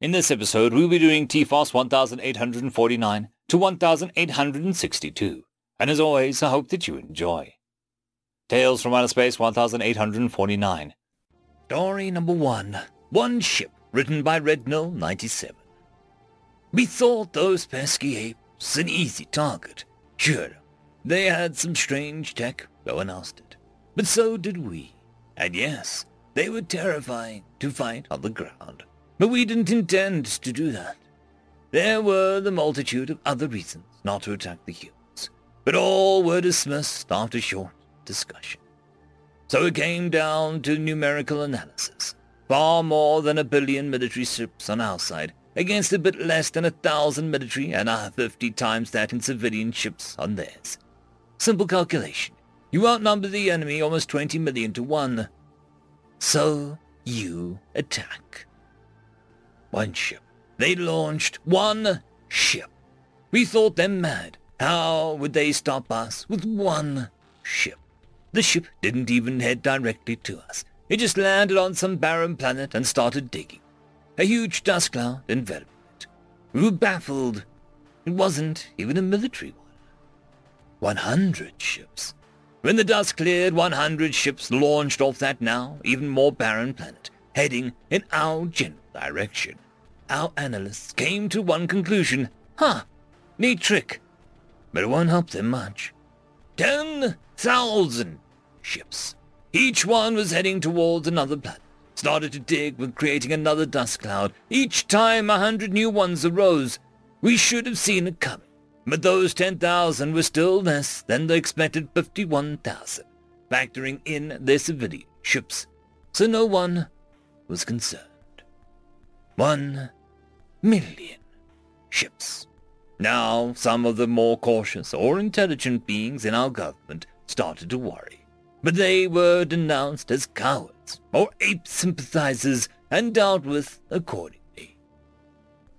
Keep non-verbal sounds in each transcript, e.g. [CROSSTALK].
In this episode, we'll be doing TFOS 1849 to 1862. And as always, I hope that you enjoy. Tales from Outer Space 1849. Story number one. One Ship, written by Rednull 97. We thought those pesky apes an easy target. Sure, they had some strange tech, no one asked it. But so did we. And yes, they were terrifying to fight on the ground. But we didn't intend to do that. There were the multitude of other reasons not to attack the humans, but all were dismissed after short discussion. So it came down to numerical analysis. Far more than a billion military ships on our side, against a bit less than a thousand military and a fifty times that in civilian ships on theirs. Simple calculation. You outnumber the enemy almost 20 million to one. So you attack. One ship. They launched one ship. We thought them mad. How would they stop us with one ship? The ship didn't even head directly to us. It just landed on some barren planet and started digging. A huge dust cloud enveloped it. We were baffled. It wasn't even a military one. One hundred ships. When the dust cleared, one hundred ships launched off that now even more barren planet, heading in our general direction. Our analysts came to one conclusion. Huh, neat trick. But it won't help them much. Ten thousand ships. Each one was heading towards another planet. Started to dig with creating another dust cloud. Each time a hundred new ones arose. We should have seen it coming. But those 10,000 were still less than the expected 51,000, factoring in their civilian ships. So no one was concerned. One million ships. Now, some of the more cautious or intelligent beings in our government started to worry. But they were denounced as cowards or ape sympathizers and dealt with accordingly.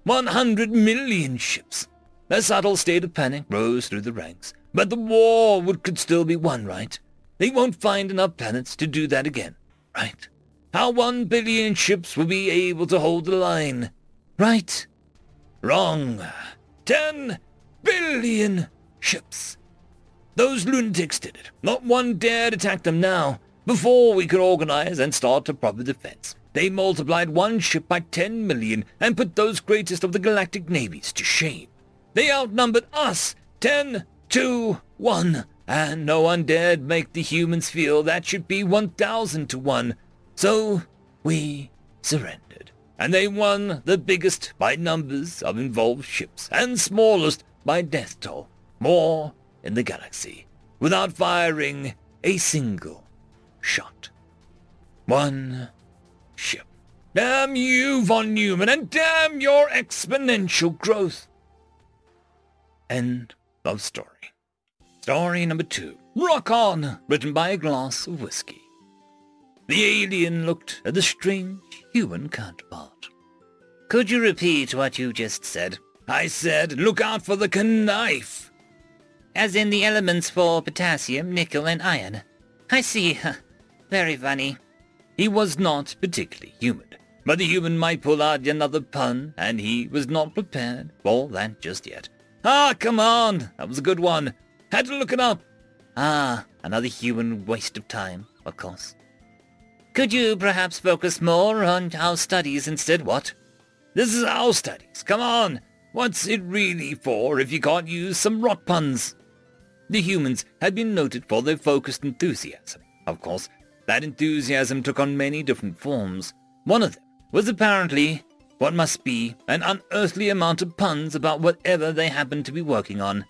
100 million ships. A subtle state of panic rose through the ranks. But the war would, could still be won, right? They won't find enough planets to do that again, right? How one billion ships will be able to hold the line, right? Wrong. Ten billion ships. Those lunatics did it. Not one dared attack them now. Before we could organize and start a proper defense, they multiplied one ship by ten million and put those greatest of the galactic navies to shame. They outnumbered us ten to one, and no one dared make the humans feel that should be one thousand to one. So we surrendered, and they won the biggest by numbers of involved ships and smallest by death toll, more in the galaxy, without firing a single shot. One ship. Damn you, von Neumann, and damn your exponential growth. End of story. Story number two. Rock On, written by a glass of whiskey. The alien looked at the strange human counterpart. Could you repeat what you just said? I said, look out for the knife. As in the elements for potassium, nickel, and iron. I see. Very funny. He was not particularly human, but the human might pull out another pun, and he was not prepared for that just yet. Ah, come on! That was a good one. Had to look it up. Ah, another human waste of time, of course. Could you perhaps focus more on our studies instead, what? This is our studies. Come on. What's it really for if you can't use some rot puns? The humans had been noted for their focused enthusiasm. Of course, that enthusiasm took on many different forms. One of them was apparently what must be an unearthly amount of puns about whatever they happened to be working on.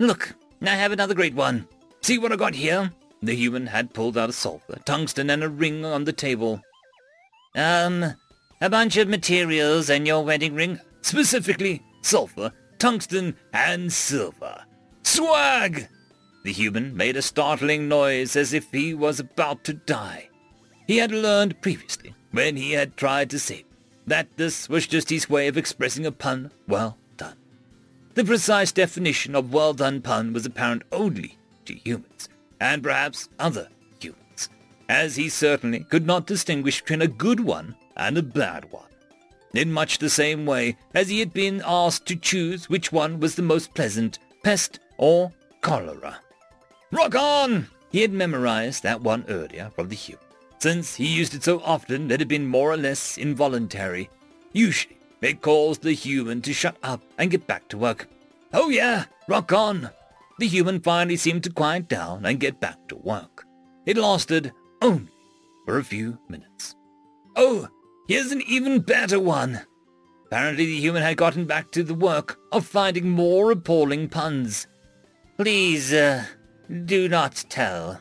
Look, I have another great one. See what I got here? The human had pulled out a sulfur, tungsten, and a ring on the table. Um, a bunch of materials and your wedding ring? Specifically, sulfur, tungsten, and silver. Swag! The human made a startling noise as if he was about to die. He had learned previously, when he had tried to save that this was just his way of expressing a pun well done. The precise definition of well done pun was apparent only to humans, and perhaps other humans, as he certainly could not distinguish between a good one and a bad one. in much the same way as he had been asked to choose which one was the most pleasant, pest or cholera. Rock on! He had memorized that one earlier from the human, since he used it so often that it had been more or less involuntary. Usually, it caused the human to shut up and get back to work. Oh yeah, rock on! The human finally seemed to quiet down and get back to work. It lasted only for a few minutes. Oh, here's an even better one. Apparently the human had gotten back to the work of finding more appalling puns. Please, uh, do not tell.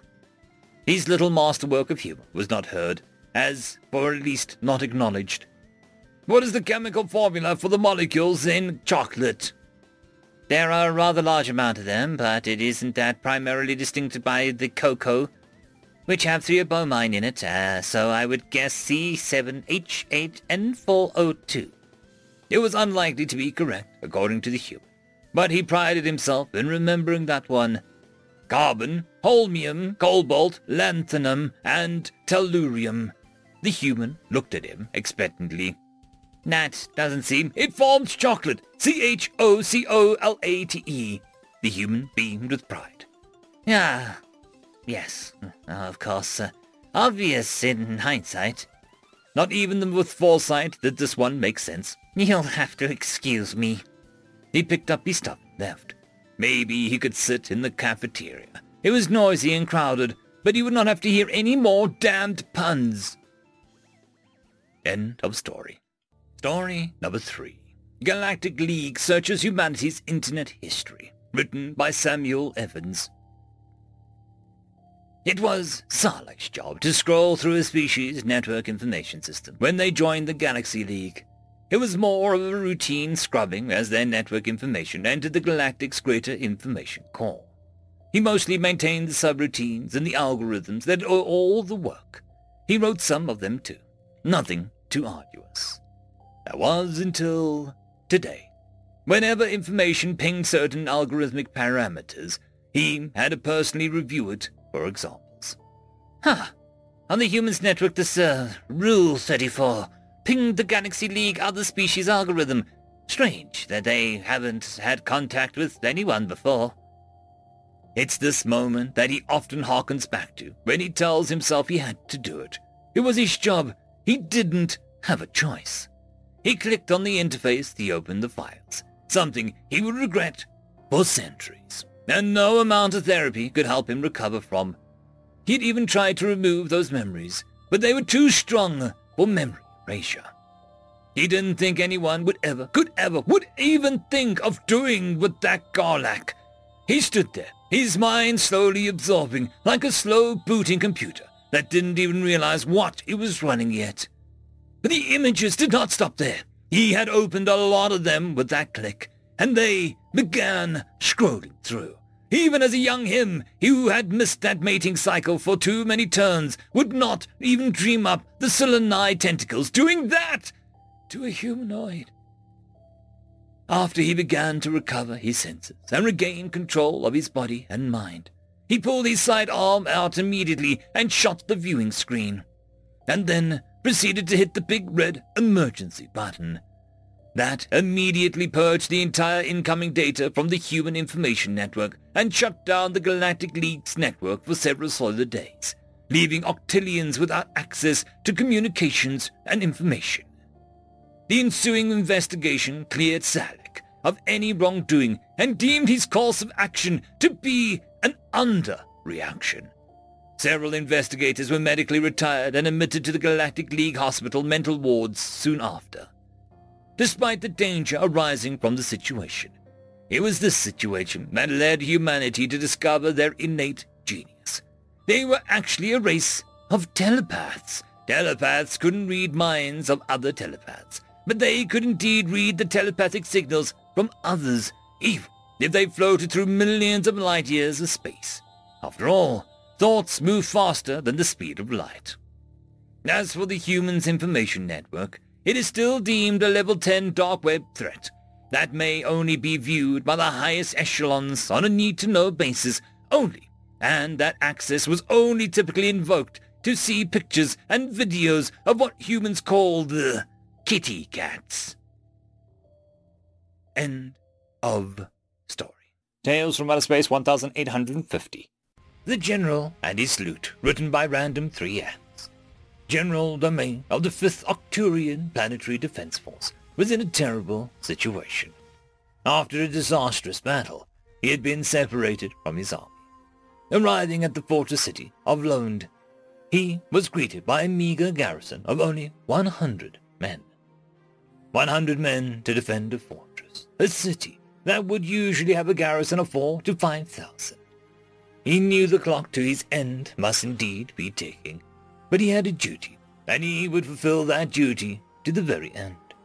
His little masterwork of humor was not heard, as, or at least not acknowledged. What is the chemical formula for the molecules in chocolate? There are a rather large amount of them, but it isn't that primarily distinct by the cocoa which have theobromine in it, uh, so I would guess C7H8N4O2. It was unlikely to be correct, according to the human, but he prided himself in remembering that one. Carbon, holmium, cobalt, lanthanum, and tellurium. The human looked at him expectantly. That doesn't seem... It forms chocolate. C-H-O-C-O-L-A-T-E. The human beamed with pride. Ah, Yes, of course. Uh, obvious in hindsight. Not even with foresight did this one make sense. You'll have to excuse me. He picked up his stuff and left. Maybe he could sit in the cafeteria. It was noisy and crowded, but he would not have to hear any more damned puns. End of story. Story number three. Galactic League searches humanity's internet history. Written by Samuel Evans. It was Sarlacc's job to scroll through a species network information system when they joined the Galaxy League. It was more of a routine scrubbing as their network information entered the Galactic's greater information core. He mostly maintained the subroutines and the algorithms that did all the work. He wrote some of them too. Nothing too arduous. That was until today. Whenever information pinged certain algorithmic parameters, he had to personally review it for examples. Huh. On the Humans Network, this, uh, Rule 34 pinged the Galaxy League other species algorithm. Strange that they haven't had contact with anyone before. It's this moment that he often harkens back to when he tells himself he had to do it. It was his job. He didn't have a choice. He clicked on the interface to open the files, something he would regret for centuries and no amount of therapy could help him recover from. He'd even tried to remove those memories, but they were too strong for memory erasure. He didn't think anyone would ever, could ever, would even think of doing with that Garlack. He stood there, his mind slowly absorbing like a slow booting computer that didn't even realize what it was running yet. But the images did not stop there. He had opened a lot of them with that click, and they began scrolling through. Even as a young him, he who had missed that mating cycle for too many turns, would not even dream up the Seleni tentacles doing that to a humanoid. After he began to recover his senses and regain control of his body and mind, he pulled his side arm out immediately and shot the viewing screen, and then proceeded to hit the big red emergency button. That immediately purged the entire incoming data from the Human Information Network and shut down the Galactic League's network for several solid days, leaving octillions without access to communications and information. The ensuing investigation cleared Sarlacc of any wrongdoing and deemed his course of action to be an underreaction. Several investigators were medically retired and admitted to the Galactic League Hospital mental wards soon after despite the danger arising from the situation. It was this situation that led humanity to discover their innate genius. They were actually a race of telepaths. Telepaths couldn't read minds of other telepaths, but they could indeed read the telepathic signals from others, even if they floated through millions of light years of space. After all, thoughts move faster than the speed of light. As for the Humans Information Network, it is still deemed a level 10 dark web threat that may only be viewed by the highest echelons on a need-to-know basis only, and that access was only typically invoked to see pictures and videos of what humans call the kitty cats. End of story. Tales from Outer Space 1850. The General and His Salute, written by Random 3 Acts. General Domain of the 5th Octurian Planetary Defense Force was in a terrible situation. After a disastrous battle, he had been separated from his army. Arriving at the fortress city of Lond, he was greeted by a meager garrison of only 100 men. 100 men to defend a fortress, a city that would usually have a garrison of 4 to 5,000. He knew the clock to his end must indeed be ticking, but he had a duty, and he would fulfill that duty to the very end.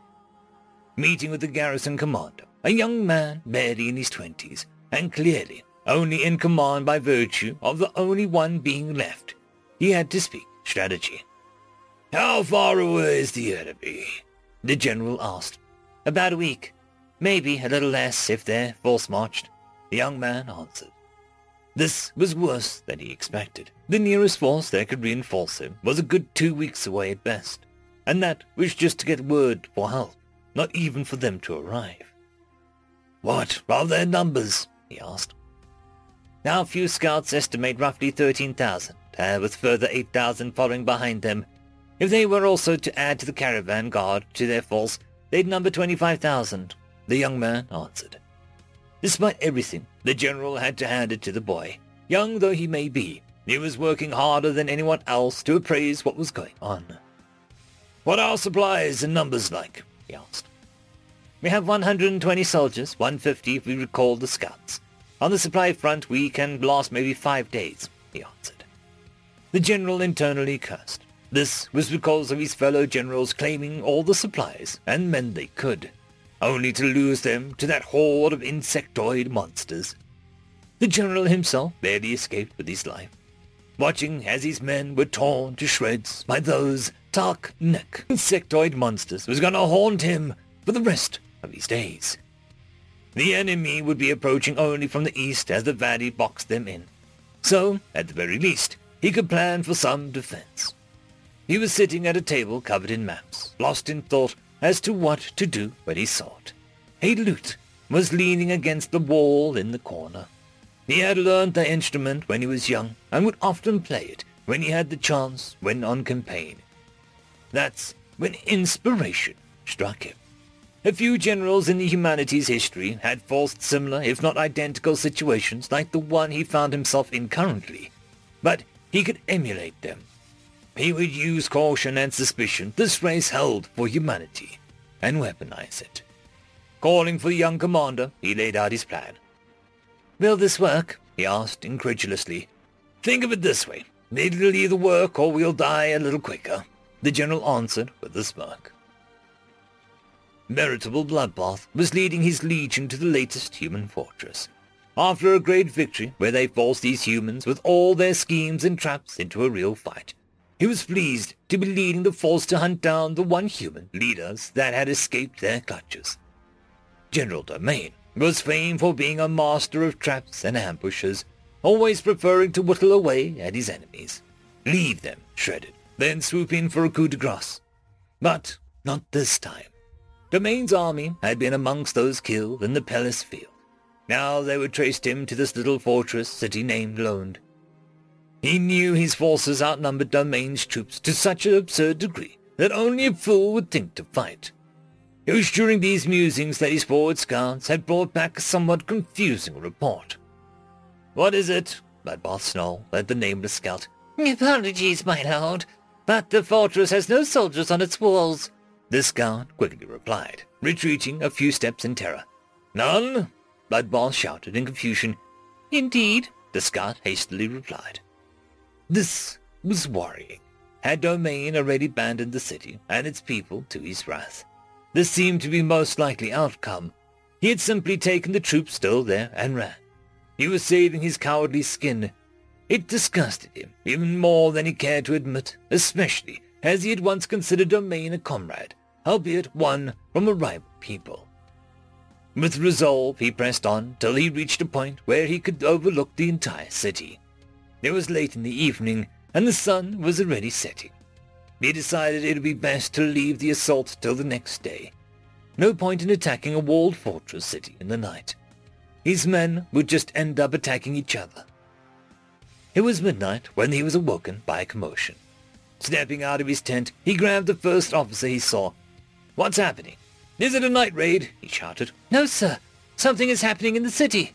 Meeting with the garrison commander, a young man barely in his twenties, and clearly only in command by virtue of the only one being left, he had to speak strategy. How far away is the enemy? The general asked. About a week. Maybe a little less if they're force-marched, the young man answered. This was worse than he expected. The nearest force that could reinforce him was a good two weeks away at best, and that was just to get word for help, not even for them to arrive. What are their numbers? he asked. Now few scouts estimate roughly 13,000, uh, with further 8,000 following behind them. If they were also to add to the caravan guard to their force, they'd number 25,000, the young man answered. Despite everything, the general had to hand it to the boy. Young though he may be, he was working harder than anyone else to appraise what was going on. What are our supplies and numbers like? he asked. We have 120 soldiers, 150 if we recall the scouts. On the supply front, we can last maybe five days, he answered. The general internally cursed. This was because of his fellow generals claiming all the supplies and men they could only to lose them to that horde of insectoid monsters. The general himself barely escaped with his life, watching as his men were torn to shreds by those dark neck insectoid monsters was going to haunt him for the rest of his days. The enemy would be approaching only from the east as the valley boxed them in. So, at the very least, he could plan for some defense. He was sitting at a table covered in maps, lost in thought as to what to do when he saw it. A lute was leaning against the wall in the corner. He had learned the instrument when he was young and would often play it when he had the chance when on campaign. That's when inspiration struck him. A few generals in the humanities history had faced similar, if not identical, situations like the one he found himself in currently, but he could emulate them he would use caution and suspicion this race held for humanity and weaponize it. Calling for the young commander, he laid out his plan. Will this work? he asked incredulously. Think of it this way. It'll either work or we'll die a little quicker, the general answered with a smirk. Veritable Bloodbath was leading his legion to the latest human fortress. After a great victory where they forced these humans with all their schemes and traps into a real fight, he was pleased to be leading the force to hunt down the one human leaders that had escaped their clutches. General Domain was famed for being a master of traps and ambushes, always preferring to whittle away at his enemies, leave them shredded, then swoop in for a coup de grace. But not this time. Domain's army had been amongst those killed in the Pellis field. Now they would trace him to this little fortress city named Lond, he knew his forces outnumbered Domain's troops to such an absurd degree that only a fool would think to fight. It was during these musings that his forward scouts had brought back a somewhat confusing report. What is it? Bloodbath snarled led the nameless scout. Apologies, my lord, but the fortress has no soldiers on its walls. The scout quickly replied, retreating a few steps in terror. None? Bloodbath shouted in confusion. Indeed, the scout hastily replied. This was worrying. Had Domain already abandoned the city and its people to his wrath? This seemed to be most likely outcome. He had simply taken the troops still there and ran. He was saving his cowardly skin. It disgusted him even more than he cared to admit, especially as he had once considered Domain a comrade, albeit one from a rival people. With resolve he pressed on till he reached a point where he could overlook the entire city. It was late in the evening, and the sun was already setting. he decided it would be best to leave the assault till the next day. No point in attacking a walled fortress city in the night. His men would just end up attacking each other. It was midnight when he was awoken by a commotion. Stepping out of his tent, he grabbed the first officer he saw. What's happening? Is it a night raid? he shouted. No, sir. Something is happening in the city.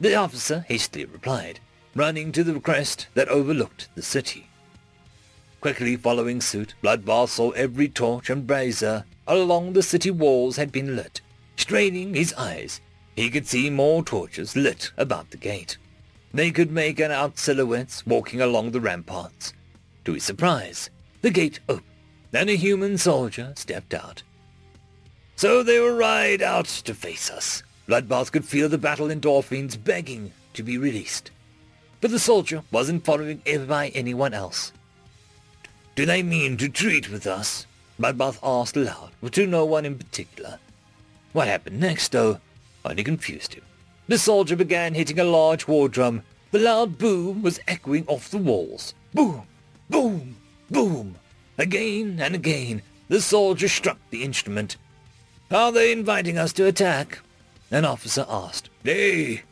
The officer hastily replied, running to the crest that overlooked the city. Quickly following suit, Bloodbath saw every torch and brazier along the city walls had been lit. Straining his eyes, he could see more torches lit about the gate. They could make out silhouettes walking along the ramparts. To his surprise, the gate opened, and a human soldier stepped out. So they were right out to face us. Bloodbath could feel the battle endorphins begging to be released. But the soldier wasn't followed by anyone else. Do they mean to treat with us? Bloodbath asked aloud, but to no one in particular. What happened next, though, only confused him. The soldier began hitting a large war drum. The loud boom was echoing off the walls. Boom! Boom! Boom! Again and again, the soldier struck the instrument. Are they inviting us to attack? An officer asked. Nay,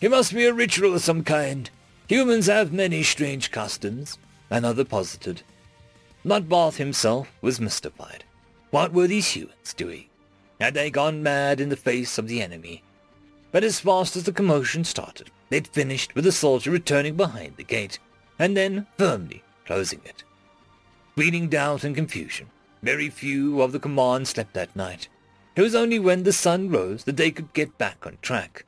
it must be a ritual of some kind. Humans have many strange customs, another posited. Bloodbath himself was mystified. What were these humans doing? Had they gone mad in the face of the enemy? But as fast as the commotion started, it finished with the soldier returning behind the gate, and then firmly closing it. Breeding doubt and confusion, very few of the command slept that night. It was only when the sun rose that they could get back on track.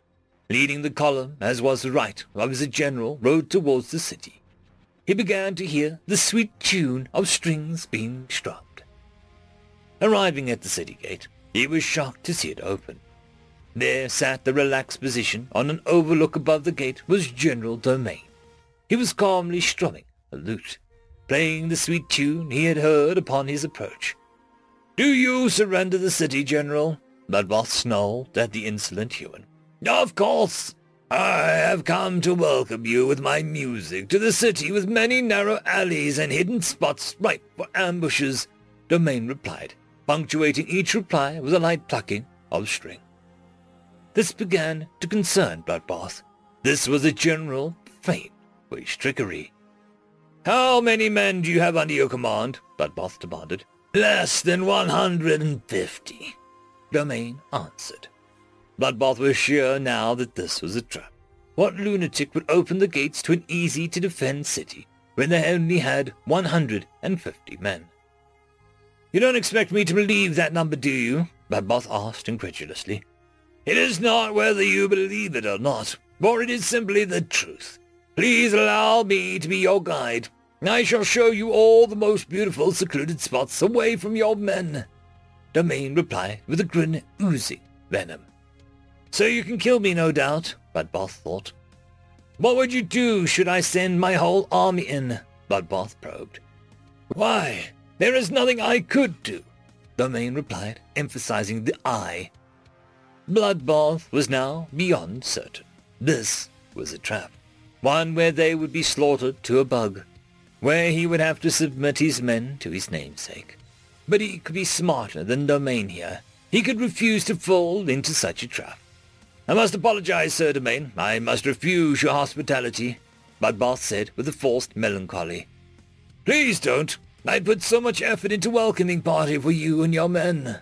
Leading the column, as was the right of his general, rode towards the city he began to hear the sweet tune of strings being strummed. Arriving at the city gate, he was shocked to see it open. There sat the relaxed position on an overlook above the gate was General Domain. He was calmly strumming a lute, playing the sweet tune he had heard upon his approach. Do you surrender the city, General? Bloodbath snarled at the insolent human. Of course, I have come to welcome you with my music to the city with many narrow alleys and hidden spots ripe for ambushes, Domain replied, punctuating each reply with a light plucking of string. This began to concern Bloodbath. This was a general for his trickery. How many men do you have under your command? Bloodbath demanded. Less than one hundred and fifty, Domain answered. Bloodbath was sure now that this was a trap. What lunatic would open the gates to an easy-to-defend city when they only had 150 men? You don't expect me to believe that number, do you? Bloodbath asked incredulously. It is not whether you believe it or not, for it is simply the truth. Please allow me to be your guide. I shall show you all the most beautiful secluded spots away from your men. Domain replied with a grin oozing venom. So you can kill me, no doubt, Bloodbath thought. What would you do should I send my whole army in? Bloodbath probed. Why, there is nothing I could do, Domain replied, emphasizing the I. Bloodbath was now beyond certain. This was a trap, one where they would be slaughtered to a bug, where he would have to submit his men to his namesake. But he could be smarter than Domain here. He could refuse to fall into such a trap. I must apologize, Sir Domain. I must refuse your hospitality, Bloodbath said with a forced melancholy. Please don't. I put so much effort into welcoming party for you and your men.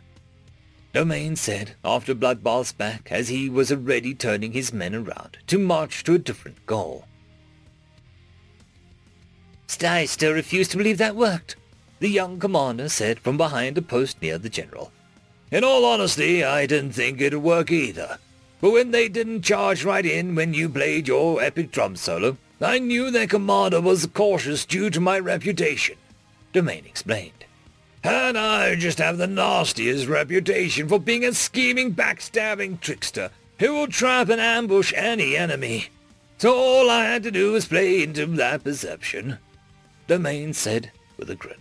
Domain said after Bloodbath's back as he was already turning his men around to march to a different goal. I still refuse to believe that worked, the young commander said from behind a post near the general. In all honesty, I didn't think it'd work either. But when they didn't charge right in when you played your epic drum solo, I knew their commander was cautious due to my reputation, Domain explained. And I just have the nastiest reputation for being a scheming, backstabbing trickster who will trap and ambush any enemy. So all I had to do was play into that perception, Domain said with a grin.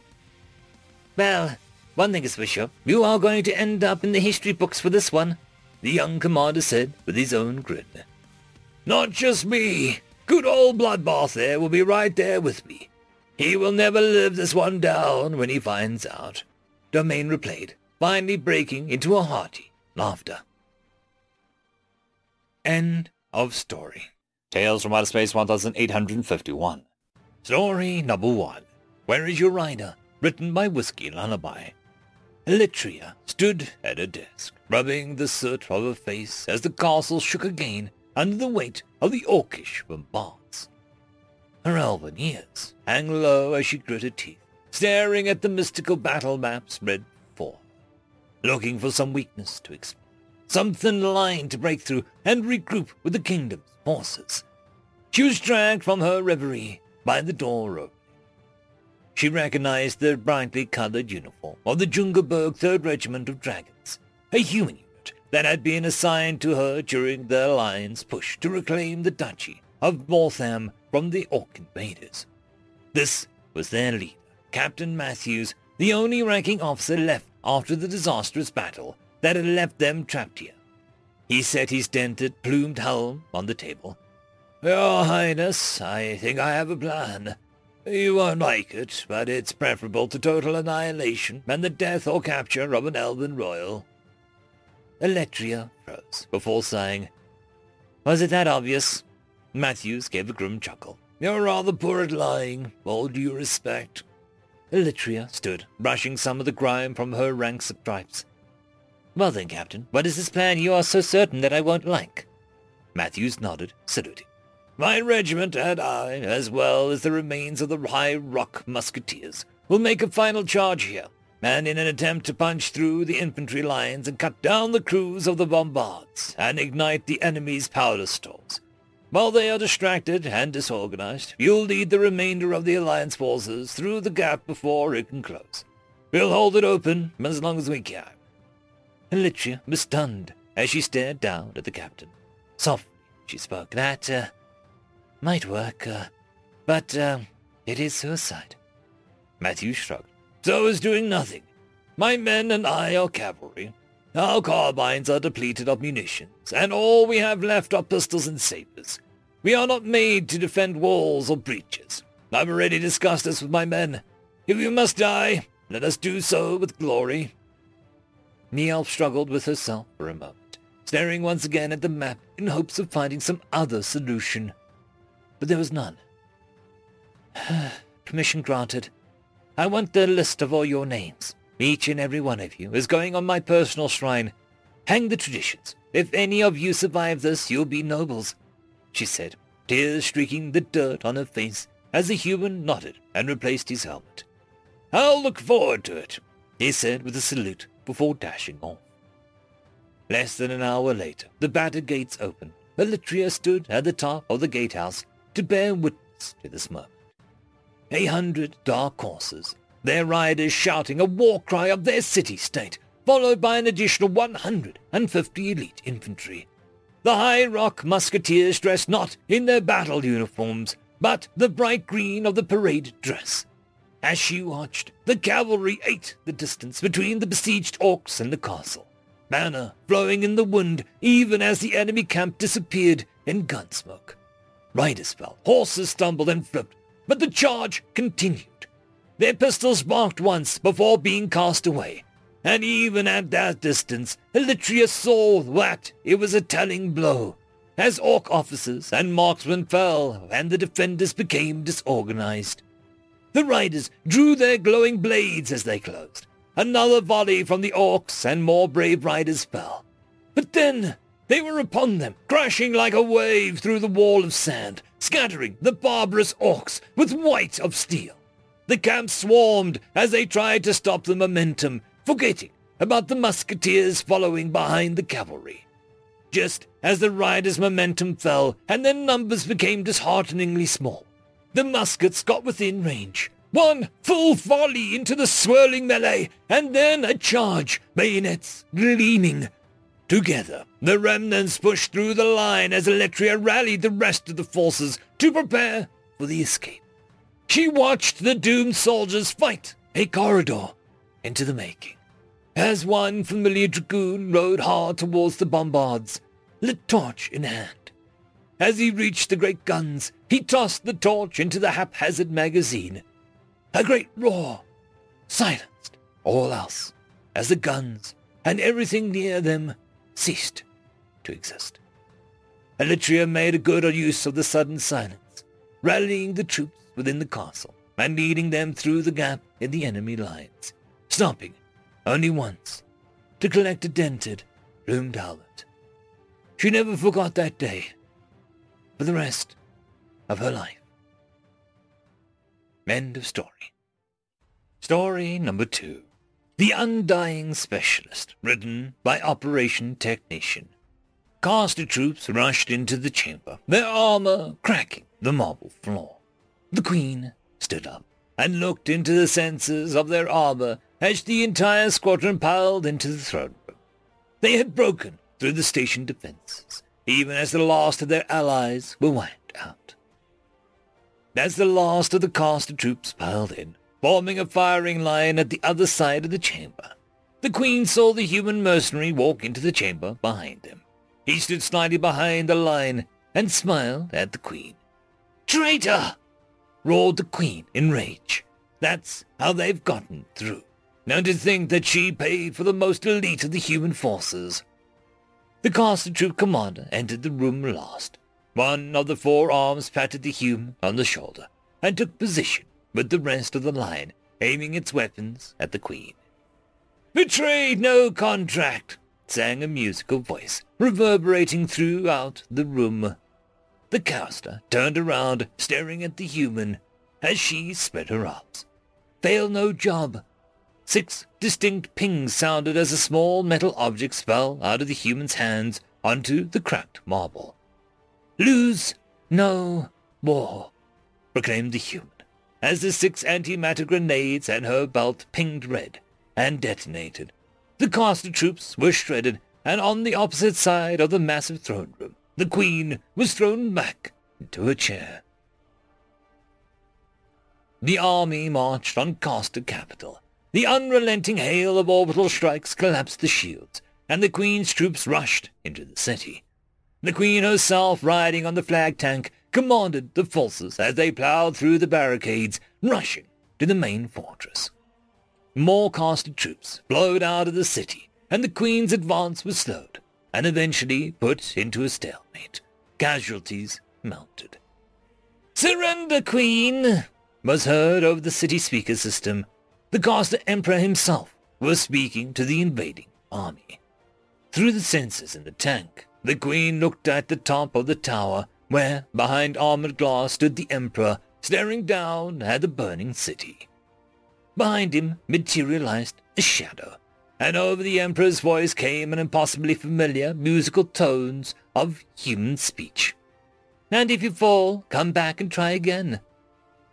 Well, one thing is for sure, you are going to end up in the history books for this one the young commander said with his own grin. Not just me. Good old Bloodbath there will be right there with me. He will never live this one down when he finds out. Domain replied, finally breaking into a hearty laughter. End of story. Tales from Outer Space 1851. Story number one. Where is your rider? Written by Whiskey Lullaby. Elytria stood at her desk, rubbing the soot off her face as the castle shook again under the weight of the orcish bombards. Her elven ears hang low as she grit her teeth, staring at the mystical battle map spread before her, looking for some weakness to exploit, some thin line to break through and regroup with the kingdom's forces. She was dragged from her reverie by the door opening. She recognized the brightly colored uniform of the Jungerberg 3rd Regiment of Dragons, a human unit that had been assigned to her during the Alliance push to reclaim the Duchy of Mortham from the Orc invaders. This was their leader, Captain Matthews, the only ranking officer left after the disastrous battle that had left them trapped here. He set his dented, plumed helm on the table. Your Highness, I think I have a plan. You won't like it, but it's preferable to total annihilation and the death or capture of an elven royal. Elytria froze before saying, Was it that obvious? Matthews gave a grim chuckle. You're rather poor at lying, all due respect. Elytria stood, brushing some of the grime from her ranks of stripes. Well then, Captain, what is this plan you are so certain that I won't like? Matthews nodded, saluting. My regiment and I, as well as the remains of the High Rock Musketeers, will make a final charge here, and in an attempt to punch through the infantry lines and cut down the crews of the bombards and ignite the enemy's powder stores. While they are distracted and disorganized, you'll lead the remainder of the Alliance forces through the gap before it can close. We'll hold it open as long as we can. Elytria was stunned as she stared down at the captain. Softly, she spoke. That, uh, might work, uh, but, uh, it is suicide. Matthew shrugged. So is doing nothing. My men and I are cavalry. Our carbines are depleted of munitions, and all we have left are pistols and sabers. We are not made to defend walls or breaches. I've already discussed this with my men. If we must die, let us do so with glory. Neil struggled with herself for a moment, staring once again at the map in hopes of finding some other solution. But there was none. [SIGHS] Permission granted. I want the list of all your names. Each and every one of you is going on my personal shrine. Hang the traditions. If any of you survive this, you'll be nobles, she said, tears streaking the dirt on her face as the human nodded and replaced his helmet. I'll look forward to it, he said with a salute before dashing off. Less than an hour later, the battered gates opened. Elytria stood at the top of the gatehouse to bear witness to this moment. A hundred dark horses, their riders shouting a war cry of their city-state, followed by an additional 150 elite infantry. The High Rock musketeers dressed not in their battle uniforms, but the bright green of the parade dress. As she watched, the cavalry ate the distance between the besieged orcs and the castle, banner flowing in the wind even as the enemy camp disappeared in gunsmoke. Riders fell, horses stumbled and flipped, but the charge continued. Their pistols barked once before being cast away, and even at that distance, Elytria saw that it was a telling blow, as orc officers and marksmen fell and the defenders became disorganized. The riders drew their glowing blades as they closed. Another volley from the orcs and more brave riders fell. But then they were upon them, crashing like a wave through the wall of sand, scattering the barbarous orcs with white of steel. The camp swarmed as they tried to stop the momentum, forgetting about the musketeers following behind the cavalry. Just as the riders' momentum fell and their numbers became dishearteningly small, the muskets got within range. One full volley into the swirling melee, and then a charge, bayonets gleaming. Together, the remnants pushed through the line as Elytria rallied the rest of the forces to prepare for the escape. She watched the doomed soldiers fight a corridor into the making. As one familiar dragoon rode hard towards the bombards, lit torch in hand. As he reached the great guns, he tossed the torch into the haphazard magazine, A great roar silenced all else as the guns and everything near them ceased to exist. Elytria made a good use of the sudden silence, rallying the troops within the castle and leading them through the gap in the enemy lines, stopping only once to collect a dented, plumed helmet. She never forgot that day for the rest of her life. End of story. Story number two. The Undying Specialist, written by Operation Technician. Castor troops rushed into the chamber, their armor cracking the marble floor. The Queen stood up and looked into the sensors of their armor as the entire squadron piled into the throne room. They had broken through the station defenses, even as the last of their allies were wiped out. As the last of the Castor troops piled in, forming a firing line at the other side of the chamber. The Queen saw the human mercenary walk into the chamber behind him. He stood slightly behind the line and smiled at the Queen. Traitor! roared the Queen in rage. That's how they've gotten through. Now to think that she paid for the most elite of the human forces. The Castor Troop commander entered the room last. One of the four arms patted the human on the shoulder and took position with the rest of the line aiming its weapons at the Queen. Betrayed no contract, sang a musical voice, reverberating throughout the room. The Castor turned around, staring at the human as she spread her arms. Fail no job. Six distinct pings sounded as a small metal object fell out of the human's hands onto the cracked marble. Lose no more, proclaimed the human as the six antimatter grenades at her belt pinged red and detonated. The Castor troops were shredded, and on the opposite side of the massive throne room, the Queen was thrown back into a chair. The army marched on Castor capital. The unrelenting hail of orbital strikes collapsed the shields, and the Queen's troops rushed into the city. The Queen herself, riding on the flag tank, commanded the forces as they ploughed through the barricades, rushing to the main fortress. More Castor troops flowed out of the city, and the Queen's advance was slowed, and eventually put into a stalemate. Casualties mounted. Surrender, Queen! was heard over the city speaker system. The Castor Emperor himself was speaking to the invading army. Through the sensors in the tank, the Queen looked at the top of the tower where, behind armored glass, stood the Emperor, staring down at the burning city. Behind him materialized a shadow, and over the Emperor's voice came an impossibly familiar musical tones of human speech. And if you fall, come back and try again.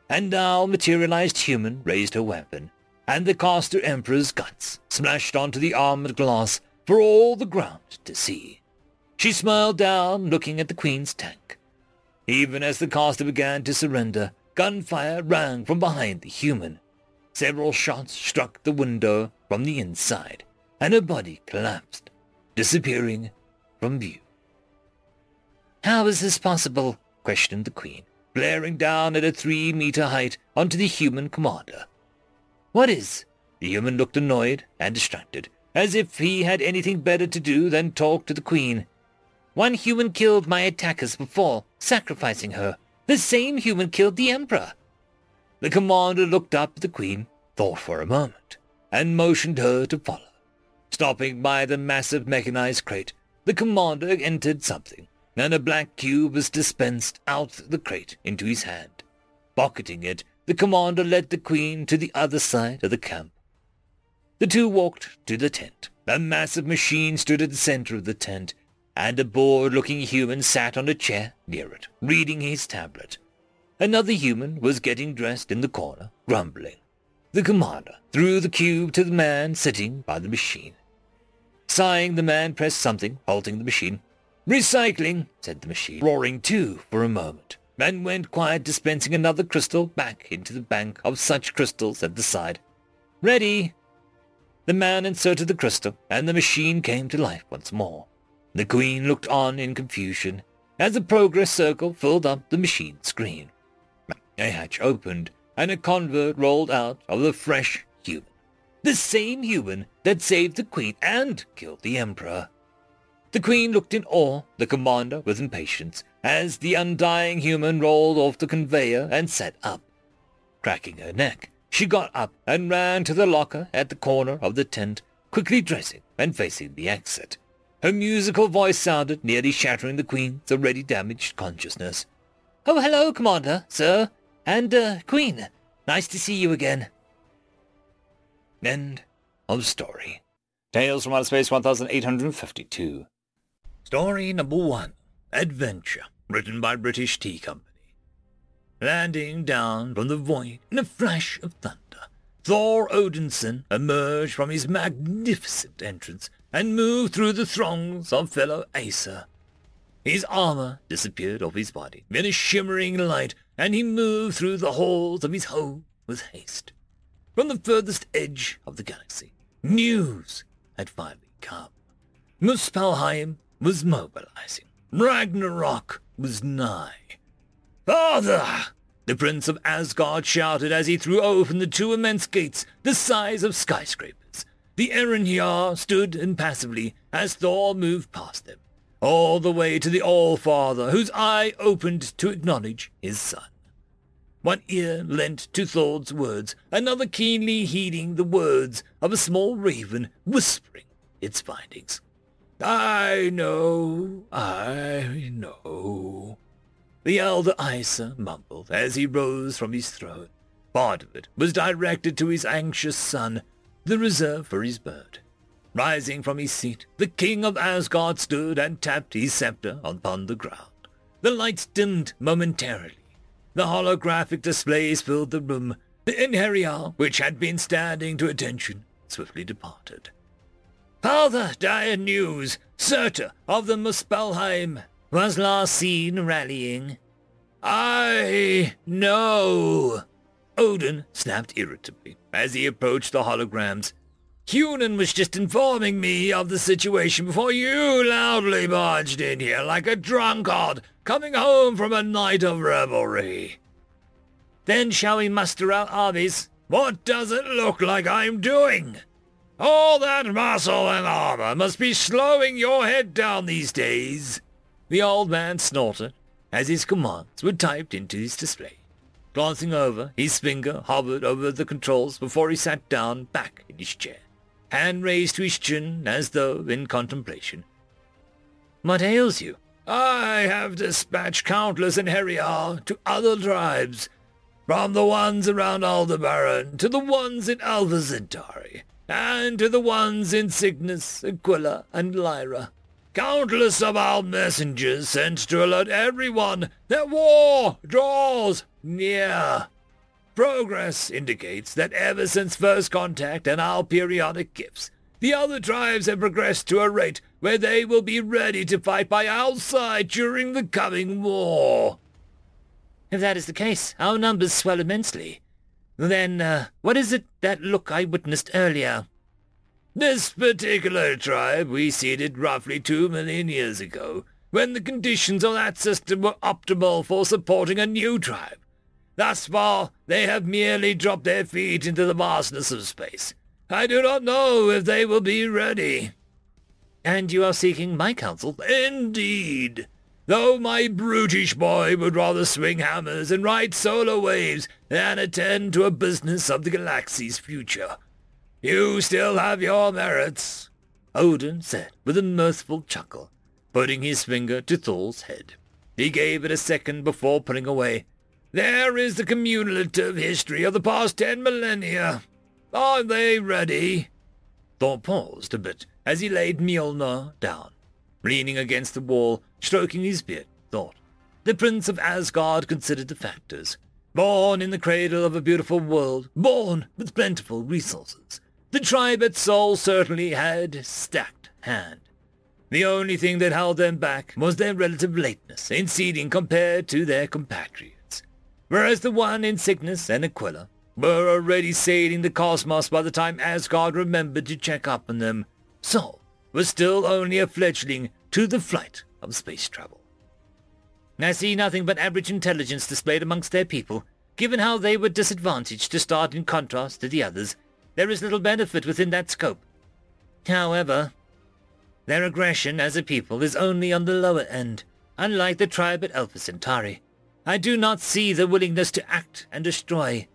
And now materialized human raised her weapon, and the Castor Emperor's guts splashed onto the armored glass for all the ground to see. She smiled down, looking at the Queen's tank. Even as the Castor began to surrender, gunfire rang from behind the human. Several shots struck the window from the inside, and her body collapsed, disappearing from view. How is this possible? questioned the Queen, glaring down at a three-meter height onto the human commander. What is? The human looked annoyed and distracted, as if he had anything better to do than talk to the Queen. One human killed my attackers before, sacrificing her. The same human killed the Emperor. The commander looked up at the Queen, thought for a moment, and motioned her to follow. Stopping by the massive mechanized crate, the commander entered something, and a black cube was dispensed out the crate into his hand. Pocketing it, the commander led the Queen to the other side of the camp. The two walked to the tent. A massive machine stood at the center of the tent, and a bored-looking human sat on a chair near it, reading his tablet. Another human was getting dressed in the corner, grumbling. The commander threw the cube to the man sitting by the machine. Sighing, the man pressed something, halting the machine. Recycling, said the machine, roaring too for a moment, and went quiet, dispensing another crystal back into the bank of such crystals at the side. Ready! The man inserted the crystal, and the machine came to life once more. The Queen looked on in confusion as the progress circle filled up the machine screen. A hatch opened, and a convert rolled out of the fresh human. The same human that saved the Queen and killed the Emperor. The Queen looked in awe, the commander with impatience, as the undying human rolled off the conveyor and sat up. Cracking her neck, she got up and ran to the locker at the corner of the tent, quickly dressing and facing the exit. Her musical voice sounded, nearly shattering the Queen's already damaged consciousness. Oh, hello, Commander, sir, and, uh, Queen. Nice to see you again. End of story. Tales from Outer Space 1852. Story number one. Adventure, written by British Tea Company. Landing down from the void in a flash of thunder, Thor Odinson emerged from his magnificent entrance and moved through the throngs of fellow Aesir. His armor disappeared off his body in a shimmering light, and he moved through the halls of his home with haste. From the furthest edge of the galaxy, news had finally come. Muspelheim was mobilizing. Ragnarok was nigh. Father! The Prince of Asgard shouted as he threw open the two immense gates, the size of skyscrapers. The Einherjar stood impassively as Thor moved past them, all the way to the All-Father, whose eye opened to acknowledge his son. One ear lent to Thor's words, another keenly heeding the words of a small raven whispering its findings. I know, I know. The elder Aesir mumbled as he rose from his throne. Part of it was directed to his anxious son, the reserve for his bird. Rising from his seat, the king of Asgard stood and tapped his scepter upon the ground. The lights dimmed momentarily. The holographic displays filled the room. The Einherjar, which had been standing to attention, swiftly departed. Father, dire news! Surtur of the Muspelheim was last seen rallying. I know. Odin snapped irritably as he approached the holograms. Hunan was just informing me of the situation before you loudly barged in here like a drunkard coming home from a night of revelry. Then shall we muster our armies? What does it look like I'm doing? All that muscle and armor must be slowing your head down these days. The old man snorted as his commands were typed into his display. Glancing over, his finger hovered over the controls before he sat down back in his chair, hand raised to his chin as though in contemplation. What ails you? I have dispatched countless Einherjar to other tribes, from the ones around Aldebaran to the ones in Alpha Centauri, and to the ones in Cygnus, Aquila, and Lyra. Countless of our messengers sent to alert everyone that war draws near. Progress indicates that ever since first contact and our periodic gifts, the other tribes have progressed to a rate where they will be ready to fight by our side during the coming war. If that is the case, our numbers swell immensely. Then, uh, what is it that look I witnessed earlier? This particular tribe we seeded roughly two million years ago, when the conditions of that system were optimal for supporting a new tribe. Thus far, they have merely dropped their feet into the vastness of space. I do not know if they will be ready. And you are seeking my counsel? Indeed. Though my brutish boy would rather swing hammers and ride solar waves than attend to a business of the galaxy's future. You still have your merits, Odin said with a mirthful chuckle, putting his finger to Thor's head. He gave it a second before putting away. There is the cumulative history of the past ten millennia. Are they ready? Thor paused a bit as he laid Mjolnir down. Leaning against the wall, stroking his beard, thought. The Prince of Asgard considered the factors. Born in the cradle of a beautiful world, born with plentiful resources, the tribe at Sol certainly had stacked hand. The only thing that held them back was their relative lateness in seeding compared to their compatriots, whereas the one in Cygnus and Aquila were already sailing the cosmos by the time Asgard remembered to check up on them. Sol was still only a fledgling to the flight of space travel. I see nothing but average intelligence displayed amongst their people. given how they were disadvantaged to start in contrast to the others, there is little benefit within that scope. However, their aggression as a people is only on the lower end, unlike the tribe at Alpha Centauri. I do not see the willingness to act and destroy.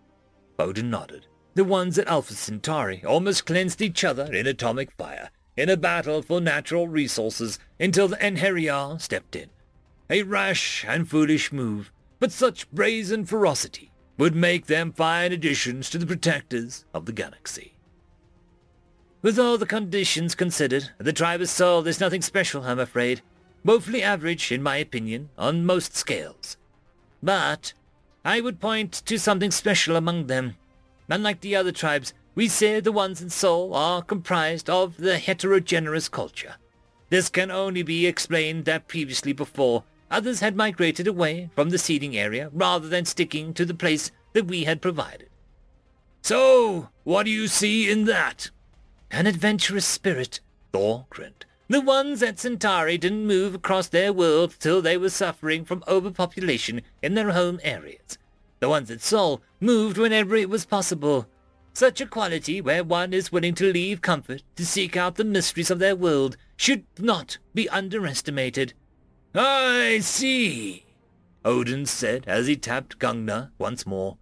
Odin nodded. The ones at Alpha Centauri almost cleansed each other in atomic fire, in a battle for natural resources until the Einherjar stepped in. A rash and foolish move, but such brazen ferocity would make them fine additions to the protectors of the galaxy. With all the conditions considered, the tribe of Sol is nothing special, I'm afraid. Woefully average, in my opinion, on most scales. But I would point to something special among them. Unlike the other tribes, we say the ones in Sol are comprised of the heterogeneous culture. This can only be explained that previously before, others had migrated away from the seeding area rather than sticking to the place that we had provided. So, what do you see in that? An adventurous spirit, Thor grinned. The ones at Centauri didn't move across their world till they were suffering from overpopulation in their home areas. The ones at Sol moved whenever it was possible. Such a quality where one is willing to leave comfort to seek out the mysteries of their world should not be underestimated. I see, Odin said as he tapped Gungnir once more.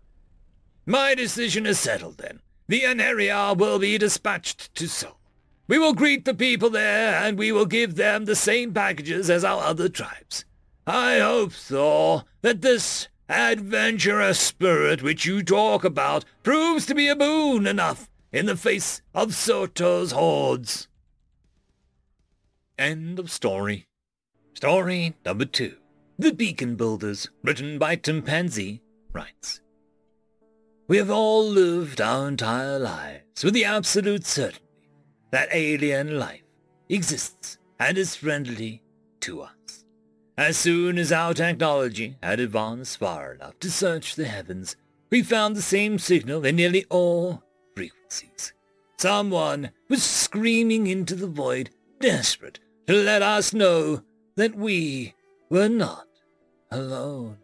My decision is settled then. The Einherjar will be dispatched to Sol. We will greet the people there, and we will give them the same packages as our other tribes. I hope, Thor, that this adventurous spirit which you talk about proves to be a boon enough in the face of Surtur's hordes. End of story. Story number two. The Beacon Builders, written by Timpanzee, writes. We have all lived our entire lives with the absolute certainty that alien life exists and is friendly to us. As soon as our technology had advanced far enough to search the heavens, we found the same signal in nearly all frequencies. Someone was screaming into the void, desperate to let us know that we were not alone.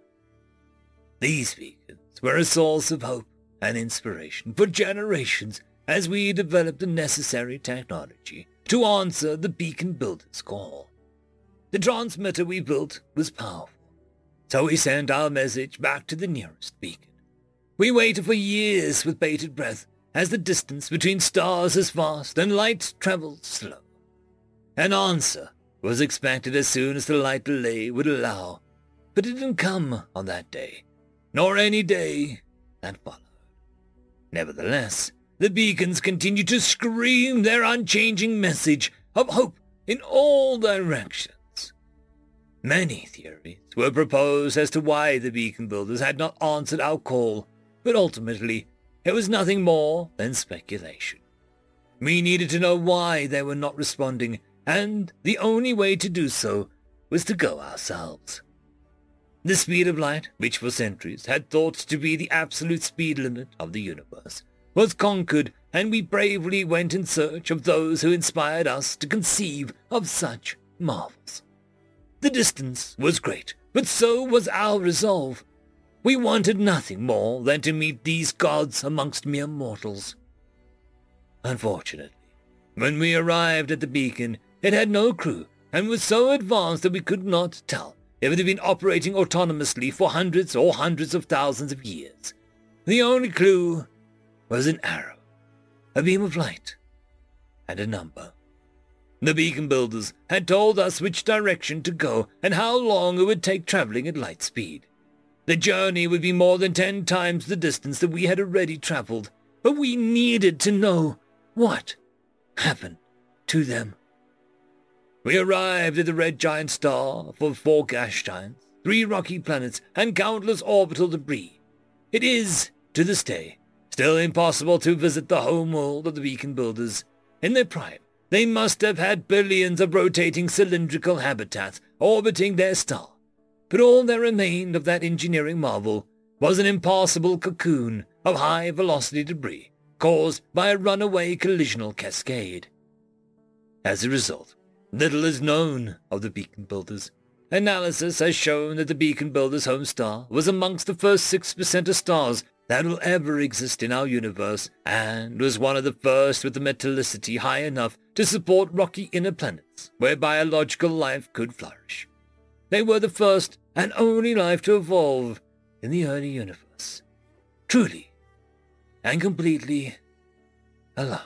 These beacons were a source of hope and inspiration for generations as we developed the necessary technology to answer the beacon builder's call. The transmitter we built was powerful, so we sent our message back to the nearest beacon. We waited for years with bated breath as the distance between stars is vast and light travels slow. An answer was expected as soon as the light delay would allow, but it didn't come on that day, nor any day that followed. Nevertheless, the beacons continued to scream their unchanging message of hope in all directions. Many theories were proposed as to why the beacon builders had not answered our call, but ultimately it was nothing more than speculation. We needed to know why they were not responding, and the only way to do so was to go ourselves. The speed of light, which for centuries had thought to be the absolute speed limit of the universe, was conquered, and we bravely went in search of those who inspired us to conceive of such marvels. The distance was great, but so was our resolve. We wanted nothing more than to meet these gods amongst mere mortals. Unfortunately, when we arrived at the beacon, it had no crew and was so advanced that we could not tell if it had been operating autonomously for hundreds or hundreds of thousands of years. The only clue was an arrow, a beam of light, and a number. The beacon builders had told us which direction to go and how long it would take traveling at light speed. The journey would be more than ten times the distance that we had already traveled, but we needed to know what happened to them. We arrived at the red giant star for four gas giants, three rocky planets, and countless orbital debris. It is, to this day, still impossible to visit the home world of the beacon builders. In their prime, they must have had billions of rotating cylindrical habitats orbiting their star. But all that remained of that engineering marvel was an impassable cocoon of high-velocity debris caused by a runaway collisional cascade. As a result, Little is known of the beacon builders. Analysis has shown that the Beacon Builder's home star was amongst the first 6% of stars that will ever exist in our universe, and was one of the first with the metallicity high enough to support rocky inner planets where biological life could flourish. They were the first and only life to evolve in the early universe. Truly and completely alone.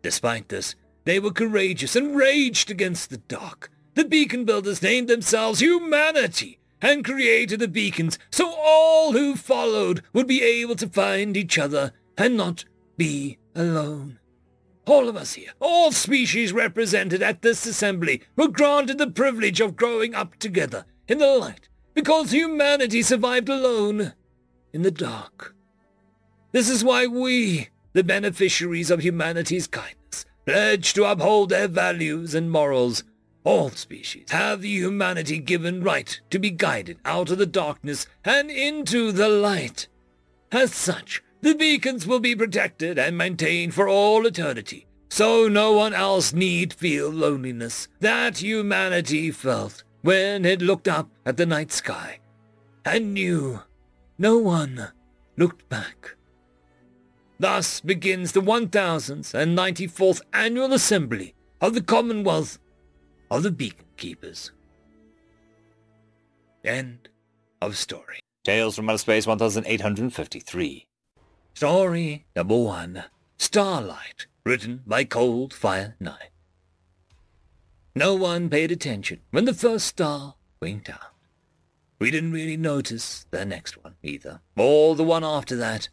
Despite this, they were courageous and raged against the dark. The beacon builders named themselves humanity and created the beacons so all who followed would be able to find each other and not be alone. All of us here, all species represented at this assembly, were granted the privilege of growing up together in the light because humanity survived alone in the dark. This is why we, the beneficiaries of humanity's kindness, pledge to uphold their values and morals. All species have the humanity given right to be guided out of the darkness and into the light. As such, the beacons will be protected and maintained for all eternity, so no one else need feel loneliness that humanity felt when it looked up at the night sky and knew no one looked back. Thus begins the 1094th Annual Assembly of the Commonwealth of the Beacon Keepers. End of story. Tales from Outer Space 1853. Story number one. Starlight, written by Cold Fire Nine. No one paid attention when the first star winked out. We didn't really notice the next one either, or the one after that.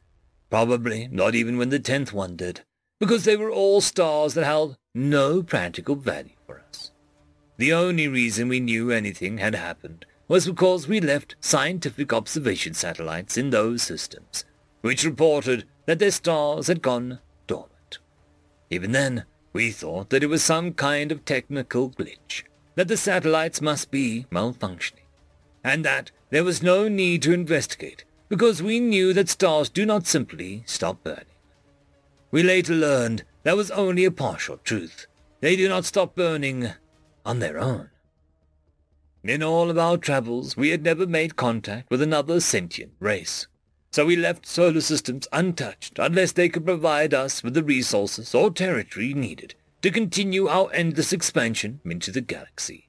Probably not even when the tenth one did, because they were all stars that held no practical value for us. The only reason we knew anything had happened was because we left scientific observation satellites in those systems, which reported that their stars had gone dormant. Even then, we thought that it was some kind of technical glitch, that the satellites must be malfunctioning, and that there was no need to investigate because we knew that stars do not simply stop burning. We later learned that was only a partial truth. They do not stop burning on their own. In all of our travels, we had never made contact with another sentient race, so we left solar systems untouched unless they could provide us with the resources or territory needed to continue our endless expansion into the galaxy.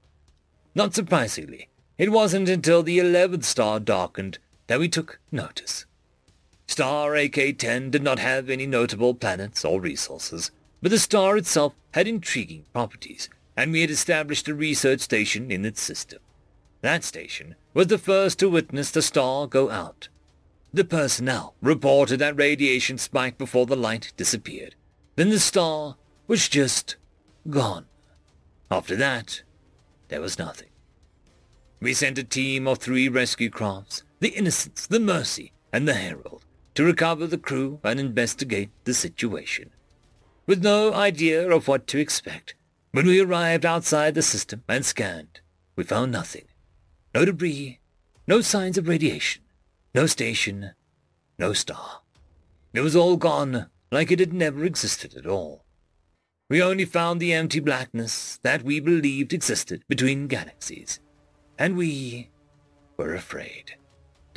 Not surprisingly, it wasn't until the eleventh star darkened that we took notice. Star AK-10 did not have any notable planets or resources, but the star itself had intriguing properties, and we had established a research station in its system. That station was the first to witness the star go out. The personnel reported that radiation spiked before the light disappeared. Then the star was just gone. After that, there was nothing. We sent a team of three rescue crafts the Innocence, the Mercy, and the Herald to recover the crew and investigate the situation. With no idea of what to expect, when we arrived outside the system and scanned, we found nothing. No debris, no signs of radiation, no station, no star. It was all gone like it had never existed at all. We only found the empty blackness that we believed existed between galaxies, and we were afraid.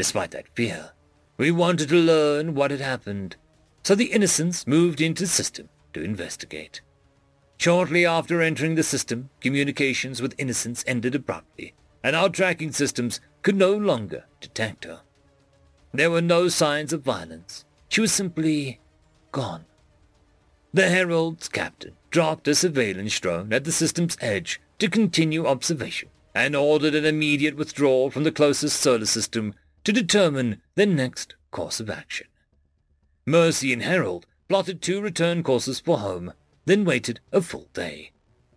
Despite that fear, we wanted to learn what had happened, so the Innocence moved into the system to investigate. Shortly after entering the system, communications with Innocence ended abruptly, and our tracking systems could no longer detect her. There were no signs of violence. She was simply gone. The Herald's captain dropped a surveillance drone at the system's edge to continue observation and ordered an immediate withdrawal from the closest solar system to determine their next course of action. Mercy and Herald plotted two return courses for home, then waited a full day,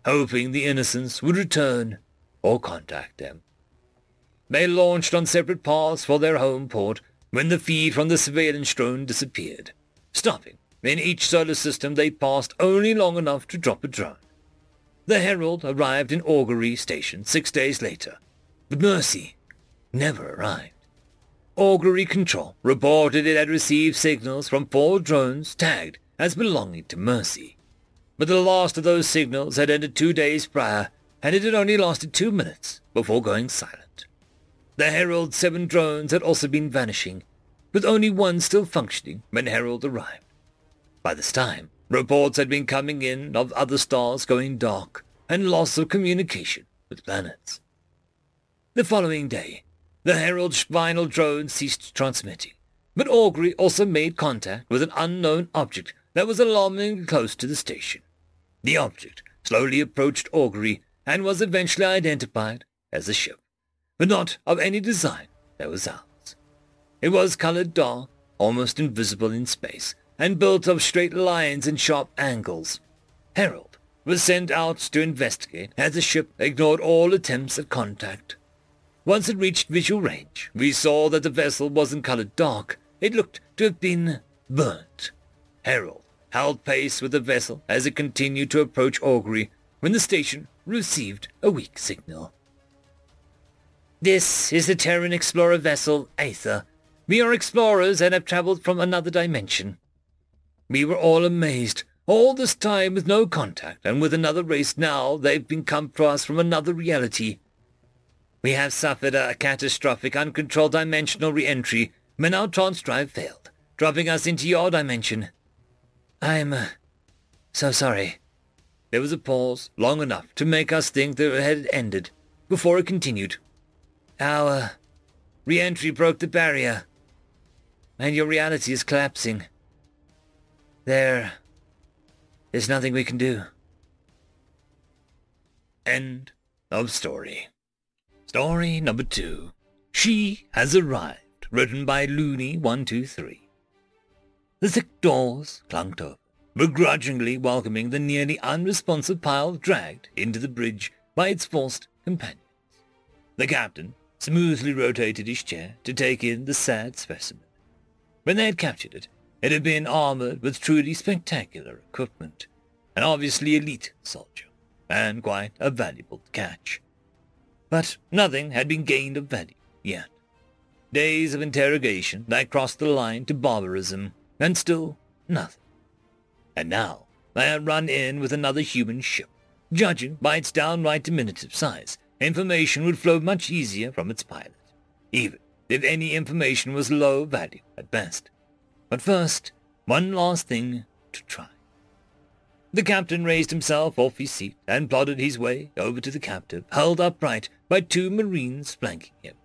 hoping the Innocence would return or contact them. They launched on separate paths for their home port when the feed from the surveillance drone disappeared, stopping in each solar system they passed only long enough to drop a drone. The Herald arrived in Augury Station six days later, but Mercy never arrived. Augury Control reported it had received signals from four drones tagged as belonging to Mercy. But the last of those signals had ended two days prior, and it had only lasted two minutes before going silent. The Herald 7 drones had also been vanishing, with only one still functioning when Herald arrived. By this time, reports had been coming in of other stars going dark and loss of communication with planets. The following day, the Herald's final drone ceased transmitting, but Augury also made contact with an unknown object that was alarmingly close to the station. The object slowly approached Augury and was eventually identified as a ship, but not of any design that was ours. It was colored dark, almost invisible in space, and built of straight lines and sharp angles. Herald was sent out to investigate as the ship ignored all attempts at contact. Once it reached visual range, we saw that the vessel wasn't colored dark. It looked to have been burnt. Herald held pace with the vessel as it continued to approach Augury when the station received a weak signal. This is the Terran explorer vessel Aether. We are explorers and have traveled from another dimension. We were all amazed. All this time with no contact, and with another race now, they've been come to us from another reality. We have suffered a catastrophic, uncontrolled dimensional re-entry trance drive failed, dropping us into your dimension. I'm uh, so sorry. There was a pause, long enough to make us think that it had ended, before it continued. Our re-entry broke the barrier, and your reality is collapsing. There is nothing we can do. End of story. Story number two. She has arrived, written by Looney123. The thick doors clunked open, begrudgingly welcoming the nearly unresponsive pile dragged into the bridge by its forced companions. The captain smoothly rotated his chair to take in the sad specimen. When they had captured it, it had been armored with truly spectacular equipment, an obviously elite soldier, and quite a valuable catch. But nothing had been gained of value yet. Days of interrogation that crossed the line to barbarism, and still nothing. And now they had run in with another human ship. Judging by its downright diminutive size, information would flow much easier from its pilot, even if any information was low value at best. But first, one last thing to try. The captain raised himself off his seat and plodded his way over to the captive, held upright by two marines flanking him.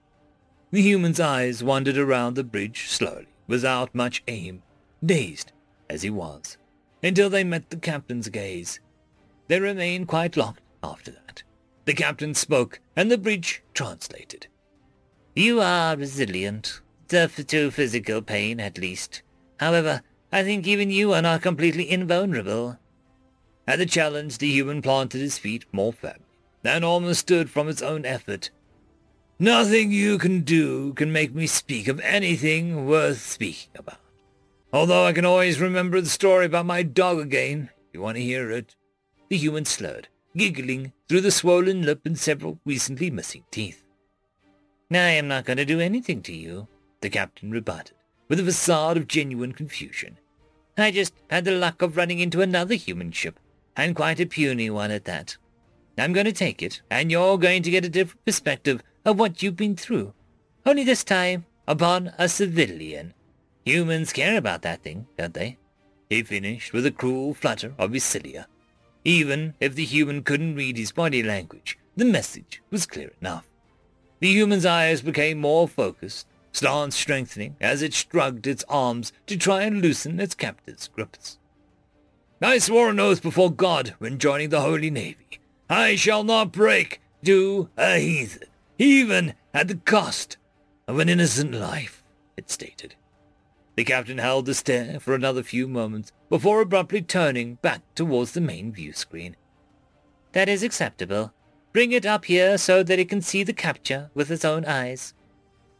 The human's eyes wandered around the bridge slowly, without much aim, dazed as he was, until they met the captain's gaze. They remained quite locked after that. The captain spoke, and the bridge translated. You are resilient, to physical pain at least. However, I think even you are not completely invulnerable. At the challenge, the human planted his feet more firmly, and almost stood from its own effort. Nothing you can do can make me speak of anything worth speaking about. Although I can always remember the story about my dog again, you want to hear it. The human slurred, giggling through the swollen lip and several recently missing teeth. I am not going to do anything to you, the captain rebutted with a facade of genuine confusion. I just had the luck of running into another human ship, and quite a puny one at that. I'm going to take it, and you're going to get a different perspective of what you've been through. Only this time, upon a civilian. Humans care about that thing, don't they? He finished with a cruel flutter of his cilia. Even if the human couldn't read his body language, the message was clear enough. The human's eyes became more focused, stance strengthening as it shrugged its arms to try and loosen its captive's grips. I swore an oath before God when joining the Holy Navy. I shall not break to a heathen, even at the cost of an innocent life, it stated. The captain held the stare for another few moments before abruptly turning back towards the main view screen. That is acceptable. Bring it up here so that it can see the capture with its own eyes.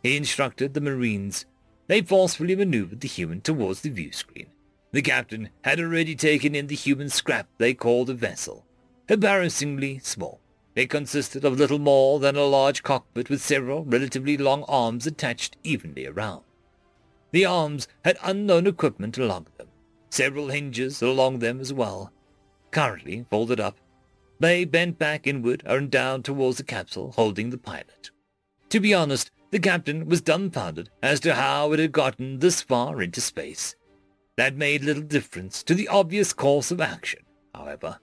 He instructed the Marines. They forcefully maneuvered the human towards the view screen. The captain had already taken in the human scrap they called a vessel. Embarrassingly small. It consisted of little more than a large cockpit with several relatively long arms attached evenly around. The arms had unknown equipment along them, several hinges along them as well, currently folded up. They bent back inward and down towards the capsule, holding the pilot. To be honest, the captain was dumbfounded as to how it had gotten this far into space. That made little difference to the obvious course of action, however.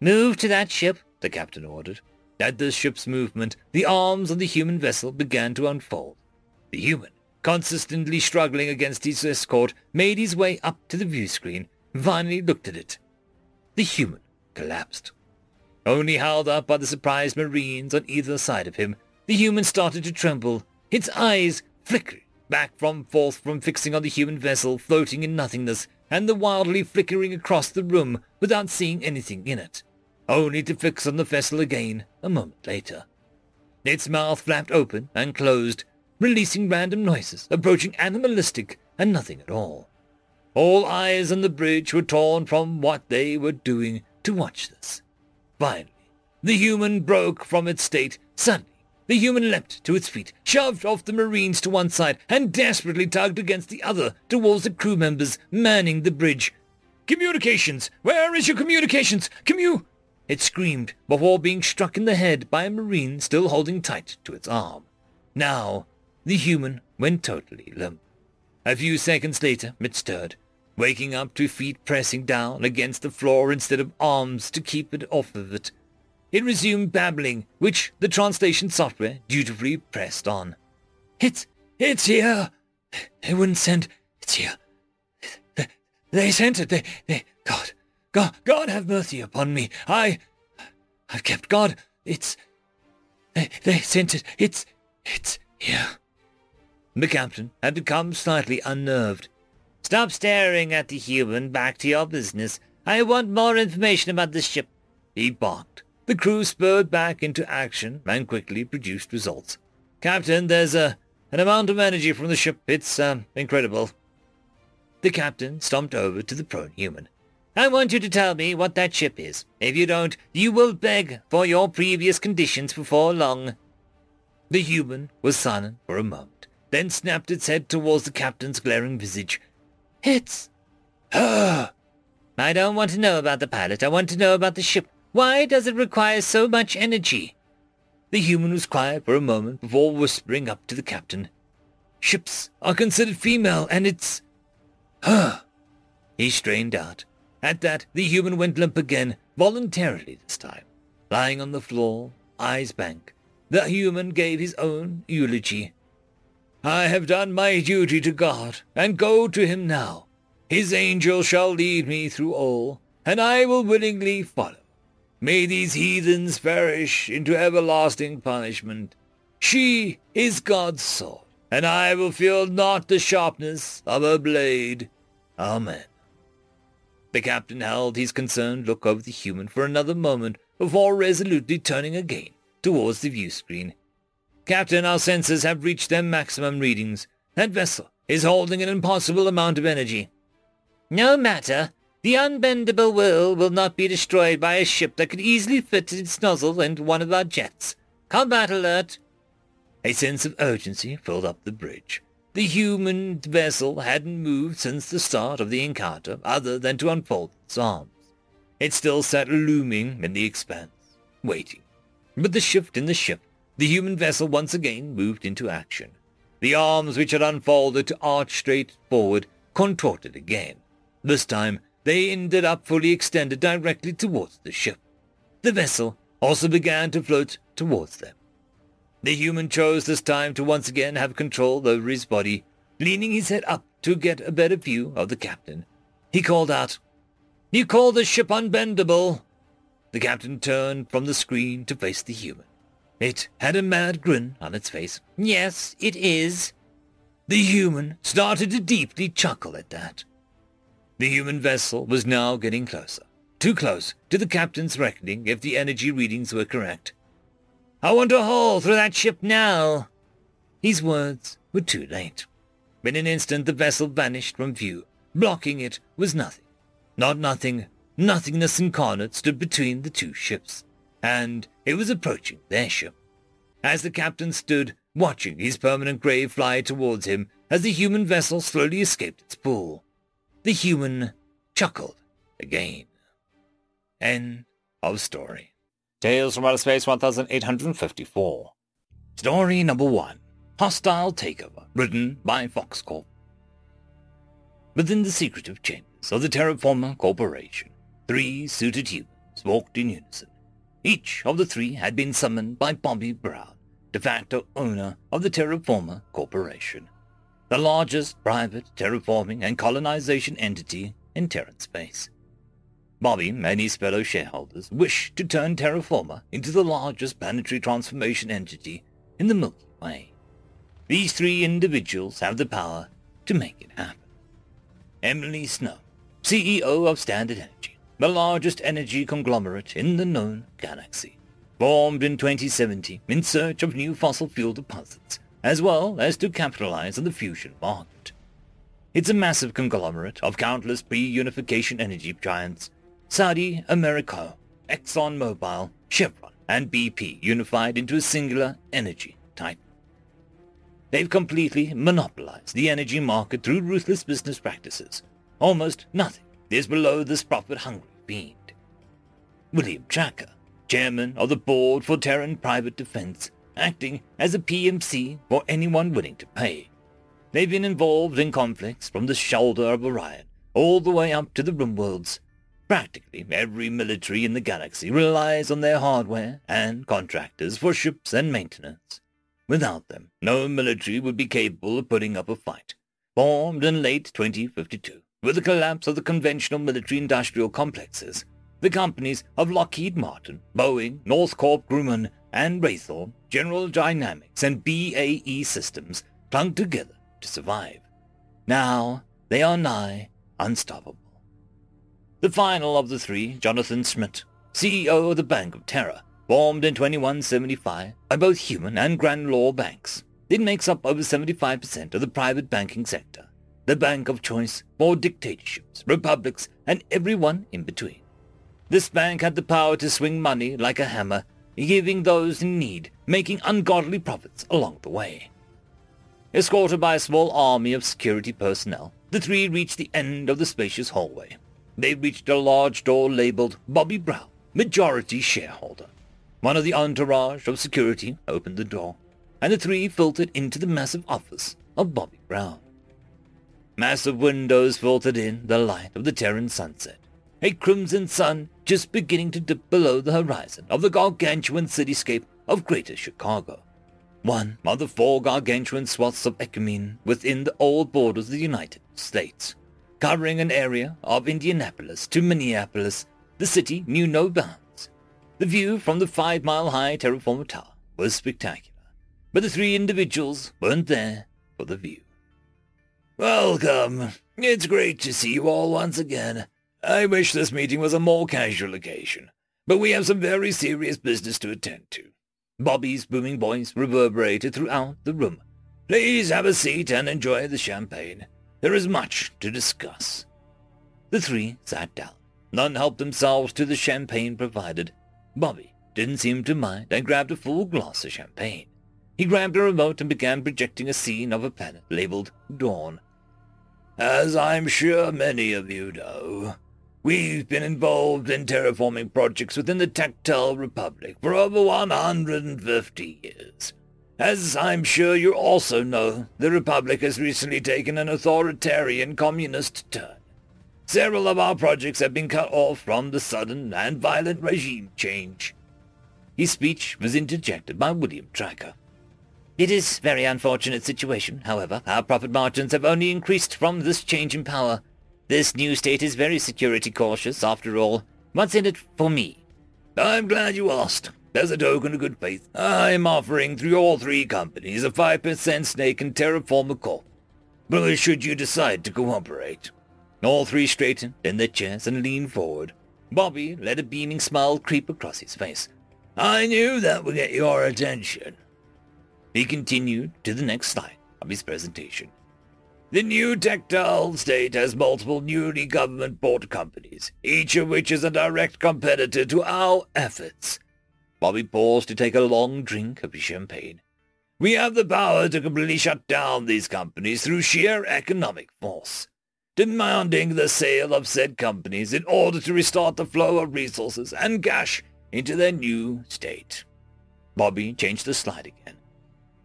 Move to that ship, the captain ordered. At the ship's movement, the arms of the human vessel began to unfold. The human, consistently struggling against his escort, made his way up to the view screen, finally looked at it. The human collapsed. Only held up by the surprised Marines on either side of him, the human started to tremble, its eyes flickering back from forth from fixing on the human vessel floating in nothingness and the wildly flickering across the room without seeing anything in it, only to fix on the vessel again a moment later. Its mouth flapped open and closed, releasing random noises approaching animalistic and nothing at all. All eyes on the bridge were torn from what they were doing to watch this. Finally, the human broke from its state. Suddenly, the human leapt to its feet, shoved off the Marines to one side, and desperately tugged against the other towards the crew members manning the bridge. Communications! Where is your communications? Commu... It screamed before being struck in the head by a Marine still holding tight to its arm. Now, the human went totally limp. A few seconds later, it stirred, waking up to feet pressing down against the floor instead of arms to keep it off of it. It resumed babbling, which the translation software dutifully pressed on. It's, it's here. They wouldn't send, it's here. They, they sent it. They, they, God, God, God have mercy upon me. I, I've kept God. It's, they, they sent it. It's, it's here. The captain had become slightly unnerved. Stop staring at the human. Back to your business. I want more information about the ship. He barked. The crew spurred back into action and quickly produced results. Captain, there's a an amount of energy from the ship. It's, uh, incredible. The captain stomped over to the prone human. I want you to tell me what that ship is. If you don't, you will beg for your previous conditions before long. The human was silent for a moment, then snapped its head towards the captain's glaring visage. It's... her. I don't want to know about the pilot. I want to know about the ship. Why does it require so much energy? The human was quiet for a moment before whispering up to the captain. Ships are considered female, and it's... her. He strained out. At that, the human went limp again, voluntarily this time. Lying on the floor, eyes blank, the human gave his own eulogy. I have done my duty to God, and go to him now. His angel shall lead me through all, and I will willingly follow. May these heathens perish into everlasting punishment. She is God's sword, and I will feel not the sharpness of her blade. Amen. The captain held his concerned look over the human for another moment before resolutely turning again towards the view screen. Captain, our sensors have reached their maximum readings. That vessel is holding an impossible amount of energy. No matter. The unbendable will will not be destroyed by a ship that could easily fit its nozzle into one of our jets. Combat alert! A sense of urgency filled up the bridge. The human vessel hadn't moved since the start of the encounter other than to unfold its arms. It still sat looming in the expanse, waiting. With the shift in the ship, the human vessel once again moved into action. The arms which had unfolded to arch straight forward contorted again. This time, they ended up fully extended directly towards the ship. The vessel also began to float towards them. The human chose this time to once again have control over his body, leaning his head up to get a better view of the captain. He called out, You call the ship unbendable? The captain turned from the screen to face the human. It had a mad grin on its face. Yes, it is. The human started to deeply chuckle at that. The human vessel was now getting closer. Too close to the captain's reckoning if the energy readings were correct. I want a hole through that ship now. His words were too late. In an instant the vessel vanished from view. Blocking it was nothing. Not nothing. Nothingness incarnate stood between the two ships. And it was approaching their ship. As the captain stood, watching his permanent grave fly towards him as the human vessel slowly escaped its pool. The human chuckled again. End of story. Tales from Outer Space 1854. Story number one. Hostile Takeover, written by Fox Corp. Within the secretive chambers of the Terraformer Corporation, three suited humans walked in unison. Each of the three had been summoned by Bobby Brown, de facto owner of the Terraformer Corporation, the largest private terraforming and colonization entity in Terran space. Bobby and his fellow shareholders wish to turn Terraformer into the largest planetary transformation entity in the Milky Way. These three individuals have the power to make it happen. Emily Snow, CEO of Standard Energy, the largest energy conglomerate in the known galaxy, formed in 2070 in search of new fossil fuel deposits, as well as to capitalize on the fusion market. It's a massive conglomerate of countless pre-unification energy giants Saudi Aramco, ExxonMobil, Chevron, and BP unified into a singular energy type. They've completely monopolized the energy market through ruthless business practices. Almost nothing is below this profit-hungry fiend. William Tracker, chairman of the board for Terran Private Defense, acting as a PMC for anyone willing to pay. They've been involved in conflicts from the shoulder of Orion all the way up to the RimWorlds Practically every military in the galaxy relies on their hardware and contractors for ships and maintenance. Without them, no military would be capable of putting up a fight. Formed in late 2052, with the collapse of the conventional military-industrial complexes, the companies of Lockheed Martin, Boeing, Northrop Grumman, and Raytheon, General Dynamics, and BAE Systems clung together to survive. Now they are nigh unstoppable. The final of the three, Jonathan Schmidt, CEO of the Bank of Terror, formed in 2175 by both human and grand law banks. It makes up over 75% of the private banking sector, the bank of choice for dictatorships, republics, and everyone in between. This bank had the power to swing money like a hammer, giving those in need, making ungodly profits along the way. Escorted by a small army of security personnel, the three reached the end of the spacious hallway. They reached a large door labeled Bobby Brown, majority shareholder. One of the entourage of security opened the door, and the three filtered into the massive office of Bobby Brown. Massive windows filtered in the light of the Terran sunset, a crimson sun just beginning to dip below the horizon of the gargantuan cityscape of Greater Chicago, one of the four gargantuan swaths of Ecumene within the old borders of the United States covering an area of Indianapolis to Minneapolis, the city knew no bounds. The view from the five-mile-high Terraformer Tower was spectacular, but the three individuals weren't there for the view. Welcome. It's great to see you all once again. I wish this meeting was a more casual occasion, but we have some very serious business to attend to. Bobby's booming voice reverberated throughout the room. Please have a seat and enjoy the champagne. There is much to discuss. The three sat down. None helped themselves to the champagne provided. Bobby didn't seem to mind and grabbed a full glass of champagne. He grabbed a remote and began projecting a scene of a planet labeled Dawn. As I'm sure many of you know, we've been involved in terraforming projects within the Tactile Republic for over 150 years. As I'm sure you also know, the Republic has recently taken an authoritarian communist turn. Several of our projects have been cut off from the sudden and violent regime change. His speech was interjected by William Tracker. It is a very unfortunate situation, however. Our profit margins have only increased from this change in power. This new state is very security cautious, after all. What's in it for me? I'm glad you asked. As a token of good faith, I'm offering through all three companies a 5% stake in Terraformer Corp. But should you decide to cooperate? All three straightened in their chairs and leaned forward. Bobby let a beaming smile creep across his face. I knew that would get your attention. He continued to the next slide of his presentation. The new tactile state has multiple newly government-bought companies, each of which is a direct competitor to our efforts. Bobby paused to take a long drink of his champagne. We have the power to completely shut down these companies through sheer economic force. demanding the sale of said companies in order to restart the flow of resources and cash into their new state. Bobby changed the slide again.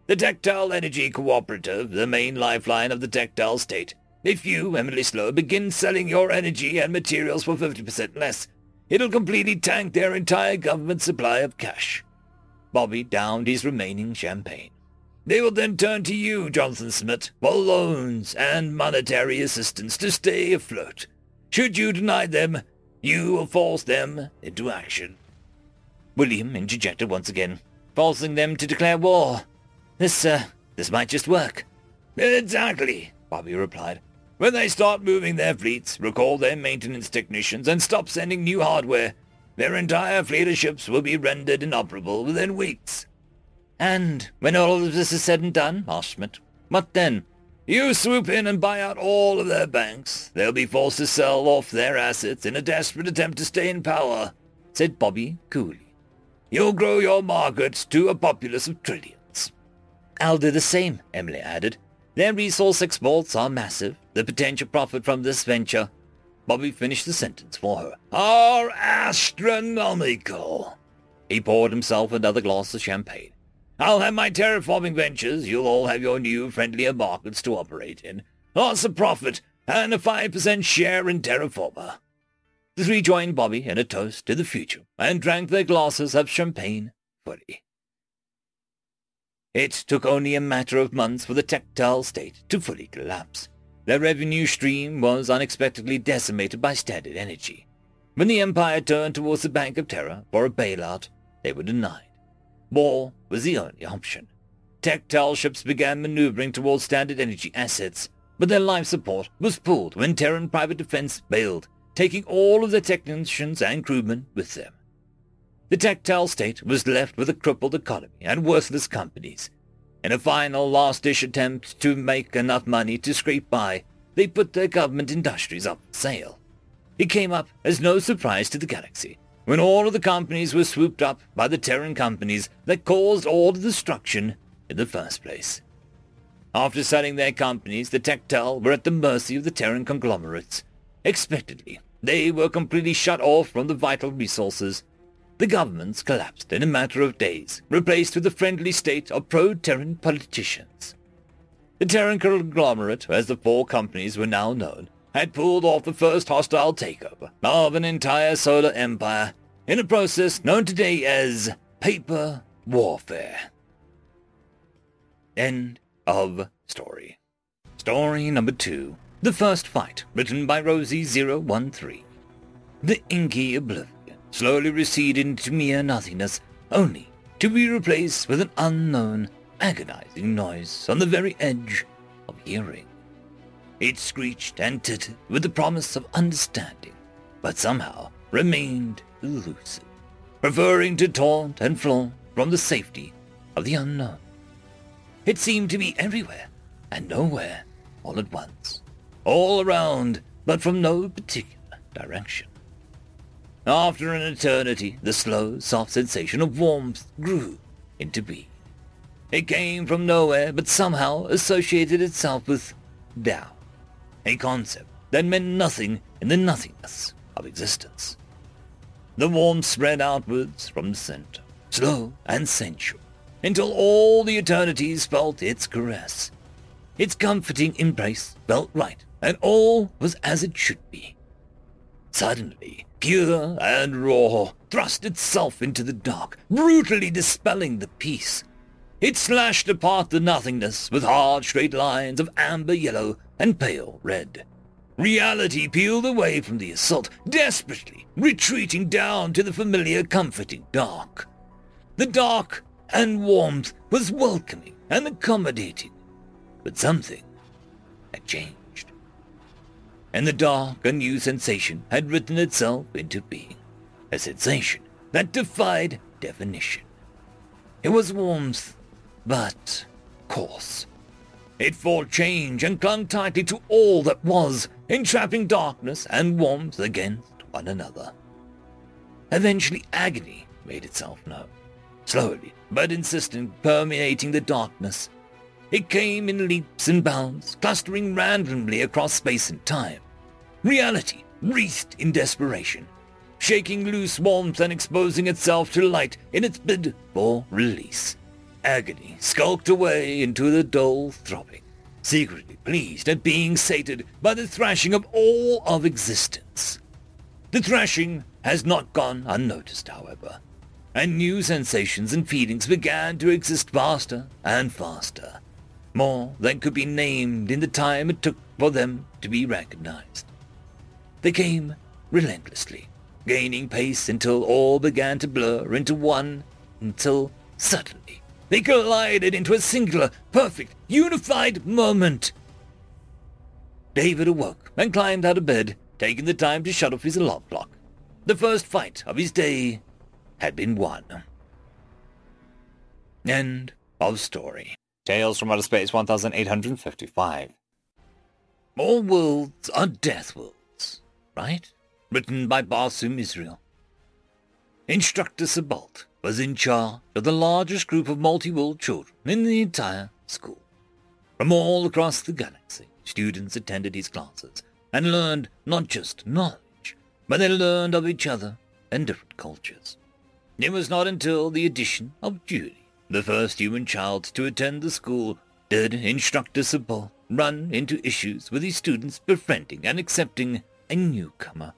The Tactile Energy Cooperative, the main lifeline of the Tactile state. If you, Emily Snow, begin selling your energy and materials for 50% less, it'll completely tank their entire government supply of cash. Bobby downed his remaining champagne. They will then turn to you, Jonathan Schmidt, for loans and monetary assistance to stay afloat. Should you deny them, you will force them into action. William interjected once again, forcing them to declare war. This, uh, this might just work. Exactly, Bobby replied. When they start moving their fleets, recall their maintenance technicians, and stop sending new hardware, their entire fleet of ships will be rendered inoperable within weeks. And when all of this is said and done, asked Schmidt, what then? You swoop in and buy out all of their banks. They'll be forced to sell off their assets in a desperate attempt to stay in power, said Bobby coolly. You'll grow your markets to a populace of trillions. I'll do the same, Emily added. Their resource exports are massive. The potential profit from this venture. Bobby finished the sentence for her. Are astronomical. He poured himself another glass of champagne. I'll have my terraforming ventures. You'll all have your new friendlier markets to operate in. Lots of profit and a 5% share in Terraformer. The three joined Bobby in a toast to the future and drank their glasses of champagne fully. It took only a matter of months for the tactile state to fully collapse. Their revenue stream was unexpectedly decimated by Standard Energy. When the Empire turned towards the Bank of Terra for a bailout, they were denied. War was the only option. Tactile ships began maneuvering towards Standard Energy assets, but their life support was pulled when Terran Private Defense bailed, taking all of their technicians and crewmen with them. The tactile state was left with a crippled economy and worthless companies. In a final last-dish attempt to make enough money to scrape by, they put their government industries up for sale. It came up as no surprise to the galaxy when all of the companies were swooped up by the Terran companies that caused all the destruction in the first place. After selling their companies, the Tactile were at the mercy of the Terran conglomerates. Expectedly, they were completely shut off from the vital resources the governments collapsed in a matter of days, replaced with a friendly state of pro-Terran politicians. The Terran conglomerate, as the four companies were now known, had pulled off the first hostile takeover of an entire solar empire in a process known today as paper warfare. End of story. Story number two. The First Fight, written by Rosie013. The Inky Oblivion slowly receded into mere nothingness, only to be replaced with an unknown, agonizing noise on the very edge of hearing. It screeched and tittered with the promise of understanding, but somehow remained elusive, preferring to taunt and flaunt from the safety of the unknown. It seemed to be everywhere and nowhere all at once, all around, but from no particular direction. After an eternity, the slow, soft sensation of warmth grew into being. It came from nowhere, but somehow associated itself with doubt, a concept that meant nothing in the nothingness of existence. The warmth spread outwards from the center, slow and sensual, until all the eternities felt its caress. Its comforting embrace felt right, and all was as it should be. Suddenly, pure and raw, thrust itself into the dark, brutally dispelling the peace. It slashed apart the nothingness with hard straight lines of amber yellow and pale red. Reality peeled away from the assault, desperately retreating down to the familiar comforting dark. The dark and warmth was welcoming and accommodating, but something had changed and the dark, new sensation had written itself into being. A sensation that defied definition. It was warmth, but coarse. It fought change and clung tightly to all that was, entrapping darkness and warmth against one another. Eventually agony made itself known, slowly but insistent permeating the darkness. It came in leaps and bounds, clustering randomly across space and time Reality wreathed in desperation, shaking loose warmth and exposing itself to light in its bid for release. Agony skulked away into the dull throbbing, secretly pleased at being sated by the thrashing of all of existence. The thrashing has not gone unnoticed, however, and new sensations and feelings began to exist faster and faster, more than could be named in the time it took for them to be recognized. They came relentlessly, gaining pace until all began to blur into one, until suddenly they collided into a singular, perfect, unified moment. David awoke and climbed out of bed, taking the time to shut off his alarm clock. The first fight of his day had been won. End of story. Tales from Outer Space 1855. All worlds are death worlds, right? Written by Barsoom Israel. Instructor Sabalt was in charge of the largest group of multi-world children in the entire school. From all across the galaxy, students attended his classes and learned not just knowledge, but they learned of each other and different cultures. It was not until the addition of Judy, the first human child to attend the school, did Instructor Sabal run into issues with his students befriending and accepting a newcomer.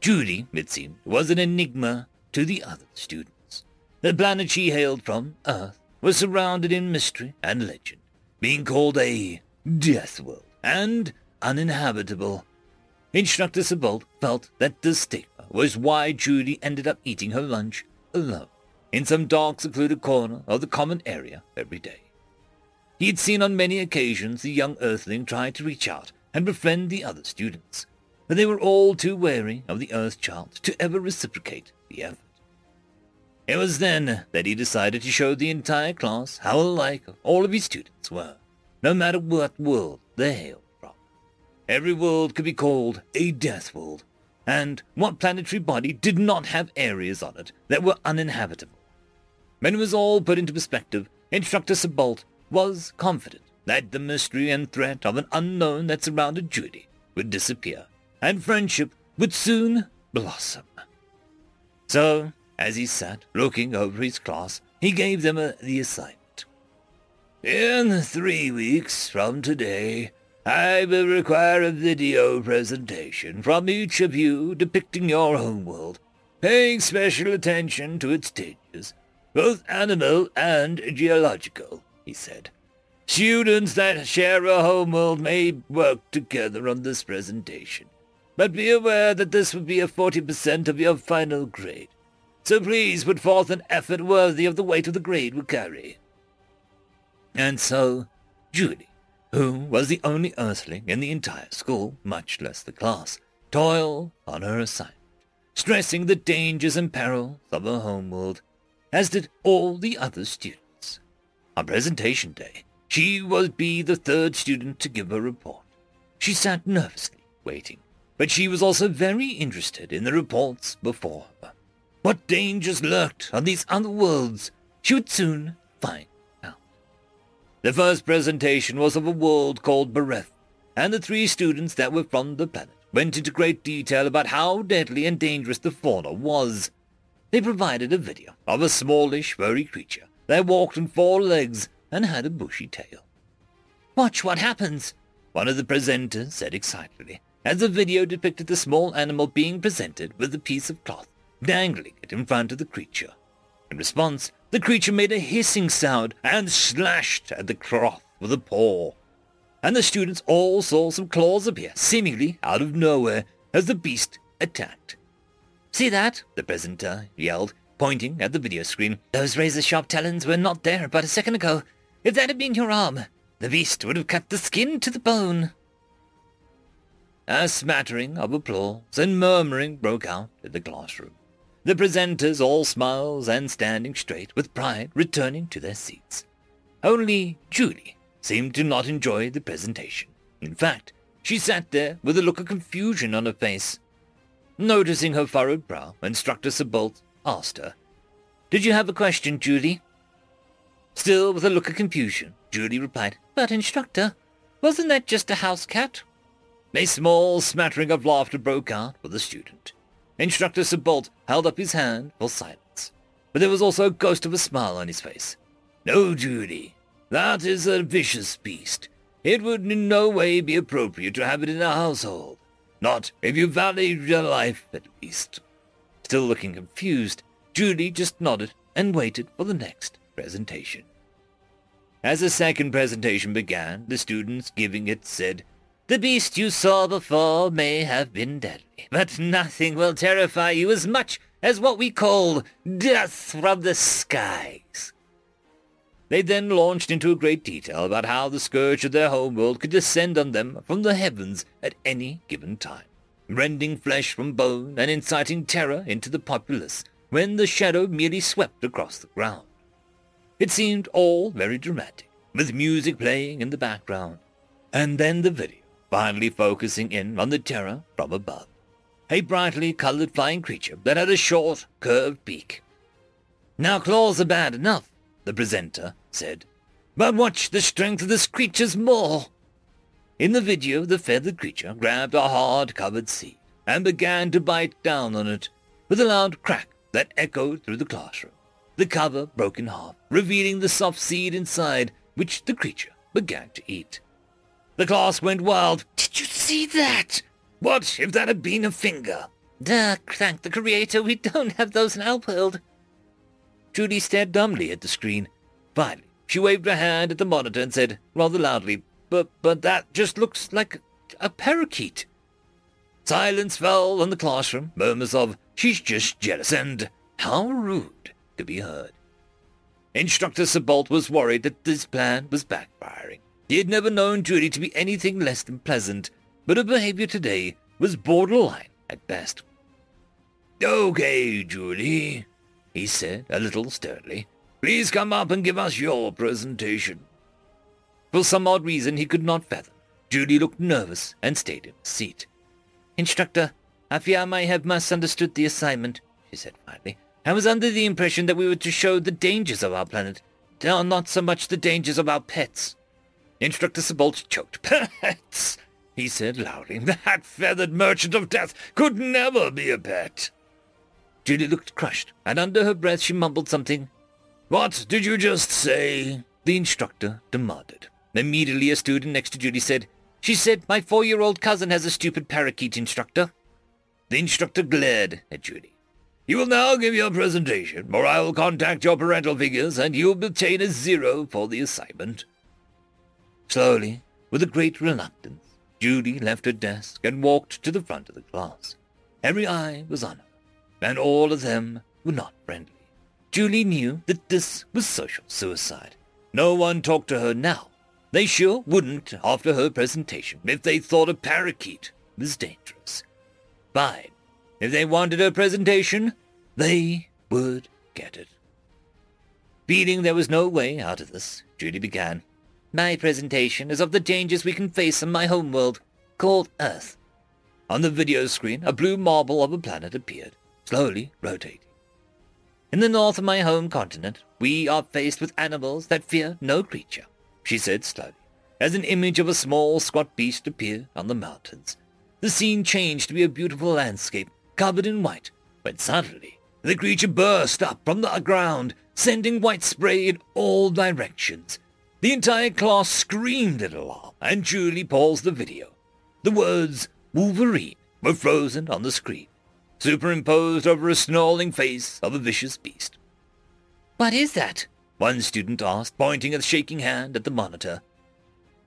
Judy, it seemed, was an enigma to the other students. The planet she hailed from, Earth, was surrounded in mystery and legend, being called a death world and uninhabitable. Instructor Sabalt felt that the stigma was why Judy ended up eating her lunch alone in some dark, secluded corner of the common area every day. He had seen on many occasions the young Earthling try to reach out and befriend the other students, but they were all too wary of the Earth child to ever reciprocate the effort. It was then that he decided to show the entire class how alike all of his students were, no matter what world they hailed from. Every world could be called a death world, and what planetary body did not have areas on it that were uninhabitable? When it was all put into perspective, Instructor Sabalt was confident that the mystery and threat of an unknown that surrounded Judy would disappear, and friendship would soon blossom. So as he sat looking over his class, he gave them a, the assignment. In three weeks from today, I will require a video presentation from each of you depicting your homeworld, paying special attention to its stages, both animal and geological, he said. Students that share a homeworld may work together on this presentation, but be aware that this will be a 40% of your final grade so please put forth an effort worthy of the weight of the grade we carry. And so, Judy, who was the only earthling in the entire school, much less the class, toiled on her assignment, stressing the dangers and perils of her homeworld, as did all the other students. On presentation day, she would be the third student to give her report. She sat nervously, waiting, but she was also very interested in the reports before her. What dangers lurked on these other worlds she would soon find out. The first presentation was of a world called Bereth, and the three students that were from the planet went into great detail about how deadly and dangerous the fauna was. They provided a video of a smallish, furry creature that walked on four legs and had a bushy tail. Watch what happens, one of the presenters said excitedly, as the video depicted the small animal being presented with a piece of cloth dangling it in front of the creature. In response, the creature made a hissing sound and slashed at the cloth with a paw. And the students all saw some claws appear, seemingly out of nowhere, as the beast attacked. See that? The presenter yelled, pointing at the video screen. Those razor-sharp talons were not there but a second ago. If that had been your arm, the beast would have cut the skin to the bone. A smattering of applause and murmuring broke out in the classroom the presenters all smiles and standing straight with pride returning to their seats. Only Julie seemed to not enjoy the presentation. In fact, she sat there with a look of confusion on her face. Noticing her furrowed brow, Instructor Sabalt asked her, Did you have a question, Julie? Still with a look of confusion, Julie replied, But, Instructor, wasn't that just a house cat? A small smattering of laughter broke out for the student. Instructor Sebald held up his hand for silence, but there was also a ghost of a smile on his face. No, Judy, that is a vicious beast. It would in no way be appropriate to have it in a household. Not if you valued your life, at least. Still looking confused, Judy just nodded and waited for the next presentation. As the second presentation began, the students giving it said, The beast you saw before may have been deadly, but nothing will terrify you as much as what we call death from the skies. They then launched into a great detail about how the scourge of their home world could descend on them from the heavens at any given time, rending flesh from bone and inciting terror into the populace when the shadow merely swept across the ground. It seemed all very dramatic, with music playing in the background, and then the video finally focusing in on the terror from above. A brightly colored flying creature that had a short, curved beak. Now claws are bad enough, the presenter said. But watch the strength of this creature's maw. In the video, the feathered creature grabbed a hard-covered seed and began to bite down on it with a loud crack that echoed through the classroom. The cover broke in half, revealing the soft seed inside, which the creature began to eat. The class went wild. Did you see that? What if that had been a finger? Duh, thank the creator, we don't have those in our world. Judy stared dumbly at the screen. Finally, she waved her hand at the monitor and said, rather loudly, But, but that just looks like a parakeet. Silence fell on the classroom, murmurs of, she's just jealous, and how rude could be heard. Instructor Sebald was worried that this plan was backfiring. He had never known Judy to be anything less than pleasant, but her behavior today was borderline at best. Okay, Judy, he said, a little sternly. Please come up and give us your presentation. For some odd reason he could not fathom, Judy looked nervous and stayed in her seat. Instructor, I fear I may have misunderstood the assignment, she said finally. I was under the impression that we were to show the dangers of our planet, not so much the dangers of our pets. Instructor Sebald choked. Pets, he said loudly. That feathered merchant of death could never be a pet. Judy looked crushed, and under her breath she mumbled something. What did you just say? The instructor demanded. Immediately a student next to Judy said, She said my four-year-old cousin has a stupid parakeet instructor. The instructor glared at Judy. You will now give your presentation, or I will contact your parental figures, and you will obtain a zero for the assignment. Slowly, with a great reluctance, Judy left her desk and walked to the front of the class. Every eye was on her and all of them were not friendly. Julie knew that this was social suicide. No one talked to her now. They sure wouldn't after her presentation if they thought a parakeet was dangerous. Fine. If they wanted her presentation, they would get it. Feeling there was no way out of this, Judy began. My presentation is of the dangers we can face on my homeworld, called Earth. On the video screen, a blue marble of a planet appeared slowly rotating. In the north of my home continent, we are faced with animals that fear no creature, she said slowly, as an image of a small, squat beast appeared on the mountains. The scene changed to be a beautiful landscape, covered in white, when suddenly the creature burst up from the ground, sending white spray in all directions. The entire class screamed in alarm, and Julie paused the video. The words Wolverine were frozen on the screen superimposed over a snarling face of a vicious beast. What is that? One student asked, pointing a shaking hand at the monitor.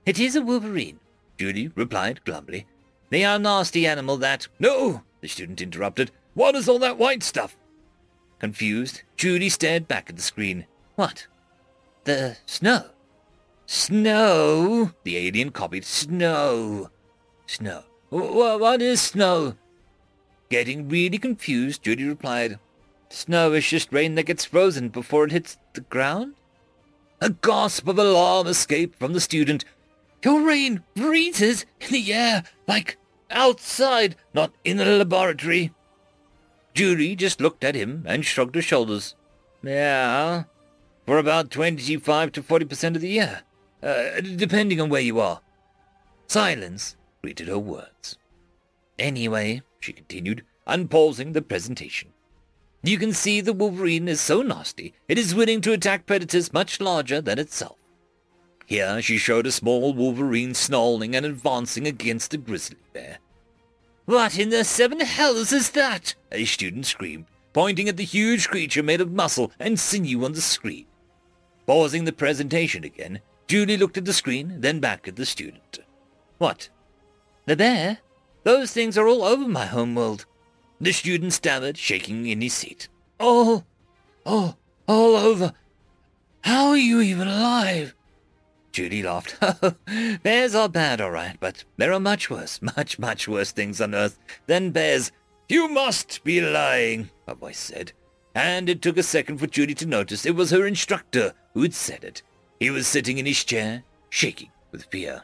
It is a wolverine, Julie replied glumly. They are a nasty animal that... No, the student interrupted. What is all that white stuff? Confused, Julie stared back at the screen. What? The snow. Snow? The alien copied. Snow. Snow. What is snow? Getting really confused, Judy replied, Snow is just rain that gets frozen before it hits the ground? A gasp of alarm escaped from the student. Your rain freezes in the air, like outside, not in the laboratory. Judy just looked at him and shrugged her shoulders. Yeah, for about 25 to 40% of the year, uh, depending on where you are. Silence greeted her words. Anyway, she continued, unpausing the presentation. You can see the wolverine is so nasty, it is willing to attack predators much larger than itself. Here she showed a small wolverine snarling and advancing against a grizzly bear. What in the seven hells is that? A student screamed, pointing at the huge creature made of muscle and sinew on the screen. Pausing the presentation again, Julie looked at the screen, then back at the student. What? The bear? Those things are all over my homeworld. The student stammered, shaking in his seat. All, all, all over. How are you even alive? Judy laughed. [LAUGHS] bears are bad, all right, but there are much worse, much, much worse things on earth than bears. You must be lying, a voice said. And it took a second for Judy to notice it was her instructor who had said it. He was sitting in his chair, shaking with fear.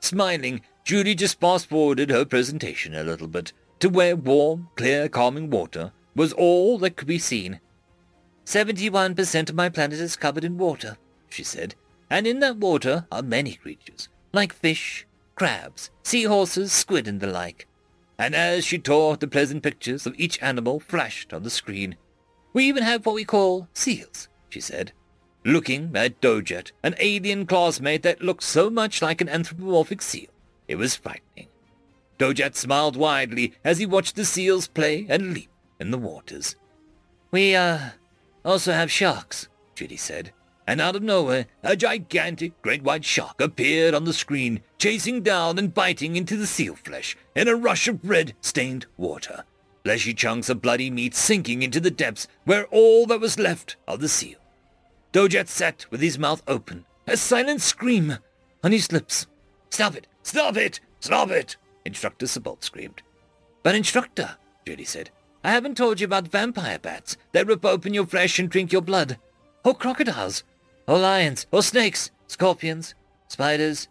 Smiling, Judy just fast-forwarded her presentation a little bit to where warm, clear, calming water was all that could be seen. Seventy-one percent of my planet is covered in water, she said, and in that water are many creatures, like fish, crabs, seahorses, squid, and the like. And as she tore the pleasant pictures of each animal flashed on the screen, we even have what we call seals, she said, looking at Dojet, an alien classmate that looked so much like an anthropomorphic seal. It was frightening. Dojet smiled widely as he watched the seals play and leap in the waters. We, uh, also have sharks, Judy said, and out of nowhere, a gigantic great white shark appeared on the screen, chasing down and biting into the seal flesh in a rush of red-stained water. Fleshy chunks of bloody meat sinking into the depths where all that was left of the seal. Dojet sat with his mouth open, a silent scream on his lips. Stop it! Stop it! Stop it! Instructor Sabot screamed. But Instructor, Judy said, I haven't told you about vampire bats that rip open your flesh and drink your blood. Or crocodiles or lions, or snakes, scorpions, spiders.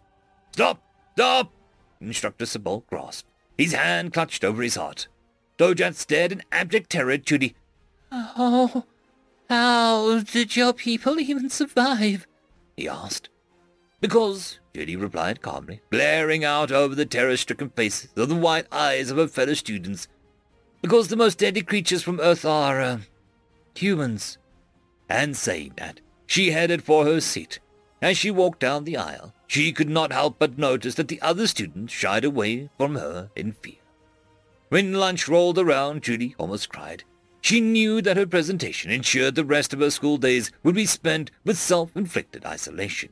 Stop! Stop! Instructor Sabol grasped. His hand clutched over his heart. Dojat stared in abject terror at Judy. Oh, how did your people even survive? he asked. Because, Judy replied calmly, glaring out over the terror-stricken faces of the white eyes of her fellow students. Because the most deadly creatures from Earth are, uh, humans. And saying that, she headed for her seat. As she walked down the aisle, she could not help but notice that the other students shied away from her in fear. When lunch rolled around, Judy almost cried. She knew that her presentation ensured the rest of her school days would be spent with self-inflicted isolation.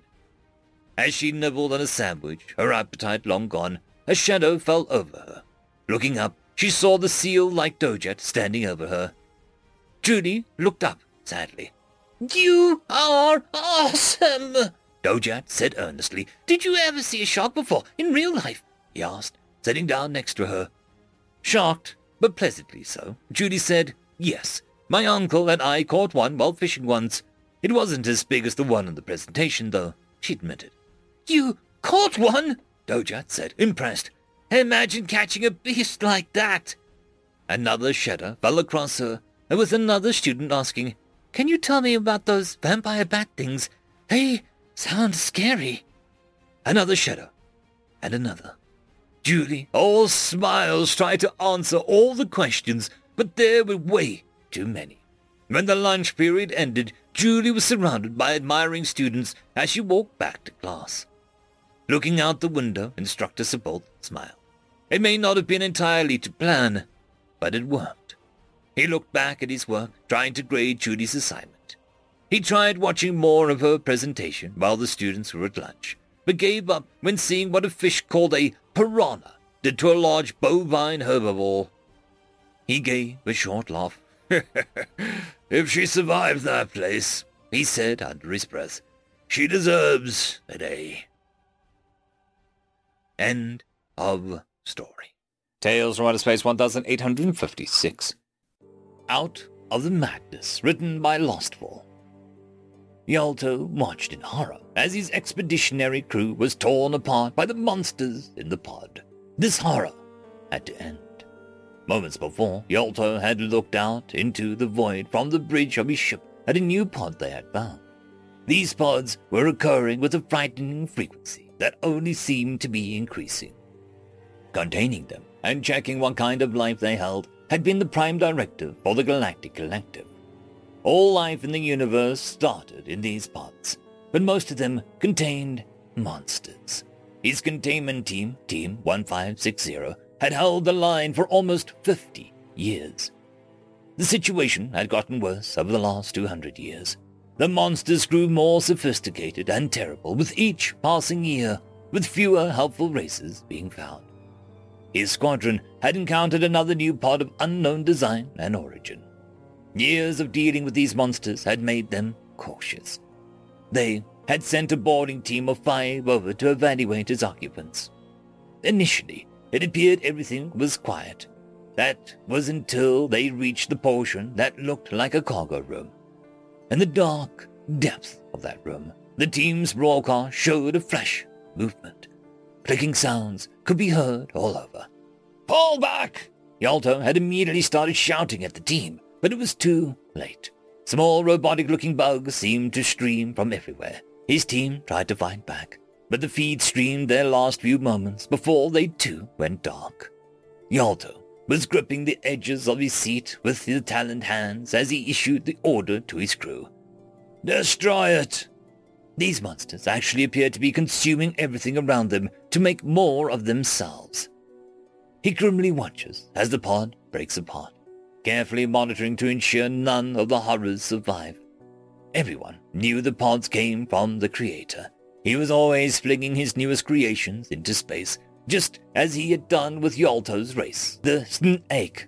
As she nibbled on a sandwich, her appetite long gone, a shadow fell over her. Looking up, she saw the seal-like Dojet standing over her. Judy looked up sadly. You are awesome! Dojat said earnestly. Did you ever see a shark before, in real life? he asked, sitting down next to her. Shocked, but pleasantly so, Judy said, Yes, my uncle and I caught one while fishing once. It wasn't as big as the one in the presentation, though, she admitted. You caught one? Dojat said, impressed. Imagine catching a beast like that. Another shudder fell across her, and was another student asking, can you tell me about those vampire bat things? They sound scary. Another shudder, And another. Julie, all smiles, tried to answer all the questions, but there were way too many. When the lunch period ended, Julie was surrounded by admiring students as she walked back to class. Looking out the window, Instructor Sabot smiled. It may not have been entirely to plan, but it worked. He looked back at his work, trying to grade Judy's assignment. He tried watching more of her presentation while the students were at lunch, but gave up when seeing what a fish called a piranha did to a large bovine herbivore. He gave a short laugh. [LAUGHS] if she survives that place, he said under his breath, she deserves A. End of story. Tales from Outer Space 1856. Out of the Madness, written by Lostful. Yalto watched in horror as his expeditionary crew was torn apart by the monsters in the pod. This horror had to end. Moments before, Yalto had looked out into the void from the bridge of his ship at a new pod they had found. These pods were occurring with a frightening frequency that only seemed to be increasing. containing them and checking what kind of life they held had been the prime directive for the Galactic Collective. All life in the universe started in these pods, but most of them contained monsters. His containment team, Team 1560, had held the line for almost 50 years. The situation had gotten worse over the last 200 years. The monsters grew more sophisticated and terrible with each passing year, with fewer helpful races being found. His squadron had encountered another new pod of unknown design and origin. Years of dealing with these monsters had made them cautious. They had sent a boarding team of five over to evaluate its occupants. Initially, it appeared everything was quiet. That was until they reached the portion that looked like a cargo room. In the dark depth of that room, the team's broadcast showed a flash movement. Clicking sounds could be heard all over. Pull back! Yalto had immediately started shouting at the team, but it was too late. Small robotic-looking bugs seemed to stream from everywhere. His team tried to fight back, but the feed streamed their last few moments before they too went dark. Yalto was gripping the edges of his seat with his taloned hands as he issued the order to his crew. Destroy it! These monsters actually appeared to be consuming everything around them to make more of themselves. He grimly watches as the pod breaks apart, carefully monitoring to ensure none of the horrors survive. Everyone knew the pods came from the Creator. He was always flinging his newest creations into space, just as he had done with Yalto's race, the Snake.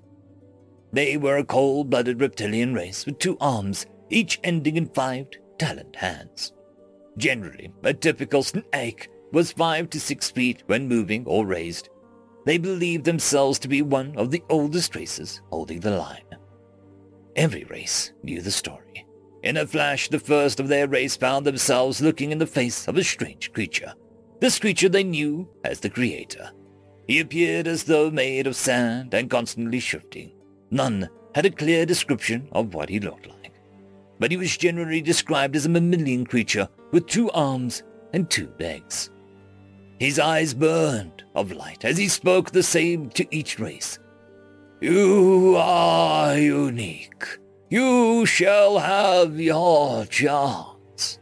They were a cold-blooded reptilian race with two arms, each ending in five taloned hands. Generally, a typical snake was five to six feet when moving or raised. They believed themselves to be one of the oldest races holding the line. Every race knew the story. In a flash, the first of their race found themselves looking in the face of a strange creature. This creature they knew as the Creator. He appeared as though made of sand and constantly shifting. None had a clear description of what he looked like. But he was generally described as a mammalian creature with two arms and two legs. His eyes burned of light as he spoke the same to each race. You are unique. You shall have your chance.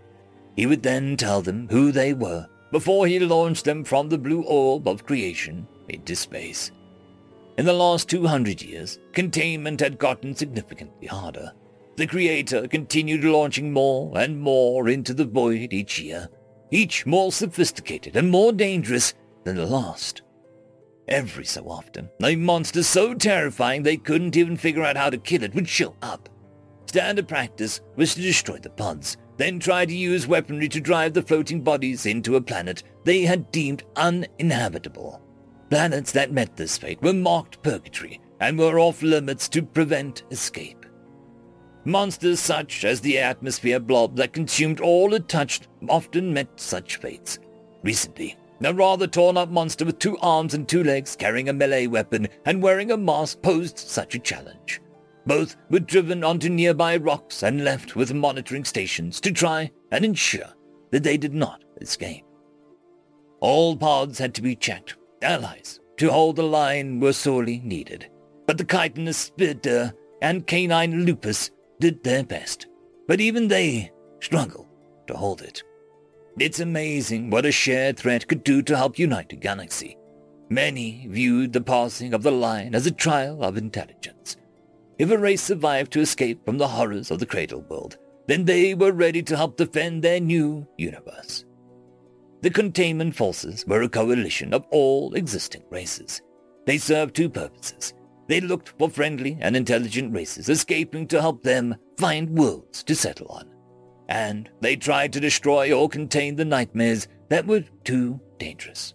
He would then tell them who they were before he launched them from the blue orb of creation into space. In the last 200 years, containment had gotten significantly harder. The Creator continued launching more and more into the void each year, each more sophisticated and more dangerous than the last. Every so often, a monster so terrifying they couldn't even figure out how to kill it would show up. Standard practice was to destroy the pods, then try to use weaponry to drive the floating bodies into a planet they had deemed uninhabitable. Planets that met this fate were marked purgatory and were off limits to prevent escape. Monsters such as the atmosphere blob that consumed all it touched often met such fates. Recently, a rather torn-up monster with two arms and two legs carrying a melee weapon and wearing a mask posed such a challenge. Both were driven onto nearby rocks and left with monitoring stations to try and ensure that they did not escape. All pods had to be checked. Allies to hold the line were sorely needed, but the chitinous spitter and canine lupus did their best. But even they struggled to hold it. It's amazing what a shared threat could do to help unite a galaxy. Many viewed the passing of the line as a trial of intelligence. If a race survived to escape from the horrors of the Cradle World, then they were ready to help defend their new universe. The containment forces were a coalition of all existing races. They served two purposes. They looked for friendly and intelligent races escaping to help them find worlds to settle on. And they tried to destroy or contain the nightmares that were too dangerous.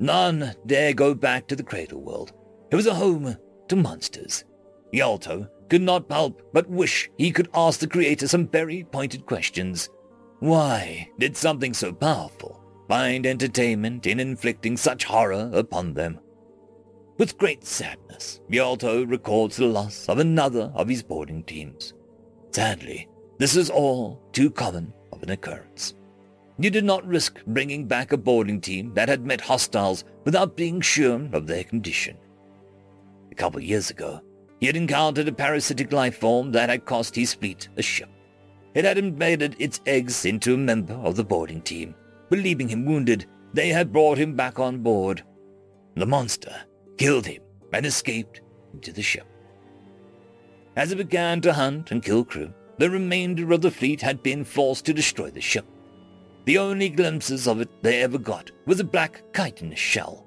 None dare go back to the Cradle World. It was a home to monsters, Yalto could not help but wish he could ask the Creator some very pointed questions. Why did something so powerful find entertainment in inflicting such horror upon them? With great sadness, Yalto records the loss of another of his boarding teams. Sadly, this is all too common of an occurrence. you did not risk bringing back a boarding team that had met hostiles without being sure of their condition. A couple years ago, he had encountered a parasitic life form that had cost his fleet a ship. It had embedded its eggs into a member of the boarding team. Believing him wounded, they had brought him back on board. The monster killed him and escaped into the ship. As it began to hunt and kill crew, the remainder of the fleet had been forced to destroy the ship. The only glimpses of it they ever got was a black chitinous shell.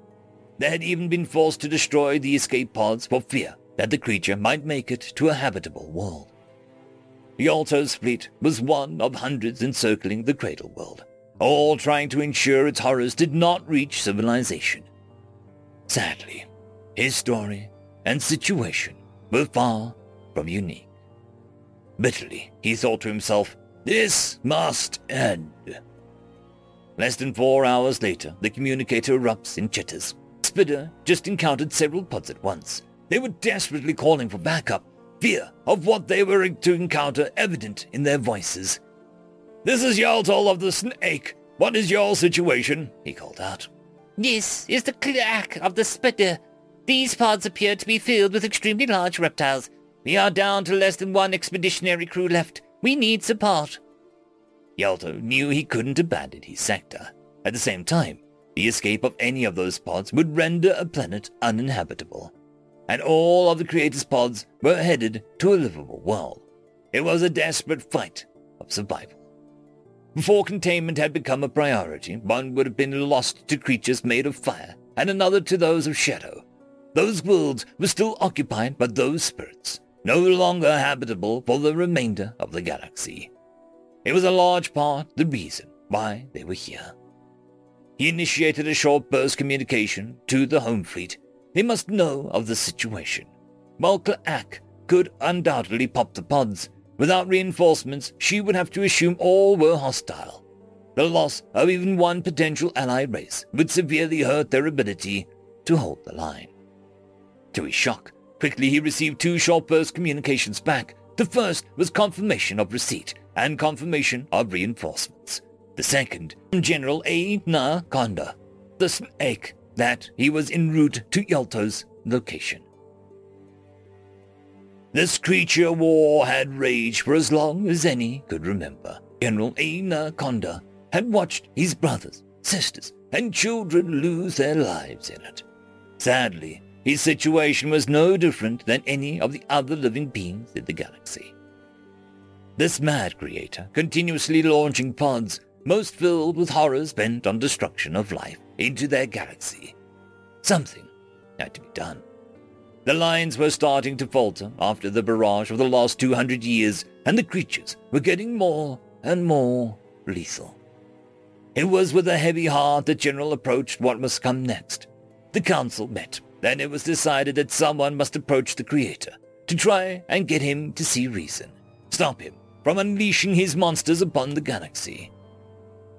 They had even been forced to destroy the escape pods for fear that the creature might make it to a habitable world. Yalto's fleet was one of hundreds encircling the Cradle World, all trying to ensure its horrors did not reach civilization. Sadly, his story and situation were far from unique. Bitterly, he thought to himself, this must end. Less than four hours later, the communicator erupts in chitters. Spitter just encountered several pods at once. They were desperately calling for backup, fear of what they were to encounter evident in their voices. This is Yaltol of the Snake. What is your situation? he called out. This is the Klaak of the spitter. These pods appear to be filled with extremely large reptiles. We are down to less than one expeditionary crew left. We need support. Yalto knew he couldn't abandon his sector. At the same time, the escape of any of those pods would render a planet uninhabitable. And all of the Creator's pods were headed to a livable world. It was a desperate fight of survival. Before containment had become a priority, one would have been lost to creatures made of fire, and another to those of shadow. Those worlds were still occupied by those spirits, no longer habitable for the remainder of the galaxy. It was a large part the reason why they were here. He initiated a short burst communication to the home fleet. They must know of the situation. While Klaak could undoubtedly pop the pods, without reinforcements, she would have to assume all were hostile. The loss of even one potential ally race would severely hurt their ability to hold the line. To his shock, quickly he received two short burst communications back. The first was confirmation of receipt and confirmation of reinforcements. The second, from General A. Na Konda, the snake, that he was en route to Yalta's location. This creature war had raged for as long as any could remember. General Aina Konda had watched his brothers, sisters, and children lose their lives in it. Sadly, his situation was no different than any of the other living beings in the galaxy. This mad creator, continuously launching pods, most filled with horrors bent on destruction of life, into their galaxy. Something had to be done. The lines were starting to falter after the barrage of the last 200 years, and the creatures were getting more and more lethal. It was with a heavy heart that General approached what must come next. The council met then it was decided that someone must approach the Creator to try and get him to see reason, stop him from unleashing his monsters upon the galaxy.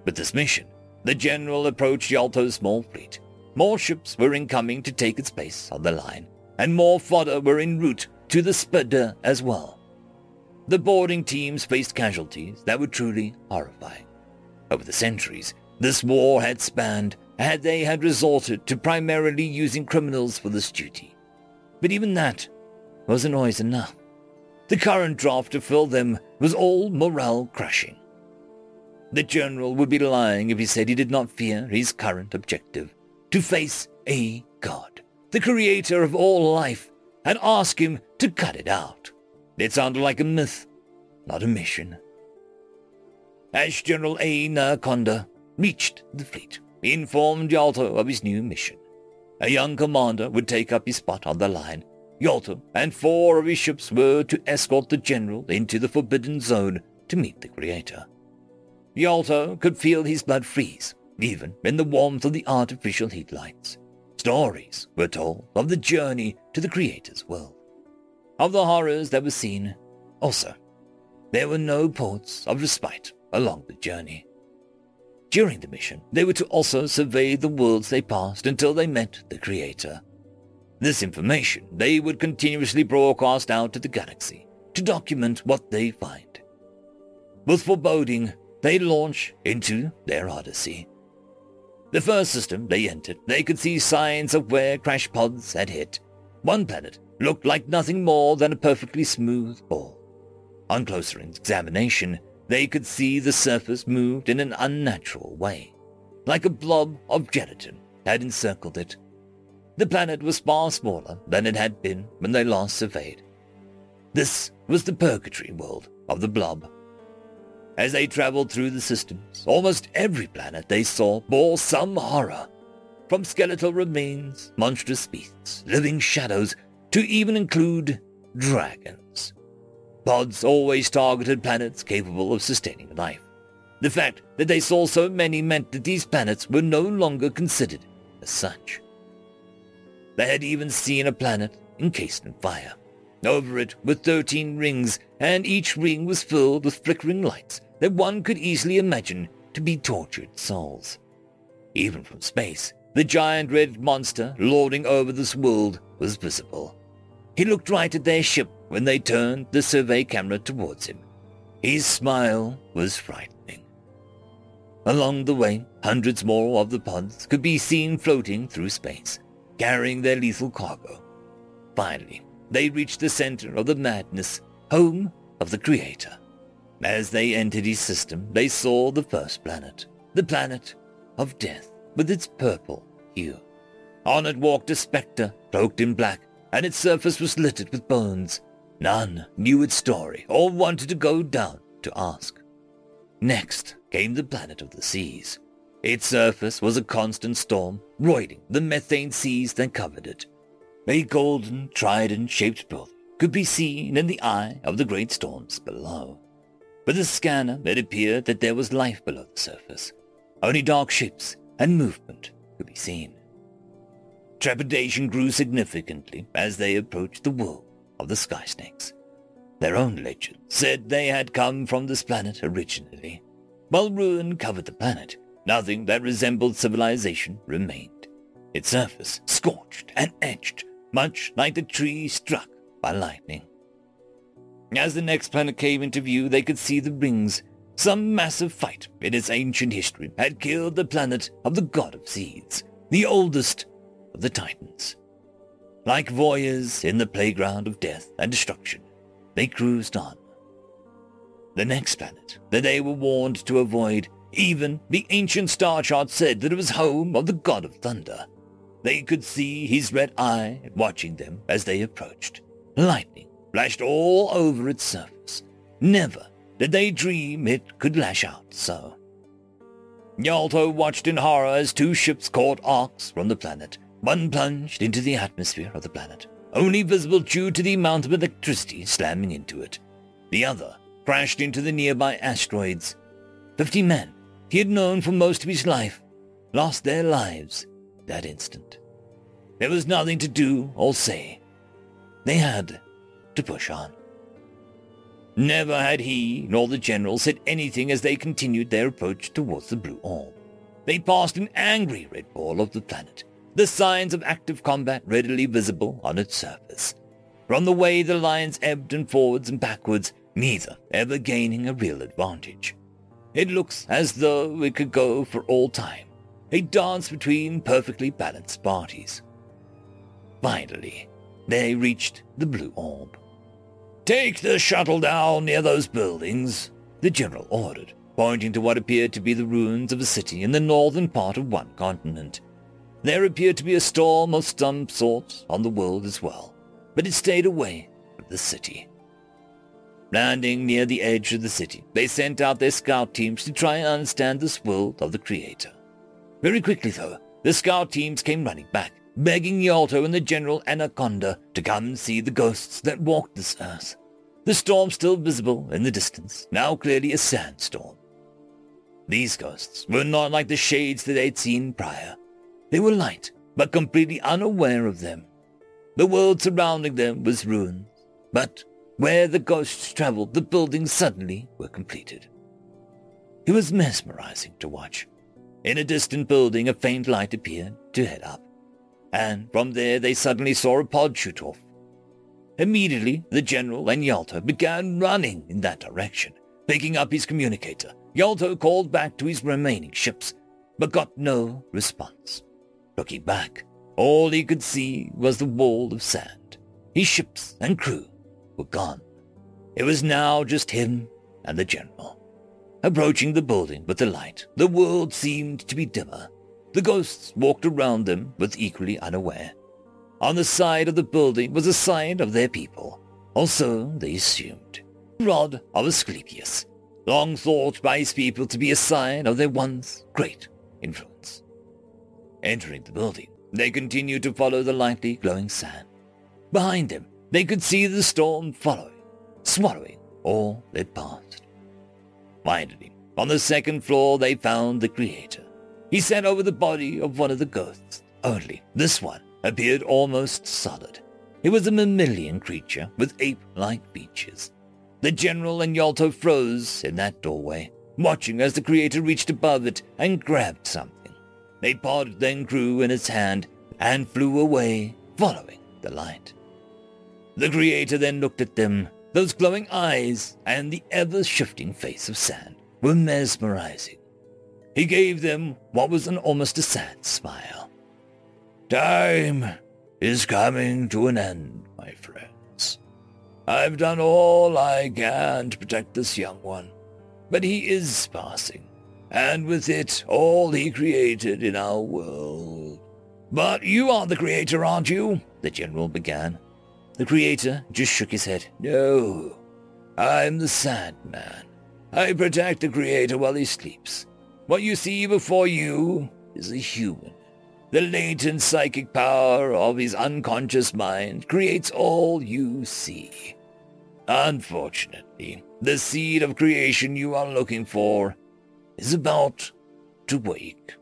But this mission, the General approached Yalto's small fleet. More ships were incoming to take its place on the line, and more fodder were en route to the Spitter as well. The boarding teams faced casualties that were truly horrifying. Over the centuries, this war had spanned had they had resorted to primarily using criminals for this duty. But even that wasn't always enough. The current draft to fill them was all morale crushing. The general would be lying if he said he did not fear his current objective, to face a god, the creator of all life, and ask him to cut it out. It sounded like a myth, not a mission. As General A. Nakonda reached the fleet, he informed Yalto of his new mission. A young commander would take up his spot on the line. Yalto and four of his ships were to escort the general into the Forbidden Zone to meet the Creator. Yalto could feel his blood freeze, even in the warmth of the artificial heat lights. Stories were told of the journey to the Creator's world, of the horrors that were seen. Also, there were no ports of respite along the journey. During the mission, they were to also survey the worlds they passed until they met the Creator. This information they would continuously broadcast out to the galaxy to document what they find. With foreboding they launch into their odyssey. The first system they entered, they could see signs of where crash pods had hit. One planet looked like nothing more than a perfectly smooth ball. On closer examination, they could see the surface moved in an unnatural way, like a blob of gelatin had encircled it. The planet was far smaller than it had been when they last surveyed. This was the purgatory world of the blob. As they traveled through the systems, almost every planet they saw bore some horror. From skeletal remains, monstrous beasts, living shadows, to even include dragons. Pods always targeted planets capable of sustaining life. The fact that they saw so many meant that these planets were no longer considered as such. They had even seen a planet encased in fire. Over it were 13 rings, and each ring was filled with flickering lights that one could easily imagine to be tortured souls. Even from space, the giant red monster lording over this world was visible. He looked right at their ship when they turned the survey camera towards him. His smile was frightening. Along the way, hundreds more of the pods could be seen floating through space, carrying their lethal cargo. Finally, they reached the center of the madness, home of the Creator. As they entered his system, they saw the first planet, the planet of death, with its purple hue. On it walked a spectre, cloaked in black, and its surface was littered with bones. None knew its story or wanted to go down to ask. Next came the planet of the seas. Its surface was a constant storm, roiding the methane seas that covered it. A golden trident-shaped building could be seen in the eye of the great storms below. With the scanner, it appeared that there was life below the surface. Only dark shapes and movement could be seen. Trepidation grew significantly as they approached the world of the Sky Snakes. Their own legend said they had come from this planet originally. While ruin covered the planet, nothing that resembled civilization remained. Its surface scorched and etched much like the tree struck by lightning. As the next planet came into view, they could see the rings. Some massive fight in its ancient history had killed the planet of the god of seeds, the oldest of the Titans. Like voyeurs in the playground of death and destruction, they cruised on. The next planet that they were warned to avoid, even the ancient star chart said that it was home of the god of thunder. They could see his red eye watching them as they approached. Lightning flashed all over its surface. Never did they dream it could lash out so. Yalto watched in horror as two ships caught arcs from the planet. One plunged into the atmosphere of the planet, only visible due to the amount of electricity slamming into it. The other crashed into the nearby asteroids. Fifty men he had known for most of his life lost their lives that instant. There was nothing to do or say. They had to push on. Never had he nor the general said anything as they continued their approach towards the blue orb. They passed an angry red ball of the planet, the signs of active combat readily visible on its surface. From the way the lines ebbed and forwards and backwards, neither ever gaining a real advantage. It looks as though it could go for all time, a dance between perfectly balanced parties. Finally, they reached the blue orb. Take the shuttle down near those buildings, the general ordered, pointing to what appeared to be the ruins of a city in the northern part of one continent. There appeared to be a storm of some sort on the world as well, but it stayed away from the city. Landing near the edge of the city, they sent out their scout teams to try and understand this world of the Creator. Very quickly, though, the scout teams came running back, begging Yalto and the General Anaconda to come see the ghosts that walked this earth. The storm still visible in the distance, now clearly a sandstorm. These ghosts were not like the shades that they'd seen prior. They were light, but completely unaware of them. The world surrounding them was ruins, but where the ghosts traveled, the buildings suddenly were completed. It was mesmerizing to watch. In a distant building, a faint light appeared to head up, and from there they suddenly saw a pod shoot off. Immediately, the general and Yalto began running in that direction, picking up his communicator, Yalto called back to his remaining ships, but got no response. Looking back, all he could see was the wall of sand. His ships and crew were gone. It was now just him and the general. Approaching the building with the light, the world seemed to be dimmer. The ghosts walked around them, but equally unaware. On the side of the building was a sign of their people, also they assumed. Rod of Asclepius, long thought by his people to be a sign of their once great influence. Entering the building, they continued to follow the lightly glowing sand. Behind them, they could see the storm following, swallowing all that passed. Finally, on the second floor, they found the Creator. He sat over the body of one of the ghosts, only this one appeared almost solid. It was a mammalian creature with ape-like features. The General and Yalto froze in that doorway, watching as the Creator reached above it and grabbed something. A pod then grew in its hand and flew away, following the light. The Creator then looked at them. Those glowing eyes and the ever-shifting face of sand were mesmerizing. He gave them what was an almost a sad smile. Time is coming to an end, my friends. I've done all I can to protect this young one, but he is passing, and with it all he created in our world. But you are the creator, aren't you? The general began. The creator just shook his head. No, I'm the Sandman. I protect the creator while he sleeps. What you see before you is a human. The latent psychic power of his unconscious mind creates all you see. Unfortunately, the seed of creation you are looking for is about to wake.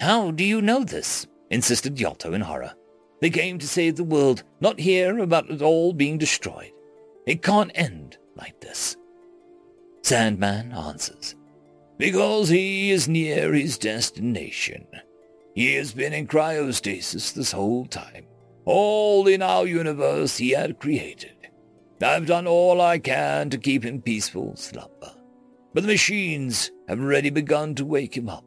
How do you know this? insisted Yalto in horror. They came to save the world, not hear about it all being destroyed. It can't end like this. Sandman answers, Because he is near his destination. He has been in cryostasis this whole time. All in our universe he had created. I've done all I can to keep him peaceful slumber. But the machines have already begun to wake him up.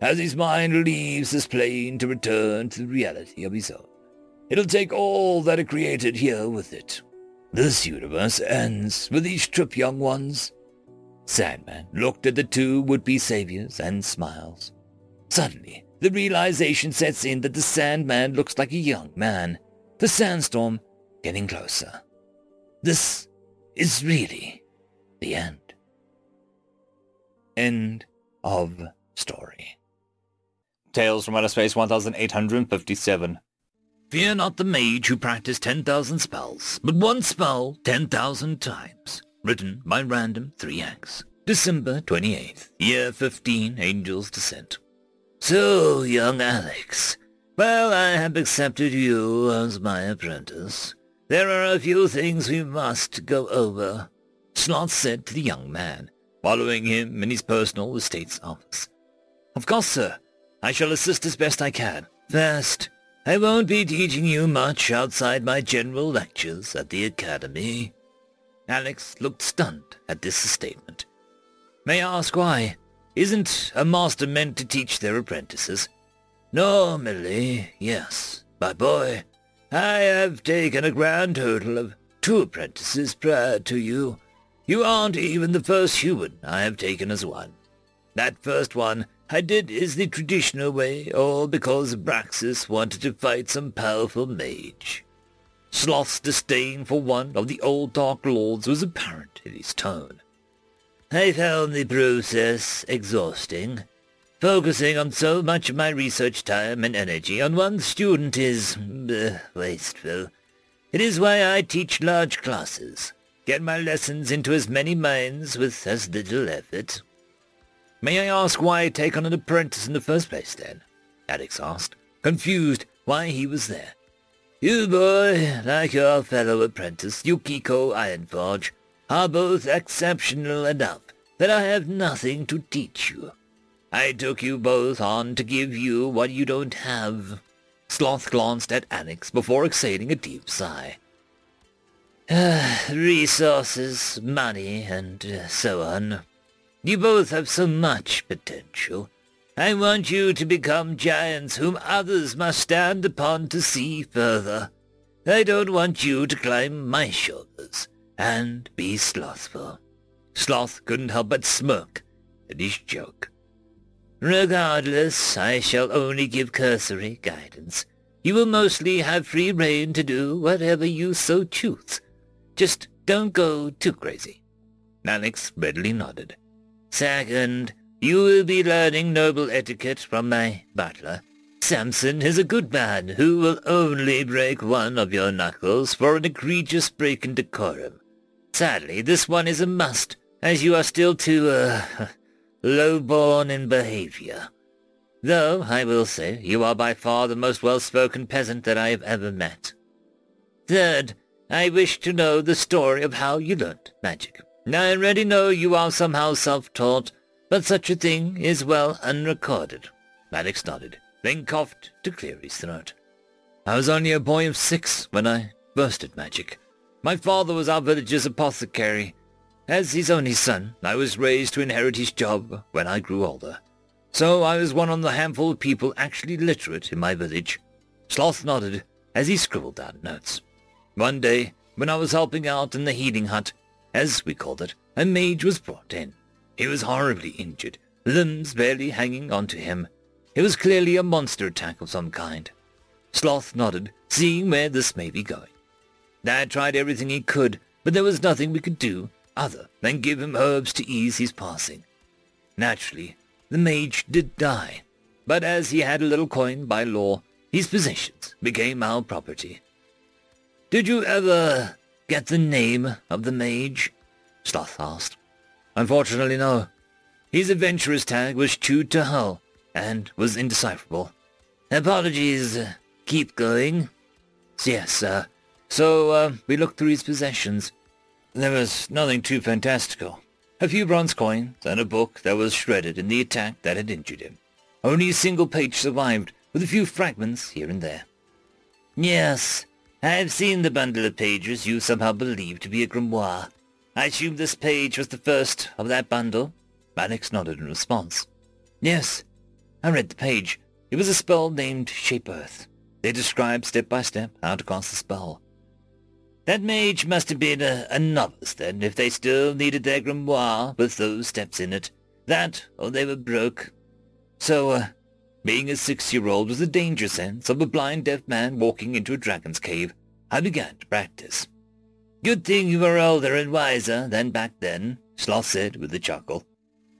As his mind leaves this plane to return to the reality of his own, it'll take all that it created here with it. This universe ends with each trip, young ones. Sandman looked at the two would-be saviors and smiles. Suddenly, the realization sets in that the Sandman looks like a young man. The sandstorm getting closer. This is really the end. End of story. Tales from Outer Space 1857. Fear not the mage who practiced 10,000 spells, but one spell 10,000 times. Written by Random 3X. December 28th, year 15, Angel's Descent. So, young Alex, well, I have accepted you as my apprentice. There are a few things we must go over, Sloth said to the young man, following him in his personal estate's office. Of course, sir. I shall assist as best I can. First, I won't be teaching you much outside my general lectures at the academy. Alex looked stunned at this statement. May I ask why? Isn't a master meant to teach their apprentices? Normally, yes. My boy, I have taken a grand total of two apprentices prior to you. You aren't even the first human I have taken as one. That first one I did is the traditional way, all because Braxis wanted to fight some powerful mage. Sloth's disdain for one of the old Dark Lords was apparent in his tone. I found the process exhausting. Focusing on so much of my research time and energy on one student is uh, wasteful. It is why I teach large classes, get my lessons into as many minds with as little effort. May I ask why I take on an apprentice in the first place, then? Alex asked, confused why he was there. You, boy, like your fellow apprentice, Yukiko Ironforge, are both exceptional enough that I have nothing to teach you. I took you both on to give you what you don't have. Sloth glanced at Alex before exhaling a deep sigh. Uh, resources, money, and so on. You both have so much potential. I want you to become giants whom others must stand upon to see further. I don't want you to climb my shoulders and be slothful. Sloth couldn't help but smirk at his joke. Regardless, I shall only give cursory guidance. You will mostly have free rein to do whatever you so choose. Just don't go too crazy. Alex readily nodded. Second, you will be learning noble etiquette from my butler. Samson is a good man who will only break one of your knuckles for an egregious break in decorum. Sadly, this one is a must, as you are still too, uh, [LAUGHS] low-born in behavior. Though, I will say, you are by far the most well-spoken peasant that I have ever met. Third, I wish to know the story of how you learnt magic. I already know you are somehow self-taught, but such a thing is well unrecorded. Maddox nodded, then coughed to clear his throat. I was only a boy of six when I first at magic. My father was our village's apothecary, as his only son, I was raised to inherit his job when I grew older. So I was one of the handful of people actually literate in my village. Sloth nodded as he scribbled down notes. One day, when I was helping out in the healing hut, as we called it, a mage was brought in. He was horribly injured, limbs barely hanging onto him. It was clearly a monster attack of some kind. Sloth nodded, seeing where this may be going. Dad tried everything he could, but there was nothing we could do other than give him herbs to ease his passing. Naturally, the mage did die, but as he had a little coin by law, his possessions became our property. Did you ever get the name of the mage? Sloth asked. Unfortunately, no. His adventurer's tag was chewed to hull and was indecipherable. Apologies. Keep going. Yes, sir. So, uh, we looked through his possessions. There was nothing too fantastical. A few bronze coins and a book that was shredded in the attack that had injured him. Only a single page survived, with a few fragments here and there. Yes, I've seen the bundle of pages you somehow believe to be a grimoire. I assume this page was the first of that bundle? Maddox nodded in response. Yes, I read the page. It was a spell named Shape Earth. They described step by step how to cast the spell. That mage must have been a, a novice then, if they still needed their grimoire with those steps in it. That, or they were broke. So, uh, being a six-year-old with a danger sense of a blind deaf man walking into a dragon's cave, I began to practice. Good thing you were older and wiser than back then, Sloth said with a chuckle.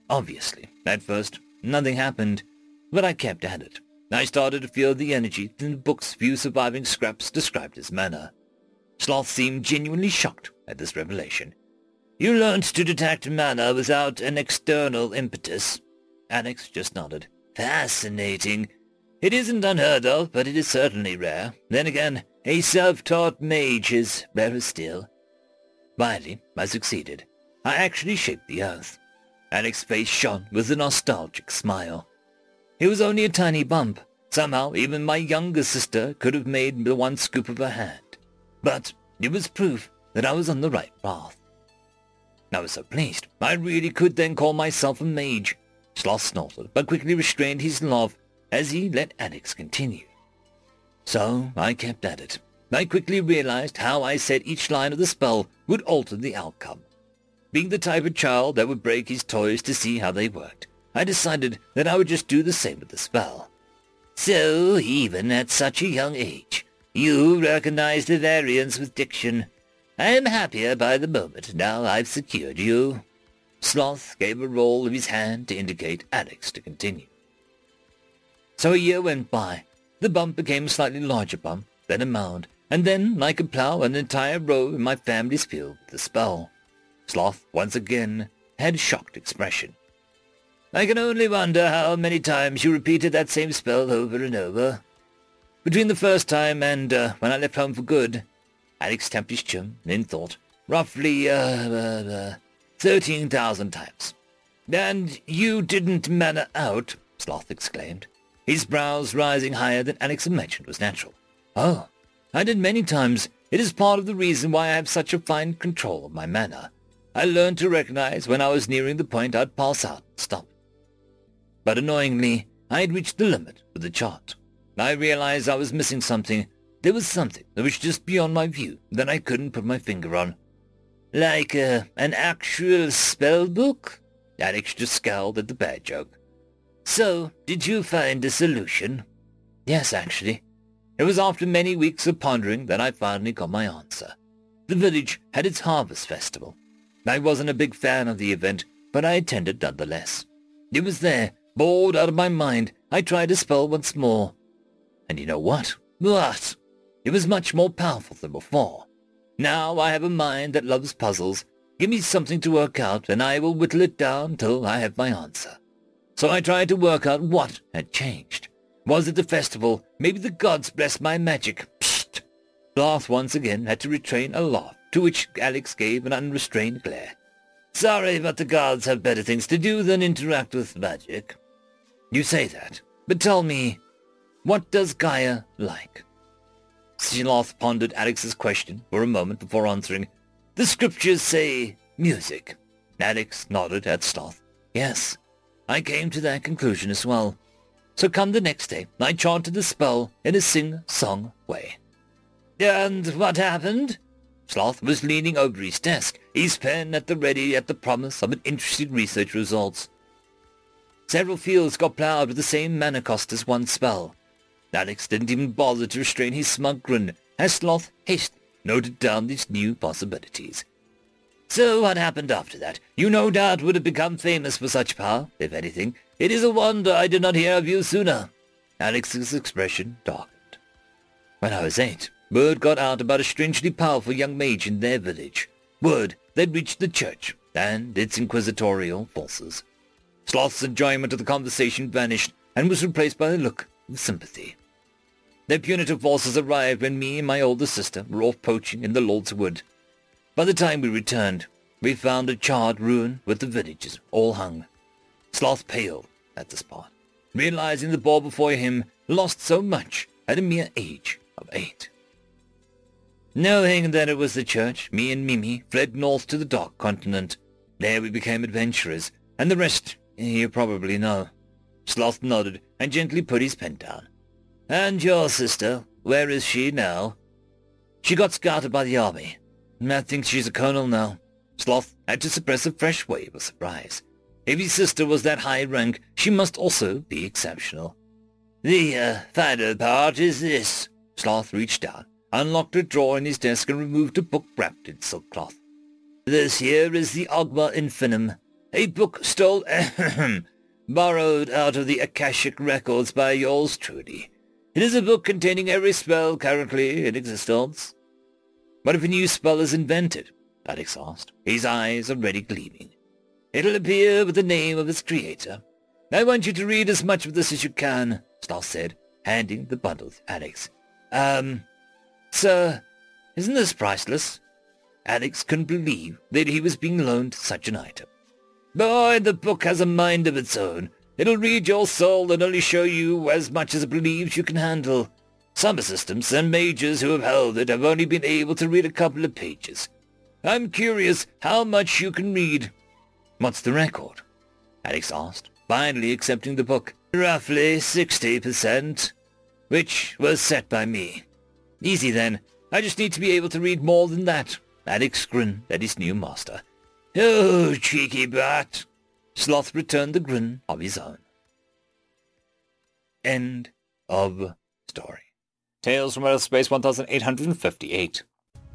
Obviously, at first, nothing happened, but I kept at it. I started to feel the energy in the book's few surviving scraps described as mana. Sloth seemed genuinely shocked at this revelation. You learned to detect mana without an external impetus. Alex just nodded. Fascinating. It isn't unheard of, but it is certainly rare. Then again, a self-taught mage is rarer still. Finally, I succeeded. I actually shaped the earth. Alex's face shone with a nostalgic smile. It was only a tiny bump. Somehow, even my younger sister could have made the one scoop of her hand. But it was proof that I was on the right path. I was so pleased, I really could then call myself a mage. Sloth snorted, but quickly restrained his laugh as he let Alex continue. So I kept at it. I quickly realized how I said each line of the spell would alter the outcome. Being the type of child that would break his toys to see how they worked, I decided that I would just do the same with the spell. So, even at such a young age, you recognize the variance with diction. I am happier by the moment now I've secured you. Sloth gave a roll of his hand to indicate Alex to continue. So a year went by. The bump became a slightly larger bump, then a mound, and then, like a plow, an entire row in my family's field a spell. Sloth, once again, had shocked expression. I can only wonder how many times you repeated that same spell over and over. Between the first time and uh, when I left home for good, Alex tapped his in thought, roughly, uh, uh, uh 13,000 times. And you didn't mana out, Sloth exclaimed, his brows rising higher than Alex imagined was natural. Oh, I did many times. It is part of the reason why I have such a fine control of my mana. I learned to recognize when I was nearing the point I'd pass out and stop. But annoyingly, I had reached the limit with the chart. I realized I was missing something. There was something that was just beyond my view that I couldn't put my finger on. Like uh, an actual spell book? Alex just scowled at the bad joke. So, did you find a solution? Yes, actually. It was after many weeks of pondering that I finally got my answer. The village had its harvest festival. I wasn't a big fan of the event, but I attended nonetheless. It was there, bored out of my mind, I tried to spell once more. And you know what? What? It was much more powerful than before. Now I have a mind that loves puzzles. Give me something to work out, and I will whittle it down till I have my answer. So I tried to work out what had changed. Was it the festival? Maybe the gods bless my magic. Psst! Sloth once again had to retrain a laugh, to which Alex gave an unrestrained glare. Sorry, but the gods have better things to do than interact with magic. You say that, but tell me, what does Gaia like? Sloth pondered Alex's question for a moment before answering. The scriptures say music. Alex nodded at Sloth. Yes, I came to that conclusion as well. So come the next day, I chanted the spell in a sing-song way. And what happened? Sloth was leaning over his desk, his pen at the ready at the promise of an interesting research results. Several fields got ploughed with the same mana cost as one spell. Alex didn't even bother to restrain his smug grin as Sloth hastily noted down these new possibilities. So what happened after that? You no doubt would have become famous for such power, if anything. It is a wonder I did not hear of you sooner. Alex's expression darkened. When I was eight, word got out about a strangely powerful young mage in their village. Word that reached the church and its inquisitorial forces. Sloth's enjoyment of the conversation vanished and was replaced by a look of sympathy. Their punitive forces arrived when me and my older sister were off poaching in the Lord's Wood. By the time we returned, we found a charred ruin with the villages all hung. Sloth paled at the spot, realizing the boy before him lost so much at a mere age of eight. Knowing that it was the church, me and Mimi fled north to the Dark Continent. There we became adventurers, and the rest you probably know. Sloth nodded and gently put his pen down. And your sister, where is she now? She got scouted by the army. Matt thinks she's a colonel now. Sloth had to suppress a fresh wave of surprise. If his sister was that high rank, she must also be exceptional. The uh, final part is this. Sloth reached down, unlocked a drawer in his desk and removed a book wrapped in silk cloth. This here is the Ogma Infinum, a book stole, [COUGHS] borrowed out of the Akashic records by yours truly. It is a book containing every spell currently in existence. What if a new spell is invented? Alex asked, his eyes already gleaming. It'll appear with the name of its creator. I want you to read as much of this as you can, Sloth said, handing the bundle to Alex. Um, sir, isn't this priceless? Alex couldn't believe that he was being loaned such an item. Boy, the book has a mind of its own. It'll read your soul and only show you as much as it believes you can handle. Some assistants and majors who have held it have only been able to read a couple of pages. I'm curious how much you can read. What's the record? Alex asked, finally accepting the book. Roughly 60%, which was set by me. Easy then. I just need to be able to read more than that. Alex grinned at his new master. Oh, cheeky brat. Sloth returned the grin of his own. End of story. Tales from Outer Space 1858.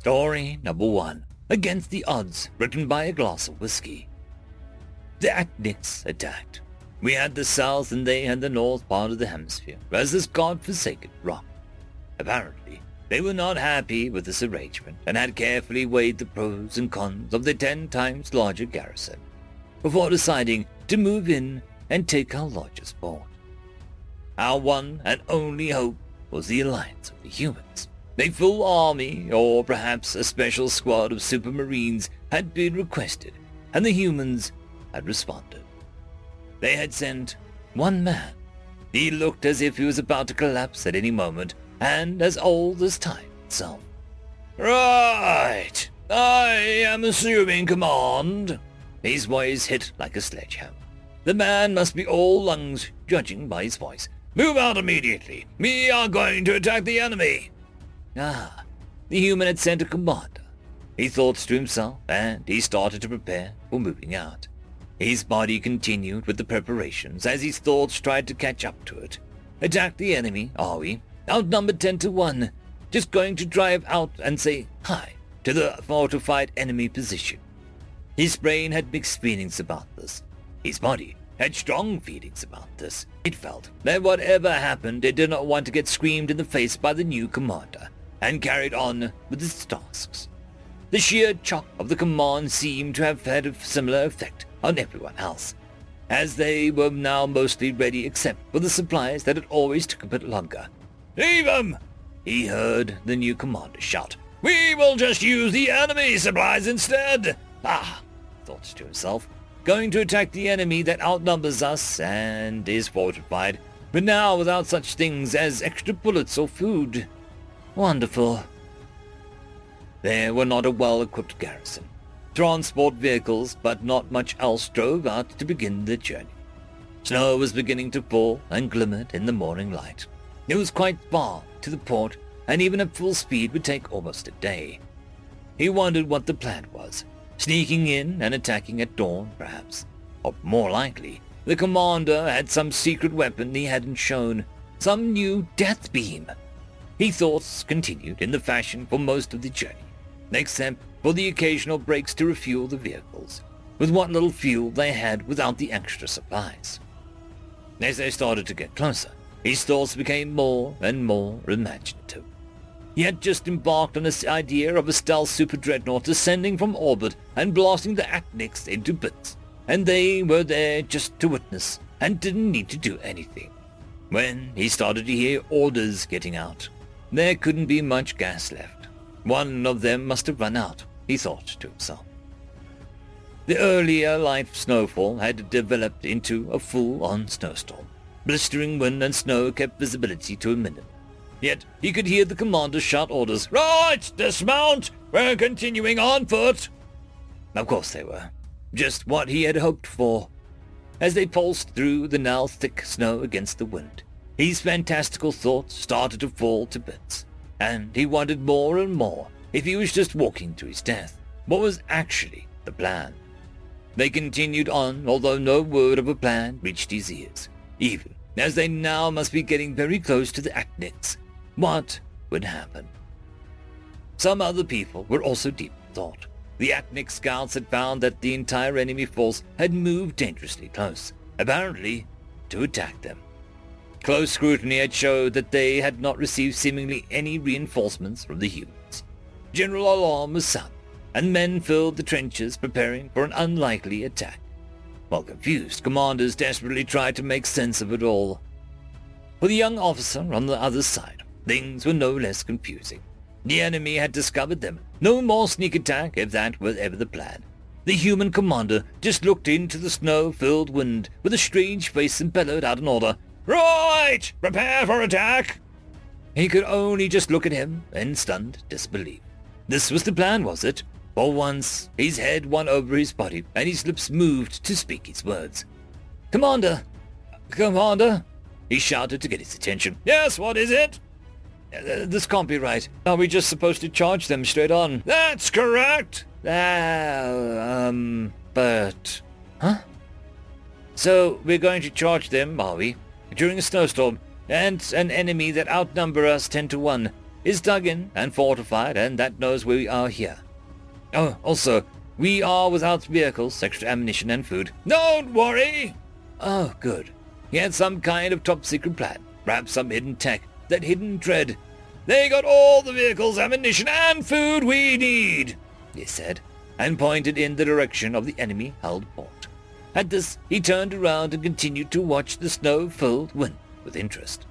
Story number one. Against the Odds, written by a glass of whiskey. The Acnics attacked. We had the south and they had the north part of the hemisphere, as this god-forsaken rock. Apparently, they were not happy with this arrangement and had carefully weighed the pros and cons of the ten times larger garrison before deciding to move in and take our largest fort. Our one and only hope was the alliance of the humans. A full army, or perhaps a special squad of supermarines, had been requested, and the humans had responded. They had sent one man. He looked as if he was about to collapse at any moment, and as old as time itself. Right, I am assuming command. His voice hit like a sledgehammer. The man must be all lungs, judging by his voice. Move out immediately. We are going to attack the enemy. Ah, the human had sent a commander. He thought to himself, and he started to prepare for moving out. His body continued with the preparations as his thoughts tried to catch up to it. Attack the enemy, are we? Outnumbered ten to one. Just going to drive out and say hi to the fortified enemy position. His brain had mixed feelings about this. His body had strong feelings about this. It felt that whatever happened, it did not want to get screamed in the face by the new commander, and carried on with its tasks. The sheer shock of the command seemed to have had a similar effect on everyone else, as they were now mostly ready except for the supplies that had always took a bit longer. Leave them! He heard the new commander shout. We will just use the enemy supplies instead! Ah, thought to himself, going to attack the enemy that outnumbers us and is fortified, but now without such things as extra bullets or food. Wonderful. There were not a well-equipped garrison. Transport vehicles, but not much else drove out to begin the journey. Snow was beginning to fall and glimmered in the morning light. It was quite far to the port, and even at full speed would take almost a day. He wondered what the plan was, sneaking in and attacking at dawn, perhaps. Or more likely, the commander had some secret weapon he hadn't shown, some new death beam. He thoughts continued in the fashion for most of the journey, except for the occasional breaks to refuel the vehicles, with what little fuel they had without the extra supplies. As they started to get closer, his thoughts became more and more imaginative. He had just embarked on this idea of a stealth super dreadnought descending from orbit and blasting the Acnics into bits, and they were there just to witness and didn't need to do anything. When he started to hear orders getting out, there couldn't be much gas left. One of them must have run out, he thought to himself. The earlier light snowfall had developed into a full-on snowstorm. Blistering wind and snow kept visibility to a minimum. Yet he could hear the commander shout orders, Right! Dismount! We're continuing on foot! Of course they were. Just what he had hoped for. As they pulsed through the now thick snow against the wind, his fantastical thoughts started to fall to bits, and he wondered more and more if he was just walking to his death. What was actually the plan? They continued on, although no word of a plan reached his ears, even as they now must be getting very close to the Acnics what would happen? Some other people were also deep in thought. The Acnic scouts had found that the entire enemy force had moved dangerously close, apparently to attack them. Close scrutiny had showed that they had not received seemingly any reinforcements from the humans. General alarm was sounded, and men filled the trenches preparing for an unlikely attack. While confused, commanders desperately tried to make sense of it all. For the young officer on the other side, Things were no less confusing. The enemy had discovered them. No more sneak attack, if that was ever the plan. The human commander just looked into the snow-filled wind with a strange face and bellowed out an order. Right! Prepare for attack! He could only just look at him in stunned disbelief. This was the plan, was it? For once, his head won over his body, and his lips moved to speak his words. Commander! Commander! He shouted to get his attention. Yes, what is it? Uh, this can't be right. Are we just supposed to charge them straight on? That's correct! Ah, um, but... Huh? So, we're going to charge them, are we? During a snowstorm, and an enemy that outnumber us 10 to 1 is dug in and fortified, and that knows we are here. Oh, also, we are without vehicles, extra ammunition, and food. Don't worry! Oh, good. He had some kind of top-secret plan, perhaps some hidden tech that hidden dread. They got all the vehicles, ammunition, and food we need, he said, and pointed in the direction of the enemy-held port. At this, he turned around and continued to watch the snow-filled wind with interest.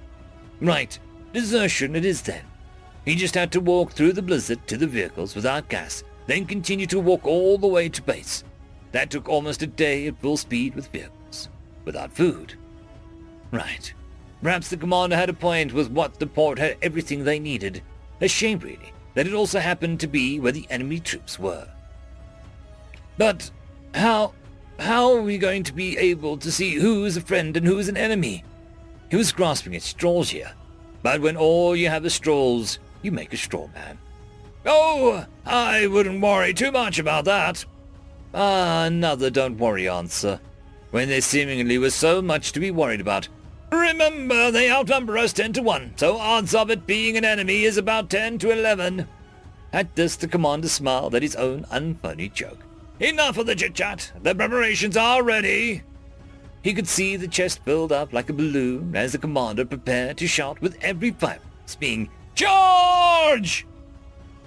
Right, desertion it is then. He just had to walk through the blizzard to the vehicles without gas, then continue to walk all the way to base. That took almost a day at full speed with vehicles, without food. Right, Perhaps the commander had a point with what the port had everything they needed. A shame, really, that it also happened to be where the enemy troops were. But how, how are we going to be able to see who is a friend and who is an enemy? He was grasping at straws here. But when all you have is straws, you make a straw man. Oh, I wouldn't worry too much about that. Ah, another don't worry answer, when there seemingly was so much to be worried about. Remember, they outnumber us 10 to 1, so odds of it being an enemy is about 10 to 11. At this, the commander smiled at his own unfunny joke. Enough of the chit-chat. The preparations are ready. He could see the chest build up like a balloon as the commander prepared to shout with every fibre, being Charge!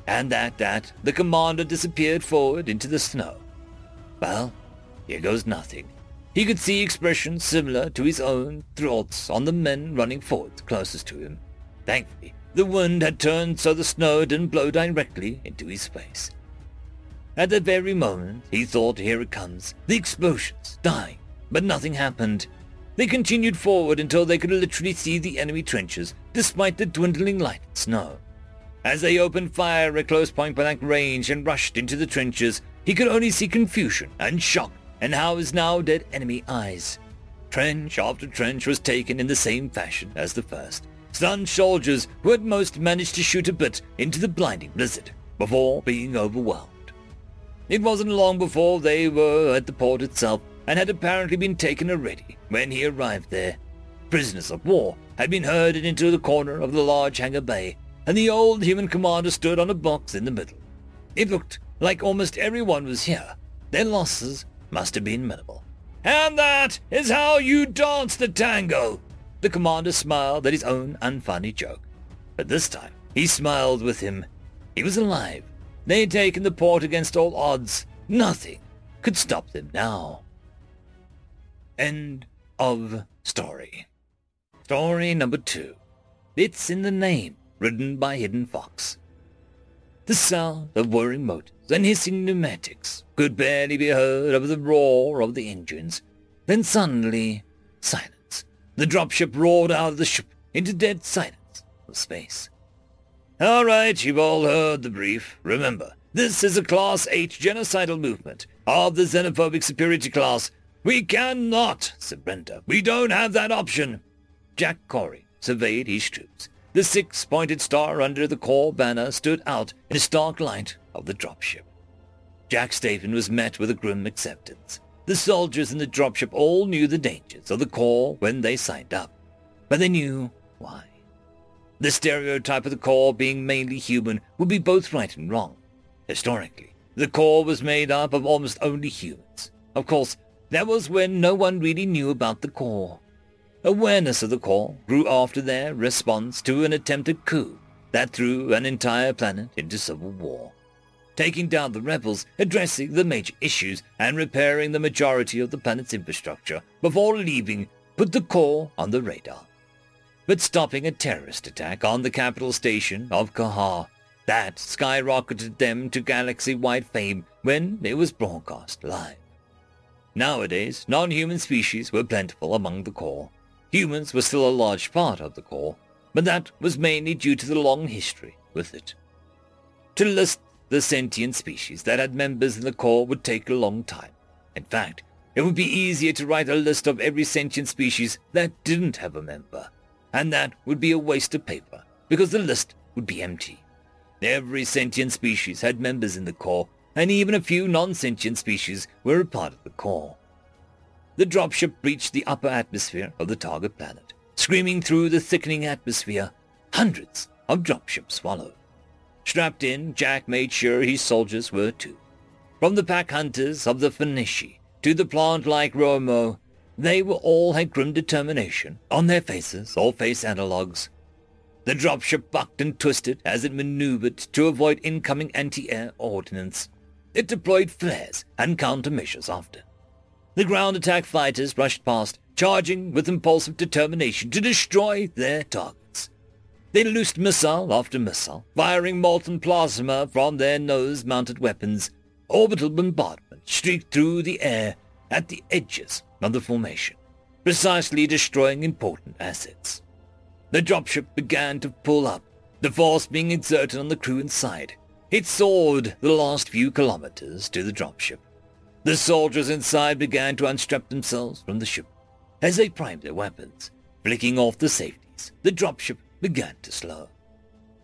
And at that, the commander disappeared forward into the snow. Well, here goes nothing. He could see expressions similar to his own thoughts on the men running forward closest to him. Thankfully, the wind had turned so the snow didn't blow directly into his face. At the very moment, he thought, here it comes, the explosions, dying, but nothing happened. They continued forward until they could literally see the enemy trenches, despite the dwindling light and snow. As they opened fire at close point-blank range and rushed into the trenches, he could only see confusion and shock and how his now dead enemy eyes. Trench after trench was taken in the same fashion as the first. Stunned soldiers who had most managed to shoot a bit into the blinding blizzard before being overwhelmed. It wasn't long before they were at the port itself and had apparently been taken already when he arrived there. Prisoners of war had been herded into the corner of the large hangar bay, and the old human commander stood on a box in the middle. It looked like almost everyone was here. Their losses must have been minimal. And that is how you dance the tango. The commander smiled at his own unfunny joke. But this time, he smiled with him. He was alive. They had taken the port against all odds. Nothing could stop them now. End of story. Story number two. It's in the name, written by Hidden Fox. The sound of whirring motors and hissing pneumatics could barely be heard over the roar of the engines. Then suddenly, silence. The dropship roared out of the ship into dead silence of space. All right, you've all heard the brief. Remember, this is a Class H genocidal movement of the xenophobic superiority class. We cannot surrender. We don't have that option. Jack Corey surveyed his troops. The six-pointed star under the corps banner stood out in the stark light of the dropship. Jack Staven was met with a grim acceptance. The soldiers in the dropship all knew the dangers of the corps when they signed up, but they knew why. The stereotype of the corps being mainly human would be both right and wrong. Historically, the corps was made up of almost only humans. Of course, that was when no one really knew about the corps. Awareness of the corps grew after their response to an attempted coup that threw an entire planet into civil war. Taking down the rebels, addressing the major issues, and repairing the majority of the planet's infrastructure before leaving put the corps on the radar. But stopping a terrorist attack on the capital station of Kahar, that skyrocketed them to galaxy-wide fame when it was broadcast live. Nowadays, non-human species were plentiful among the corps. Humans were still a large part of the corps, but that was mainly due to the long history with it. To list the sentient species that had members in the corps would take a long time. In fact, it would be easier to write a list of every sentient species that didn't have a member, and that would be a waste of paper, because the list would be empty. Every sentient species had members in the corps, and even a few non-sentient species were a part of the corps. The dropship breached the upper atmosphere of the target planet, screaming through the thickening atmosphere. Hundreds of dropships followed. Strapped in, Jack made sure his soldiers were too. From the pack hunters of the Phoenici to the plant-like Romo, they were all had grim determination on their faces, or face analogues. The dropship bucked and twisted as it maneuvered to avoid incoming anti-air ordnance. It deployed flares and countermeasures after. The ground attack fighters rushed past, charging with impulsive determination to destroy their targets. They loosed missile after missile, firing molten plasma from their nose-mounted weapons. Orbital bombardment streaked through the air at the edges the formation, precisely destroying important assets. The dropship began to pull up, the force being exerted on the crew inside. It soared the last few kilometers to the dropship. The soldiers inside began to unstrap themselves from the ship. As they primed their weapons, flicking off the safeties, the dropship began to slow.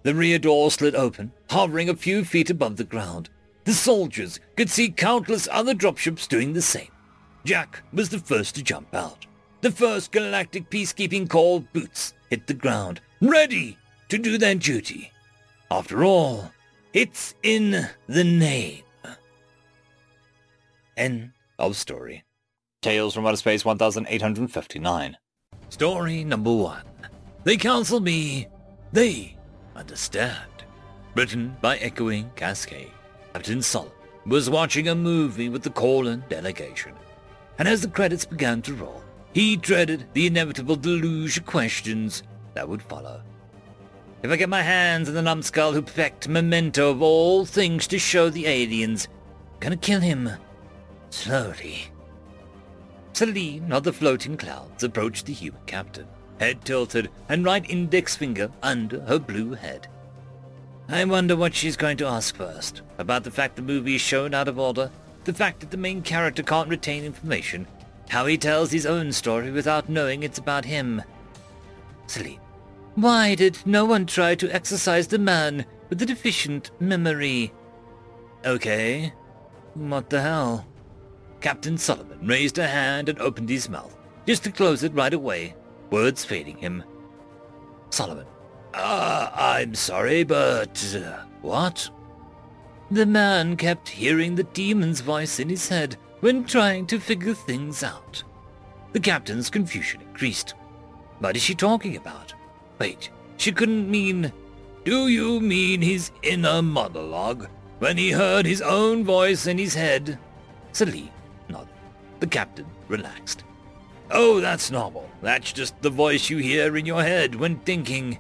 The rear door slid open, hovering a few feet above the ground. The soldiers could see countless other dropships doing the same. Jack was the first to jump out. The first galactic peacekeeping call boots hit the ground, ready to do their duty. After all, it's in the name. End of story. Tales from Outer Space 1859. Story number one. They counsel me. They understand. Written by Echoing Cascade. Captain Solomon was watching a movie with the Corlin delegation. And as the credits began to roll, he dreaded the inevitable deluge of questions that would follow. If I get my hands on the numbskull who pecked memento of all things to show the aliens, I'm gonna kill him. Slowly. Celine of the floating clouds approached the human captain, head tilted and right index finger under her blue head. I wonder what she's going to ask first. About the fact the movie is shown out of order, the fact that the main character can't retain information, how he tells his own story without knowing it's about him. Celine. Why did no one try to exorcise the man with the deficient memory? Okay. What the hell? Captain Solomon raised a hand and opened his mouth, just to close it right away, words fading him. Solomon. Ah, uh, I'm sorry, but... Uh, what? The man kept hearing the demon's voice in his head when trying to figure things out. The captain's confusion increased. What is she talking about? Wait, she couldn't mean... Do you mean his inner monologue, when he heard his own voice in his head? Celine nodded. The captain relaxed. Oh, that's normal. That's just the voice you hear in your head when thinking.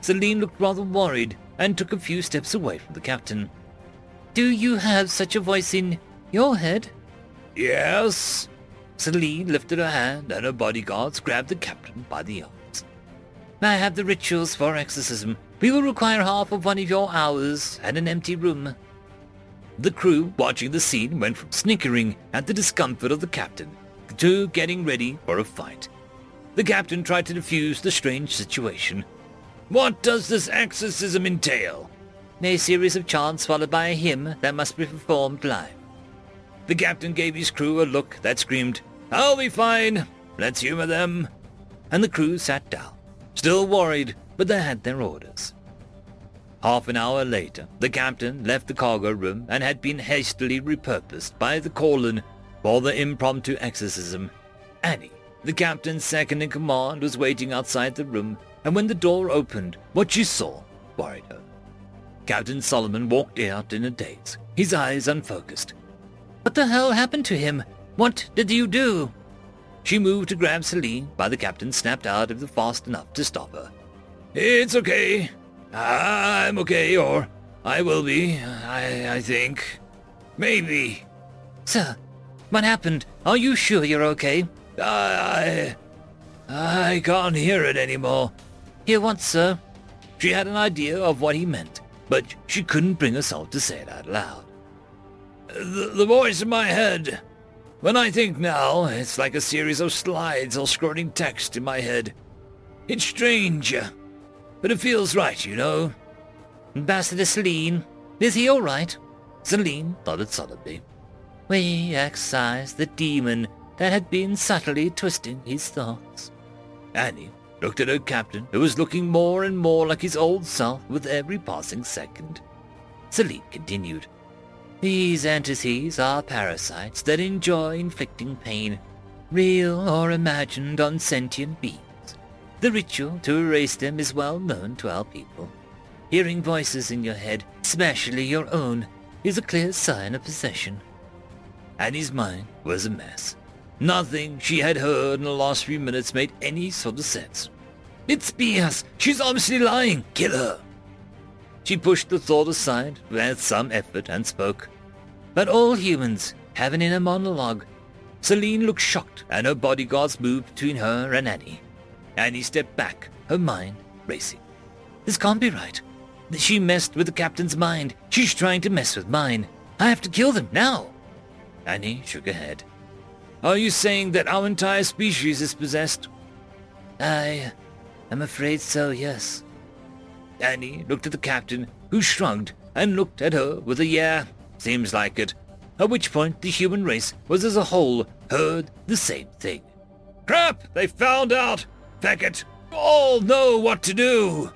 Celine looked rather worried and took a few steps away from the captain. Do you have such a voice in your head? Yes. Celine lifted her hand and her bodyguards grabbed the captain by the arm. I have the rituals for exorcism. We will require half of one of your hours and an empty room. The crew watching the scene went from snickering at the discomfort of the captain to getting ready for a fight. The captain tried to defuse the strange situation. What does this exorcism entail? A series of chants followed by a hymn that must be performed live. The captain gave his crew a look that screamed, I'll be fine. Let's humor them. And the crew sat down. Still worried, but they had their orders. Half an hour later, the captain left the cargo room and had been hastily repurposed by the Corlin for the impromptu exorcism. Annie, the captain's second in command, was waiting outside the room, and when the door opened, what she saw worried her. Captain Solomon walked out in a daze, his eyes unfocused. What the hell happened to him? What did you do? She moved to grab Celine, but the captain snapped out of the fast enough to stop her. It's okay. I'm okay, or I will be, I, I think. Maybe. Sir, what happened? Are you sure you're okay? I... I can't hear it anymore. Hear what, sir? She had an idea of what he meant, but she couldn't bring herself to say it out loud. The, the voice in my head. When I think now, it's like a series of slides or scrolling text in my head. It's strange, but it feels right, you know. Ambassador Celine, is he all right? Celine nodded solemnly. We excised the demon that had been subtly twisting his thoughts. Annie looked at her captain, who was looking more and more like his old self with every passing second. Celine continued. These entities are parasites that enjoy inflicting pain, real or imagined on sentient beings. The ritual to erase them is well known to our people. Hearing voices in your head, especially your own, is a clear sign of possession. Annie's mind was a mess. Nothing she had heard in the last few minutes made any sort of sense. It's BS! She's obviously lying! Kill her! She pushed the thought aside with some effort and spoke. But all humans have an inner monologue. Celine looked shocked, and her bodyguards moved between her and Annie. Annie stepped back, her mind racing. This can't be right. She messed with the captain's mind. She's trying to mess with mine. I have to kill them now. Annie shook her head. Are you saying that our entire species is possessed? I am afraid so, yes. Annie looked at the captain, who shrugged and looked at her with a yeah, seems like it. At which point the human race was as a whole heard the same thing. Crap! They found out! Beckett, You all know what to do!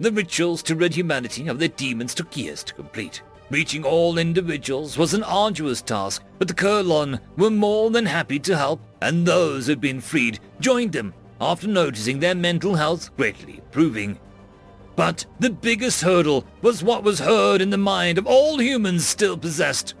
The rituals to rid humanity of their demons took years to complete. Reaching all individuals was an arduous task, but the Kurlon were more than happy to help, and those who had been freed joined them after noticing their mental health greatly improving. But the biggest hurdle was what was heard in the mind of all humans still possessed.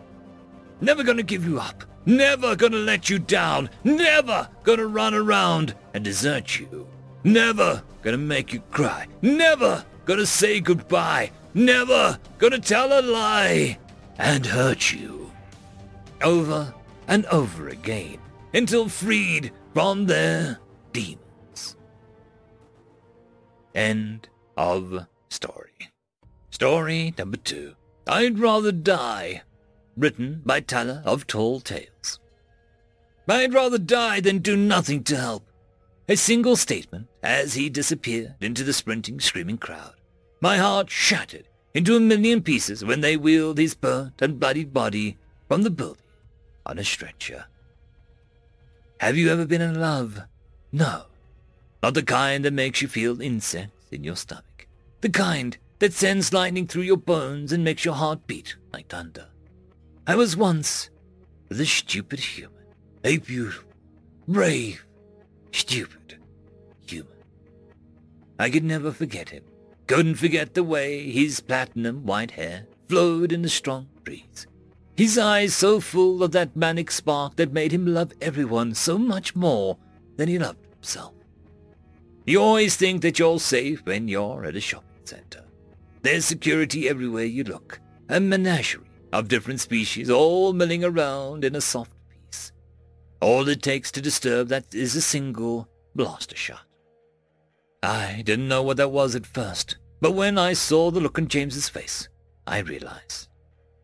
Never gonna give you up. Never gonna let you down. Never gonna run around and desert you. Never gonna make you cry. Never gonna say goodbye. Never gonna tell a lie and hurt you. Over and over again until freed from their demons. End of story. Story number two. I'd rather die. Written by Tyler of Tall Tales. I'd rather die than do nothing to help. A single statement as he disappeared into the sprinting, screaming crowd. My heart shattered into a million pieces when they wheeled his burnt and bloodied body from the building on a stretcher. Have you ever been in love? No. Not the kind that makes you feel insects in your stomach. The kind that sends lightning through your bones and makes your heart beat like thunder. I was once a stupid human. A beautiful, brave, stupid human. I could never forget him. Couldn't forget the way his platinum white hair flowed in the strong breeze. His eyes so full of that manic spark that made him love everyone so much more than he loved himself. You always think that you're safe when you're at a shopping center. There's security everywhere you look, a menagerie of different species all milling around in a soft peace. All it takes to disturb that is a single blaster shot. I didn't know what that was at first, but when I saw the look on James's face, I realized.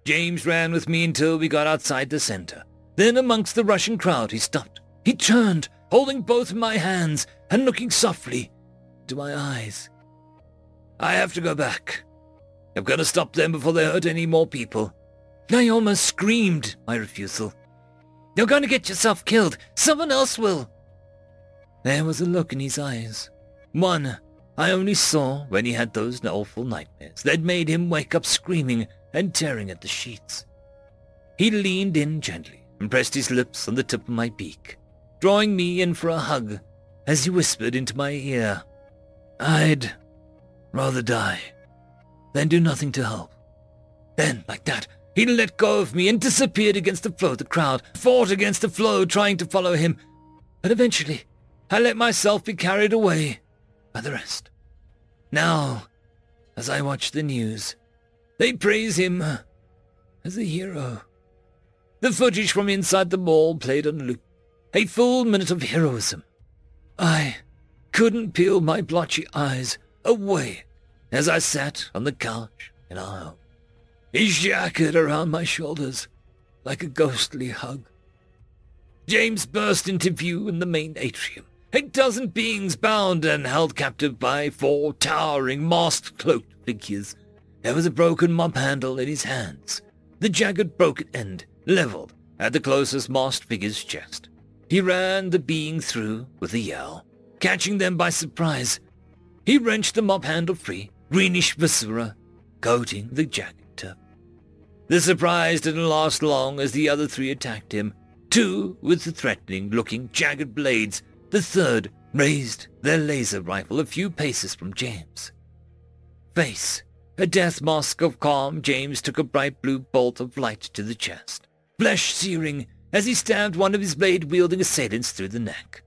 James ran with me until we got outside the center. Then amongst the rushing crowd he stopped. He turned, holding both my hands and looking softly into my eyes. I have to go back. I've got to stop them before they hurt any more people. I almost screamed my refusal. You're going to get yourself killed. Someone else will. There was a look in his eyes one I only saw when he had those awful nightmares that made him wake up screaming and tearing at the sheets. He leaned in gently and pressed his lips on the tip of my beak, drawing me in for a hug as he whispered into my ear, I'd rather die than do nothing to help. Then, like that, he let go of me and disappeared against the flow of the crowd, fought against the flow trying to follow him. But eventually, I let myself be carried away by the rest. Now, as I watch the news, they praise him as a hero. The footage from inside the mall played on loop. A full minute of heroism. I couldn't peel my blotchy eyes away as I sat on the couch in our home. His jacket around my shoulders like a ghostly hug. James burst into view in the main atrium a dozen beings bound and held captive by four towering, masked, cloaked figures. There was a broken mop handle in his hands, the jagged broken end leveled at the closest masked figure's chest. He ran the being through with a yell, catching them by surprise. He wrenched the mop handle free, greenish viscera coating the jagged tip. The surprise didn't last long as the other three attacked him, two with the threatening-looking jagged blades the third raised their laser rifle a few paces from James. Face, a death mask of calm, James took a bright blue bolt of light to the chest, flesh searing as he stabbed one of his blade-wielding assailants through the neck,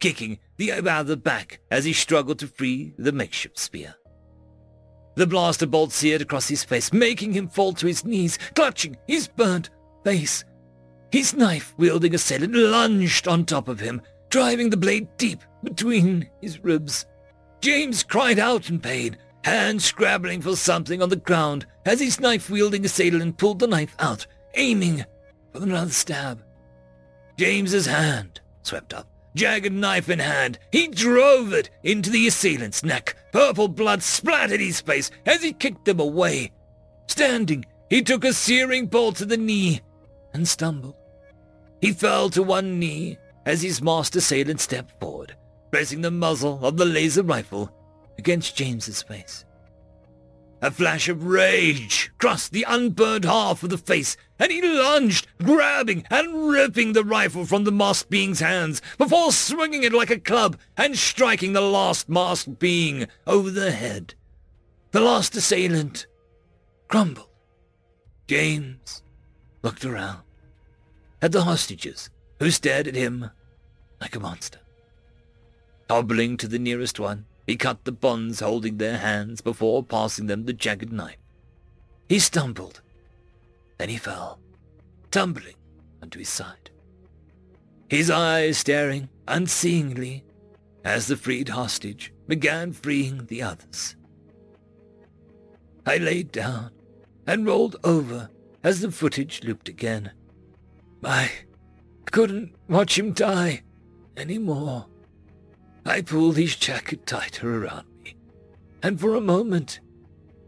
kicking the other back as he struggled to free the makeshift spear. The blaster bolt seared across his face, making him fall to his knees, clutching his burnt face. His knife-wielding assailant lunged on top of him, driving the blade deep between his ribs. James cried out in pain, hand scrabbling for something on the ground as his knife-wielding assailant pulled the knife out, aiming for another stab. James's hand swept up, jagged knife in hand. He drove it into the assailant's neck. Purple blood splattered his face as he kicked them away. Standing, he took a searing bolt to the knee and stumbled. He fell to one knee as his masked assailant stepped forward, pressing the muzzle of the laser rifle against James's face. A flash of rage crossed the unburned half of the face, and he lunged, grabbing and ripping the rifle from the masked being's hands before swinging it like a club and striking the last masked being over the head. The last assailant crumbled. James looked around at the hostages, who stared at him like a monster. Hobbling to the nearest one, he cut the bonds holding their hands before passing them the jagged knife. He stumbled. Then he fell, tumbling onto his side. His eyes staring unseeingly as the freed hostage began freeing the others. I laid down and rolled over as the footage looped again. I couldn't watch him die anymore. I pulled his jacket tighter around me, and for a moment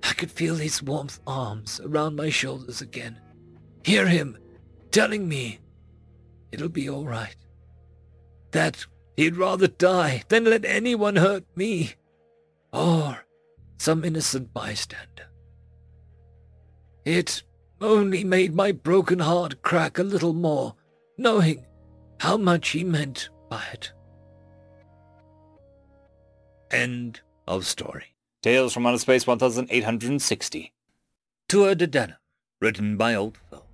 I could feel his warm arms around my shoulders again. Hear him telling me it'll be all right. That he'd rather die than let anyone hurt me, or some innocent bystander. It only made my broken heart crack a little more, knowing how much he meant by it. End of story. Tales from Outer Space 1860. Tuatha Dé Danann, written by Old Phil.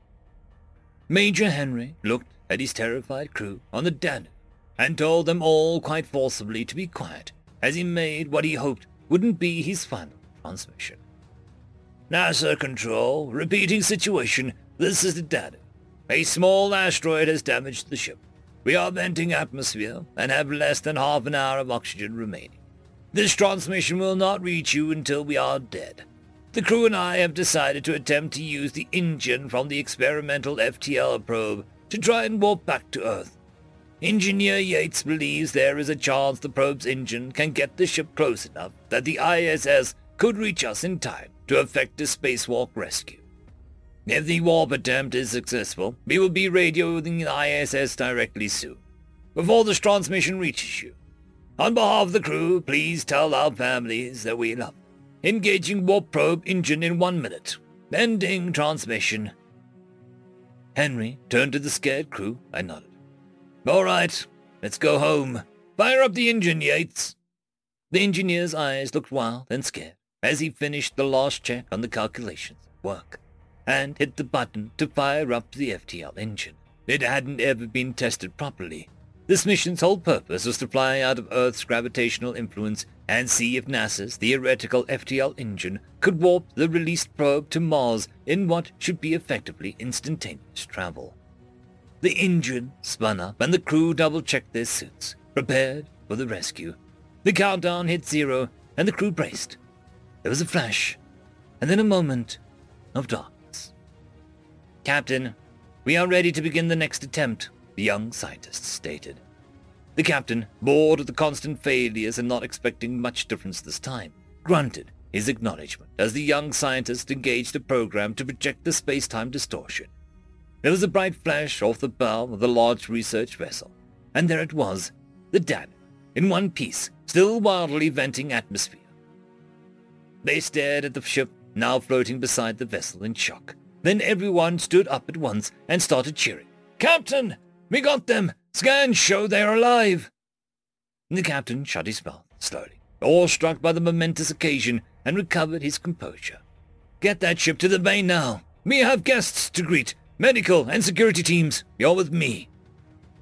Major Henry looked at his terrified crew on the Danu and told them all quite forcibly to be quiet as he made what he hoped wouldn't be his final transmission. NASA Control, repeating situation, this is the Danu. A small asteroid has damaged the ship. We are venting atmosphere and have less than half an hour of oxygen remaining. This transmission will not reach you until we are dead. The crew and I have decided to attempt to use the engine from the experimental FTL probe to try and warp back to Earth. Engineer Yates believes there is a chance the probe's engine can get the ship close enough that the ISS could reach us in time to effect a spacewalk rescue. If the warp attempt is successful, we will be radioing the ISS directly soon, before this transmission reaches you. On behalf of the crew, please tell our families that we love them. Engaging warp probe engine in one minute. Ending transmission. Henry turned to the scared crew and nodded. All right, let's go home. Fire up the engine, Yates. The engineer's eyes looked wild and scared as he finished the last check on the calculations work and hit the button to fire up the FTL engine. It hadn't ever been tested properly, this mission's whole purpose was to fly out of Earth's gravitational influence and see if NASA's theoretical FTL engine could warp the released probe to Mars in what should be effectively instantaneous travel. The engine spun up and the crew double-checked their suits, prepared for the rescue. The countdown hit zero and the crew braced. There was a flash, and then a moment of darkness. Captain, we are ready to begin the next attempt, the young scientist stated. The captain, bored with the constant failures and not expecting much difference this time, grunted his acknowledgement as the young scientist engaged a program to project the space-time distortion. There was a bright flash off the bow of the large research vessel, and there it was, the Danu, in one piece, still wildly venting atmosphere. They stared at the ship now floating beside the vessel in shock. Then everyone stood up at once and started cheering. Captain! We got them! Scans show they are alive! The captain shut his mouth slowly, awestruck by the momentous occasion, and recovered his composure. Get that ship to the bay now. We have guests to greet. Medical and security teams, you're with me.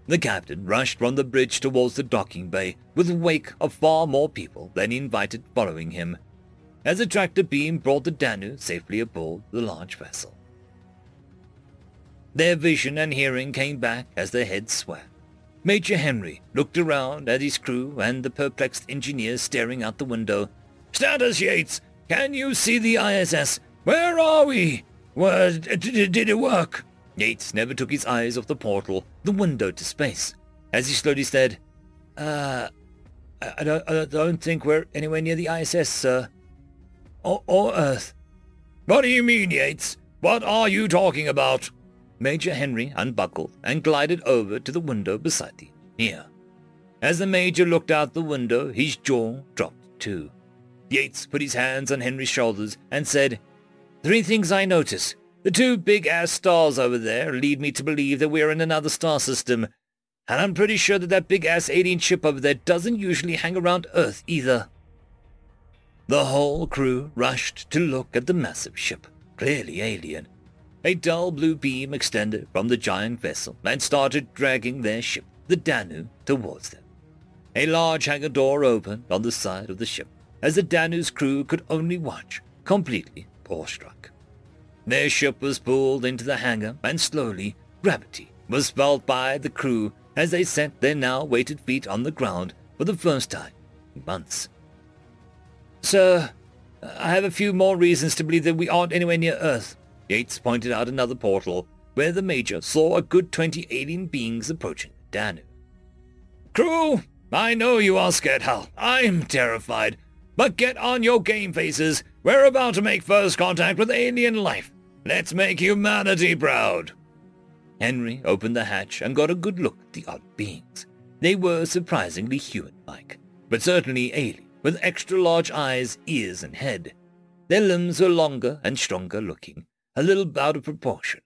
The captain rushed from the bridge towards the docking bay with a wake of far more people than he invited following him, as a tractor beam brought the Danu safely aboard the large vessel. Their vision and hearing came back as their heads swam. Major Henry looked around at his crew and the perplexed engineers staring out the window. Status, Yates! Can you see the ISS? Where are we? Where did, did it work? Yates never took his eyes off the portal, the window to space. As he slowly said, Uh, I don't, I don't think we're anywhere near the ISS, sir. Or, or Earth. What do you mean, Yates? What are you talking about? Major Henry unbuckled and glided over to the window beside the engineer. As the Major looked out the window, his jaw dropped too. Yates put his hands on Henry's shoulders and said, Three things I notice. The two big-ass stars over there lead me to believe that we're in another star system, and I'm pretty sure that that big-ass alien ship over there doesn't usually hang around Earth either. The whole crew rushed to look at the massive ship, clearly alien. A dull blue beam extended from the giant vessel and started dragging their ship, the Danu, towards them. A large hangar door opened on the side of the ship, as the Danu's crew could only watch, completely awestruck. Their ship was pulled into the hangar, and slowly gravity was felt by the crew as they set their now weighted feet on the ground for the first time in months. Sir, I have a few more reasons to believe that we aren't anywhere near Earth. Yates pointed out another portal, where the Major saw a good twenty alien beings approaching the Danu. Crew, I know you are scared, Hal. I'm terrified. But get on your game faces. We're about to make first contact with alien life. Let's make humanity proud. Henry opened the hatch and got a good look at the odd beings. They were surprisingly human-like, but certainly alien, with extra-large eyes, ears, and head. Their limbs were longer and stronger looking, a little out of proportion,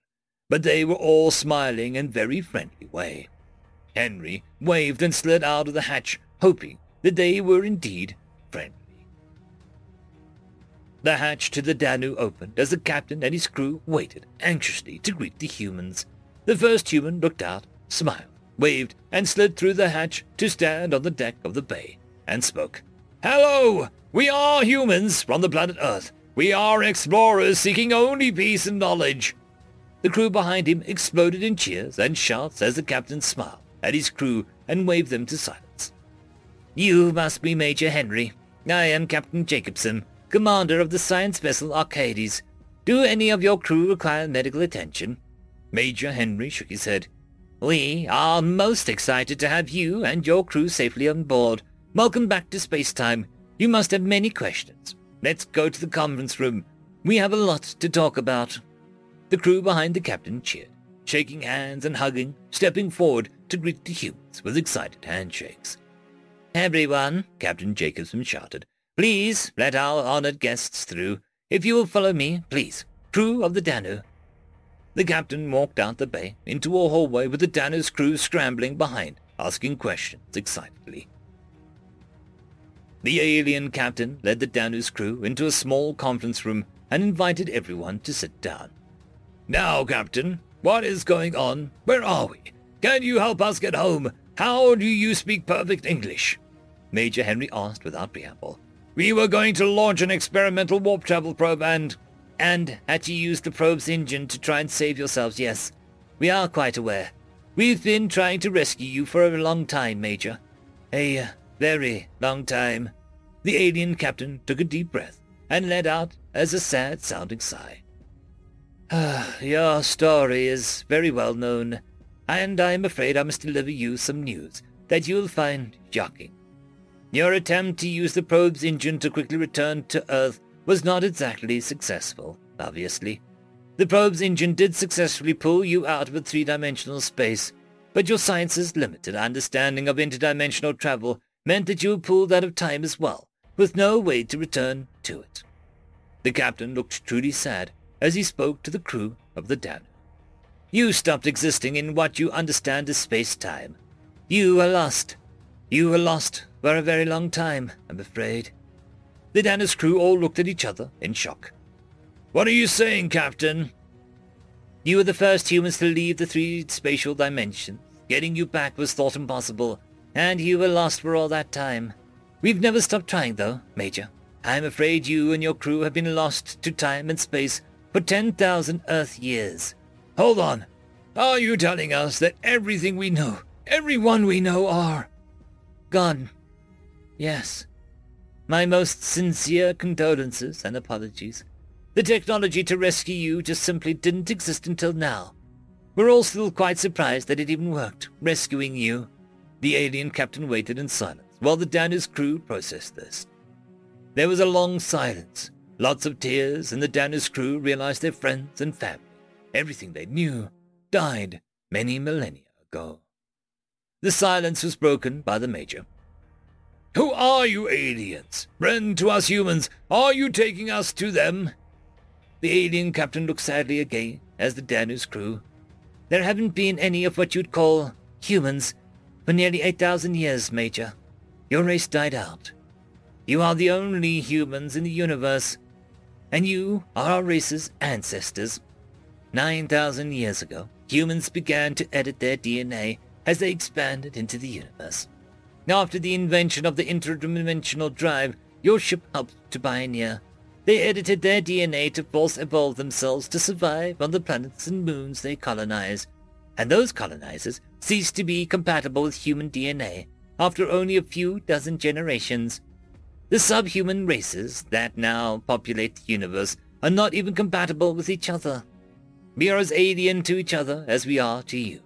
but they were all smiling in very friendly way. Henry waved and slid out of the hatch, hoping that they were indeed friendly. The hatch to the Danu opened as the captain and his crew waited anxiously to greet the humans. The first human looked out, smiled, waved, and slid through the hatch to stand on the deck of the bay, and spoke. Hello! We are humans from the planet Earth. We are explorers seeking only peace and knowledge. The crew behind him exploded in cheers and shouts as the captain smiled at his crew and waved them to silence. You must be Major Henry. I am Captain Jacobson commander of the science vessel Arcades. Do any of your crew require medical attention? Major Henry shook his head. We are most excited to have you and your crew safely on board. Welcome back to space-time. You must have many questions. Let's go to the conference room. We have a lot to talk about. The crew behind the captain cheered, shaking hands and hugging, stepping forward to greet the humans with excited handshakes. Everyone, Captain Jacobson shouted, Please let our honored guests through. If you will follow me, please. Crew of the Danu. The captain walked out the bay into a hallway with the Danu's crew scrambling behind, asking questions excitedly. The alien captain led the Danu's crew into a small conference room and invited everyone to sit down. Now, Captain, what is going on? Where are we? Can you help us get home? How do you speak perfect English? Major Henry asked without preamble. We were going to launch an experimental warp travel probe and... And had you used the probe's engine to try and save yourselves, yes. We are quite aware. We've been trying to rescue you for a long time, Major. A uh, very long time. The alien captain took a deep breath and let out as a sad-sounding sigh. [SIGHS] Your story is very well known, and I'm afraid I must deliver you some news that you'll find shocking. Your attempt to use the probe's engine to quickly return to Earth was not exactly successful, obviously. The probe's engine did successfully pull you out of a three-dimensional space, but your science's limited understanding of interdimensional travel meant that you were pulled out of time as well, with no way to return to it. The captain looked truly sad as he spoke to the crew of the Dan. You stopped existing in what you understand as space-time. You were lost. You were lost for a very long time, I'm afraid. The Danu's crew all looked at each other in shock. What are you saying, Captain? You were the first humans to leave the three spatial dimensions. Getting you back was thought impossible, and you were lost for all that time. We've never stopped trying, though, Major. I'm afraid you and your crew have been lost to time and space for 10,000 Earth years. Hold on. Are you telling us that everything we know, everyone we know are... Gone. Yes. My most sincere condolences and apologies. The technology to rescue you just simply didn't exist until now. We're all still quite surprised that it even worked, rescuing you. The alien captain waited in silence while the Danus crew processed this. There was a long silence, lots of tears, and the Danus crew realized their friends and family, everything they knew, died many millennia ago. The silence was broken by the Major. Who are you aliens? Friend to us humans, are you taking us to them? The alien captain looked sadly again as the Danus crew. There haven't been any of what you'd call humans for nearly 8,000 years, Major. Your race died out. You are the only humans in the universe, and you are our race's ancestors. 9,000 years ago, humans began to edit their DNA as they expanded into the universe. Now after the invention of the interdimensional drive your ship helped to pioneer, they edited their DNA to force evolve themselves to survive on the planets and moons they colonize, and those colonizers ceased to be compatible with human DNA after only a few dozen generations. The subhuman races that now populate the universe are not even compatible with each other. We are as alien to each other as we are to you.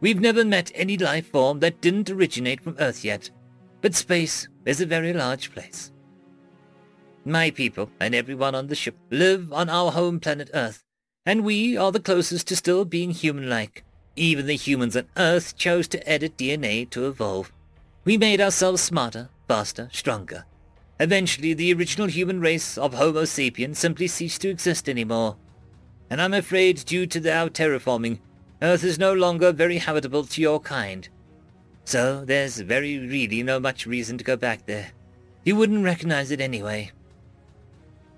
We've never met any life form that didn't originate from Earth yet, but space is a very large place. My people and everyone on the ship live on our home planet Earth, and we are the closest to still being human-like. Even the humans on Earth chose to edit DNA to evolve. We made ourselves smarter, faster, stronger. Eventually, the original human race of Homo sapiens simply ceased to exist anymore. And I'm afraid due to our terraforming, Earth is no longer very habitable to your kind. So there's very really no much reason to go back there. You wouldn't recognize it anyway.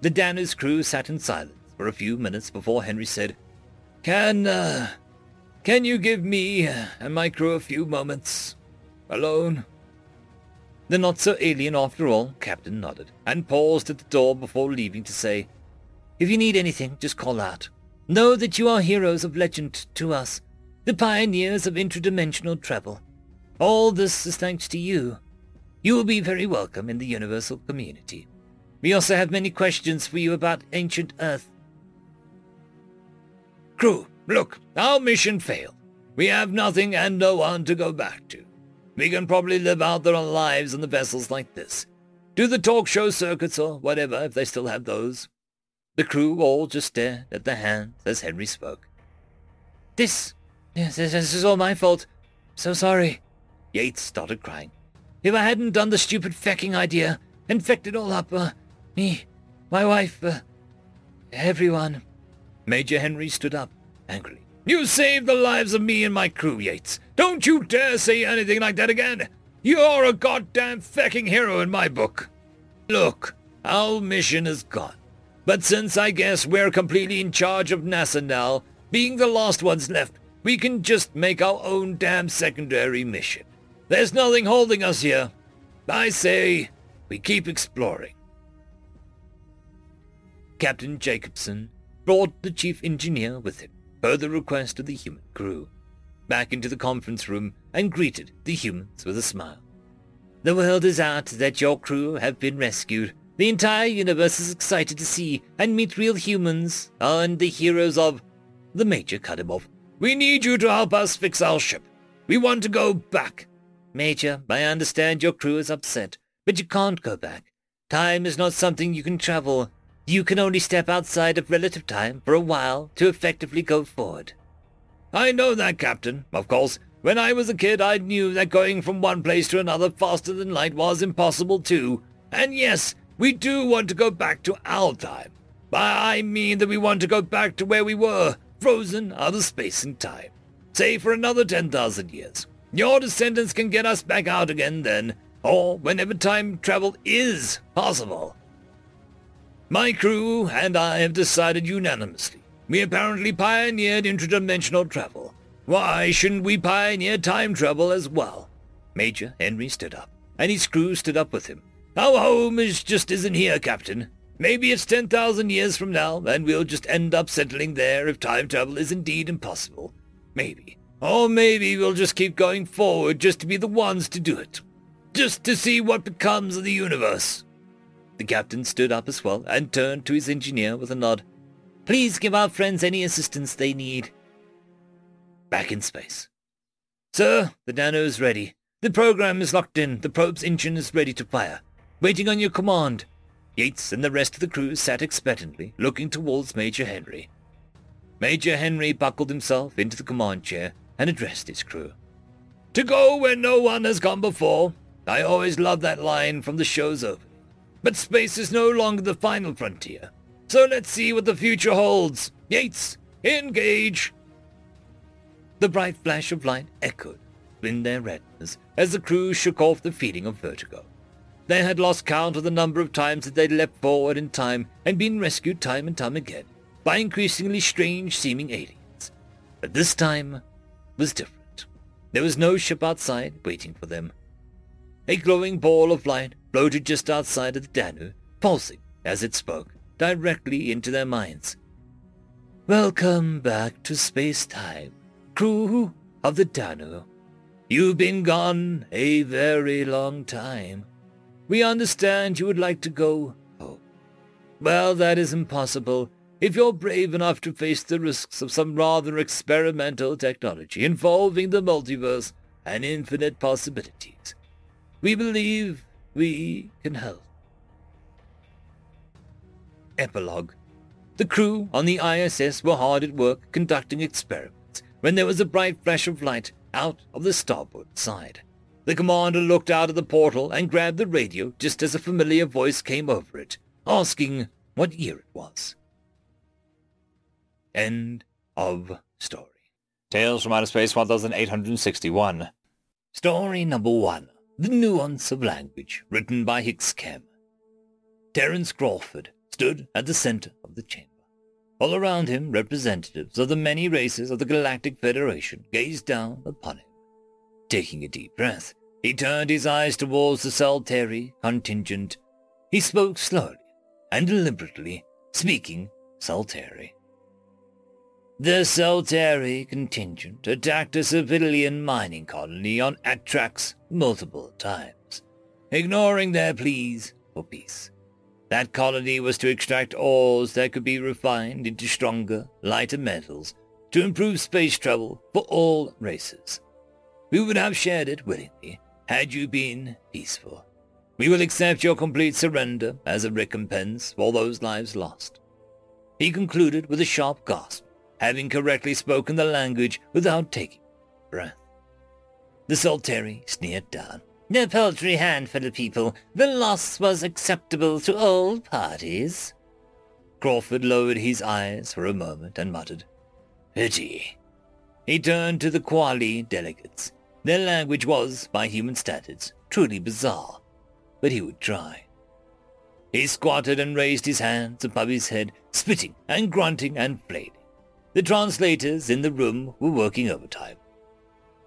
The Danus crew sat in silence for a few minutes before Henry said, Can, uh, can you give me and my crew a few moments? Alone? The not-so-alien after all, Captain nodded, and paused at the door before leaving to say, If you need anything, just call out. Know that you are heroes of legend to us, the pioneers of interdimensional travel. All this is thanks to you. You will be very welcome in the universal community. We also have many questions for you about ancient Earth. Crew, look, our mission failed. We have nothing and no one to go back to. We can probably live out our lives in the vessels like this. Do the talk show circuits or whatever if they still have those. The crew all just stared at their hands as Henry spoke. This, yes, this is all my fault. So sorry. Yates started crying. If I hadn't done the stupid fecking idea and it all up, uh, me, my wife, uh, everyone. Major Henry stood up angrily. You saved the lives of me and my crew, Yates. Don't you dare say anything like that again. You're a goddamn fecking hero in my book. Look, our mission is gone. But since I guess we're completely in charge of NASA now, being the last ones left, we can just make our own damn secondary mission. There's nothing holding us here. I say we keep exploring. Captain Jacobson brought the chief engineer with him, per the request of the human crew, back into the conference room and greeted the humans with a smile. The world is out that your crew have been rescued the entire universe is excited to see and meet real humans and the heroes of... The Major cut him off. We need you to help us fix our ship. We want to go back. Major, I understand your crew is upset, but you can't go back. Time is not something you can travel. You can only step outside of relative time for a while to effectively go forward. I know that, Captain. Of course, when I was a kid, I knew that going from one place to another faster than light was impossible too. And yes, we do want to go back to our time. By I mean that we want to go back to where we were, frozen out of space and time. Say for another 10,000 years. Your descendants can get us back out again then, or whenever time travel is possible. My crew and I have decided unanimously. We apparently pioneered interdimensional travel. Why shouldn't we pioneer time travel as well? Major Henry stood up, and his crew stood up with him. Our home is just isn't here, Captain. Maybe it's 10,000 years from now, and we'll just end up settling there if time travel is indeed impossible. Maybe. Or maybe we'll just keep going forward just to be the ones to do it. Just to see what becomes of the universe. The captain stood up as well and turned to his engineer with a nod. Please give our friends any assistance they need. Back in space. Sir, the Danu is ready. The program is locked in. The probe's engine is ready to fire. Waiting on your command. Yates and the rest of the crew sat expectantly, looking towards Major Henry. Major Henry buckled himself into the command chair and addressed his crew. To go where no one has gone before. I always loved that line from the show's opening. But space is no longer the final frontier. So let's see what the future holds. Yates, engage! The bright flash of light echoed in their retinas as the crew shook off the feeling of vertigo. They had lost count of the number of times that they'd leapt forward in time and been rescued time and time again by increasingly strange-seeming aliens. But this time was different. There was no ship outside waiting for them. A glowing ball of light floated just outside of the Danu, pulsing as it spoke, directly into their minds. Welcome back to space-time, crew of the Danu. You've been gone a very long time. We understand you would like to go home. Well, that is impossible if you're brave enough to face the risks of some rather experimental technology involving the multiverse and infinite possibilities. We believe we can help. Epilogue The crew on the ISS were hard at work conducting experiments when there was a bright flash of light out of the starboard side. The commander looked out of the portal and grabbed the radio just as a familiar voice came over it, asking what year it was. End of story. Tales from Outer Space 1861. Story number one. The Nuance of Language, written by Hicks Kem. Terence Crawford stood at the center of the chamber. All around him, representatives of the many races of the Galactic Federation gazed down upon him. Taking a deep breath, he turned his eyes towards the Salteri contingent. He spoke slowly and deliberately, speaking Salteri. The Salteri contingent attacked a civilian mining colony on Atrax multiple times, ignoring their pleas for peace. That colony was to extract ores that could be refined into stronger, lighter metals to improve space travel for all races. We would have shared it willingly had you been peaceful. We will accept your complete surrender as a recompense for those lives lost. He concluded with a sharp gasp, having correctly spoken the language without taking breath. The Salteri sneered down. A paltry handful of people. The loss was acceptable to all parties. Crawford lowered his eyes for a moment and muttered, Pity. He turned to the Quali delegates. Their language was, by human standards, truly bizarre, but he would try. He squatted and raised his hands above his head, spitting and grunting and flailing. The translators in the room were working overtime.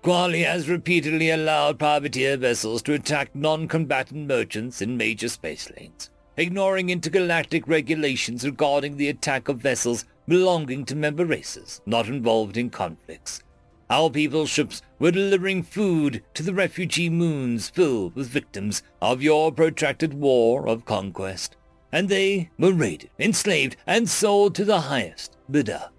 Quali has repeatedly allowed privateer vessels to attack non-combatant merchants in major space lanes, ignoring intergalactic regulations regarding the attack of vessels belonging to member races not involved in conflicts. Our people's ships were delivering food to the refugee moons filled with victims of your protracted war of conquest, and they were raided, enslaved, and sold to the highest bidder.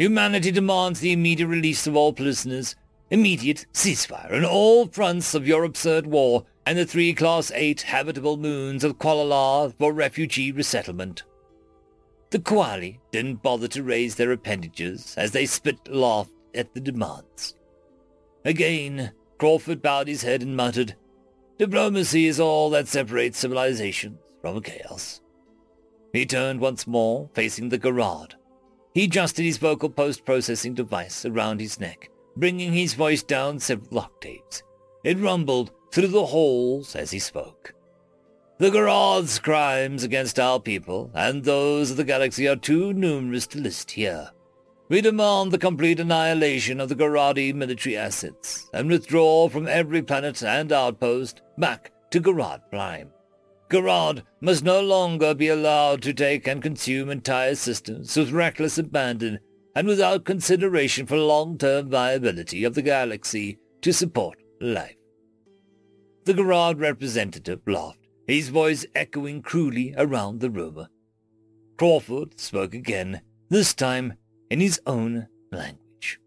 Humanity demands the immediate release of all prisoners immediate ceasefire on all fronts of your absurd war and the three Class 8 habitable moons of Qualallah for refugee resettlement. The Quali didn't bother to raise their appendages as they spit laughed at the demands. Again, Crawford bowed his head and muttered, Diplomacy is all that separates civilizations from chaos. He turned once more, facing the Garad. He adjusted his vocal post-processing device around his neck bringing his voice down several octaves. It rumbled through the halls as he spoke. The Garad's crimes against our people and those of the galaxy are too numerous to list here. We demand the complete annihilation of the Garadi military assets and withdraw from every planet and outpost back to Garad Prime. Garad must no longer be allowed to take and consume entire systems with reckless abandon and without consideration for long-term viability of the galaxy to support life. The Garad representative laughed his voice echoing cruelly around the room. Crawford spoke again, this time in his own language.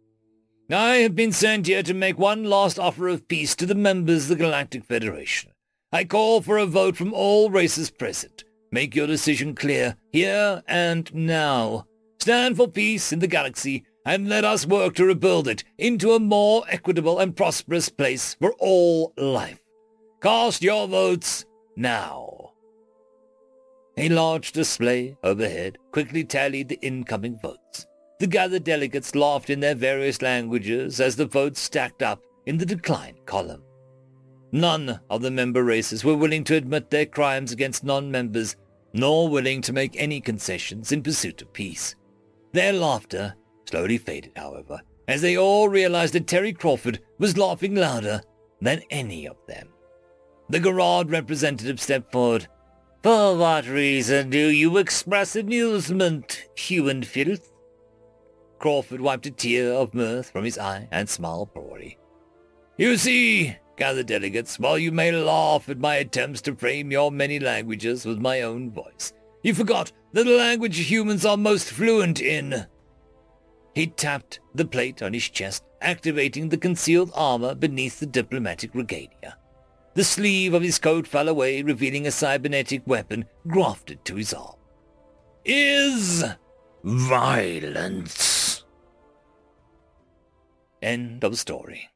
I have been sent here to make one last offer of peace to the members of the Galactic Federation. I call for a vote from all races present. Make your decision clear, here and now. Stand for peace in the galaxy, and let us work to rebuild it into a more equitable and prosperous place for all life. Cast your votes now. A large display overhead quickly tallied the incoming votes. The gathered delegates laughed in their various languages as the votes stacked up in the decline column. None of the member races were willing to admit their crimes against non-members, nor willing to make any concessions in pursuit of peace. Their laughter slowly faded, however, as they all realized that Terry Crawford was laughing louder than any of them. The Garad representative stepped forward. For what reason do you express amusement, human filth? Crawford wiped a tear of mirth from his eye and smiled broadly. You see, gathered delegates, while you may laugh at my attempts to frame your many languages with my own voice, you forgot that the language humans are most fluent in. He tapped the plate on his chest, activating the concealed armor beneath the diplomatic regalia. The sleeve of his coat fell away, revealing a cybernetic weapon grafted to his arm. Is violence. End of story.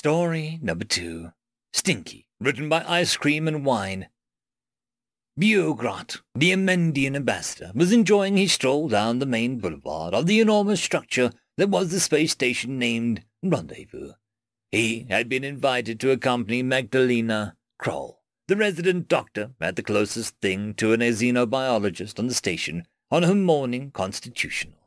Story number two. Stinky, written by Ice Cream and Wine. Buogrot, the Amendian ambassador, was enjoying his stroll down the main boulevard of the enormous structure that was the space station named Rendezvous. He had been invited to accompany Magdalena Kroll, the resident doctor at the closest thing to an xenobiologist on the station, on her morning constitutional.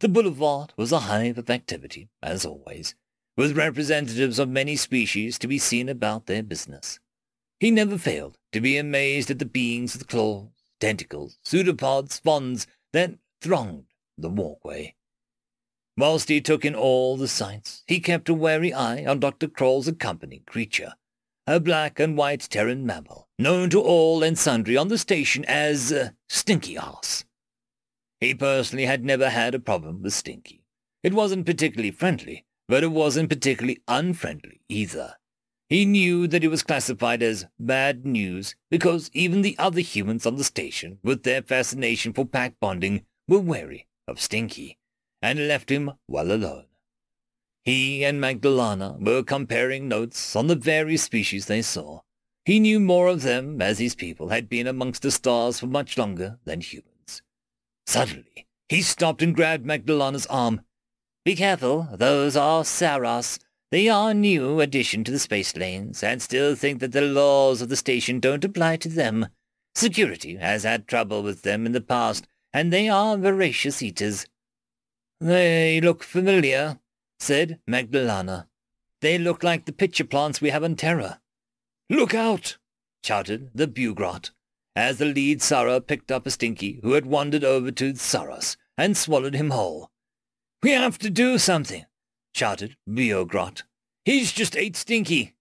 The boulevard was a hive of activity, as always, with representatives of many species to be seen about their business. He never failed to be amazed at the beings with claws, tentacles, pseudopods, fawns that thronged the walkway. Whilst he took in all the sights, he kept a wary eye on Dr. Kroll's accompanying creature, a black and white Terran mammal, known to all and sundry on the station as uh, Stinky Ass. He personally had never had a problem with Stinky. It wasn't particularly friendly, but it wasn't particularly unfriendly either. He knew that it was classified as bad news because even the other humans on the station, with their fascination for pack bonding, were wary of Stinky and left him well alone. He and Magdalena were comparing notes on the various species they saw. He knew more of them, as his people had been amongst the stars for much longer than humans. Suddenly, he stopped and grabbed Magdalena's arm. Be careful, those are Saros. They are a new addition to the space lanes, and still think that the laws of the station don't apply to them. Security has had trouble with them in the past, and they are voracious eaters. They look familiar, said Magdalena. They look like the pitcher plants we have on Terra. Look out! shouted the Bugrot, as the lead Sara picked up a Stinky who had wandered over to Saros and swallowed him whole. We have to do something, shouted Buogrot. He's just ate Stinky.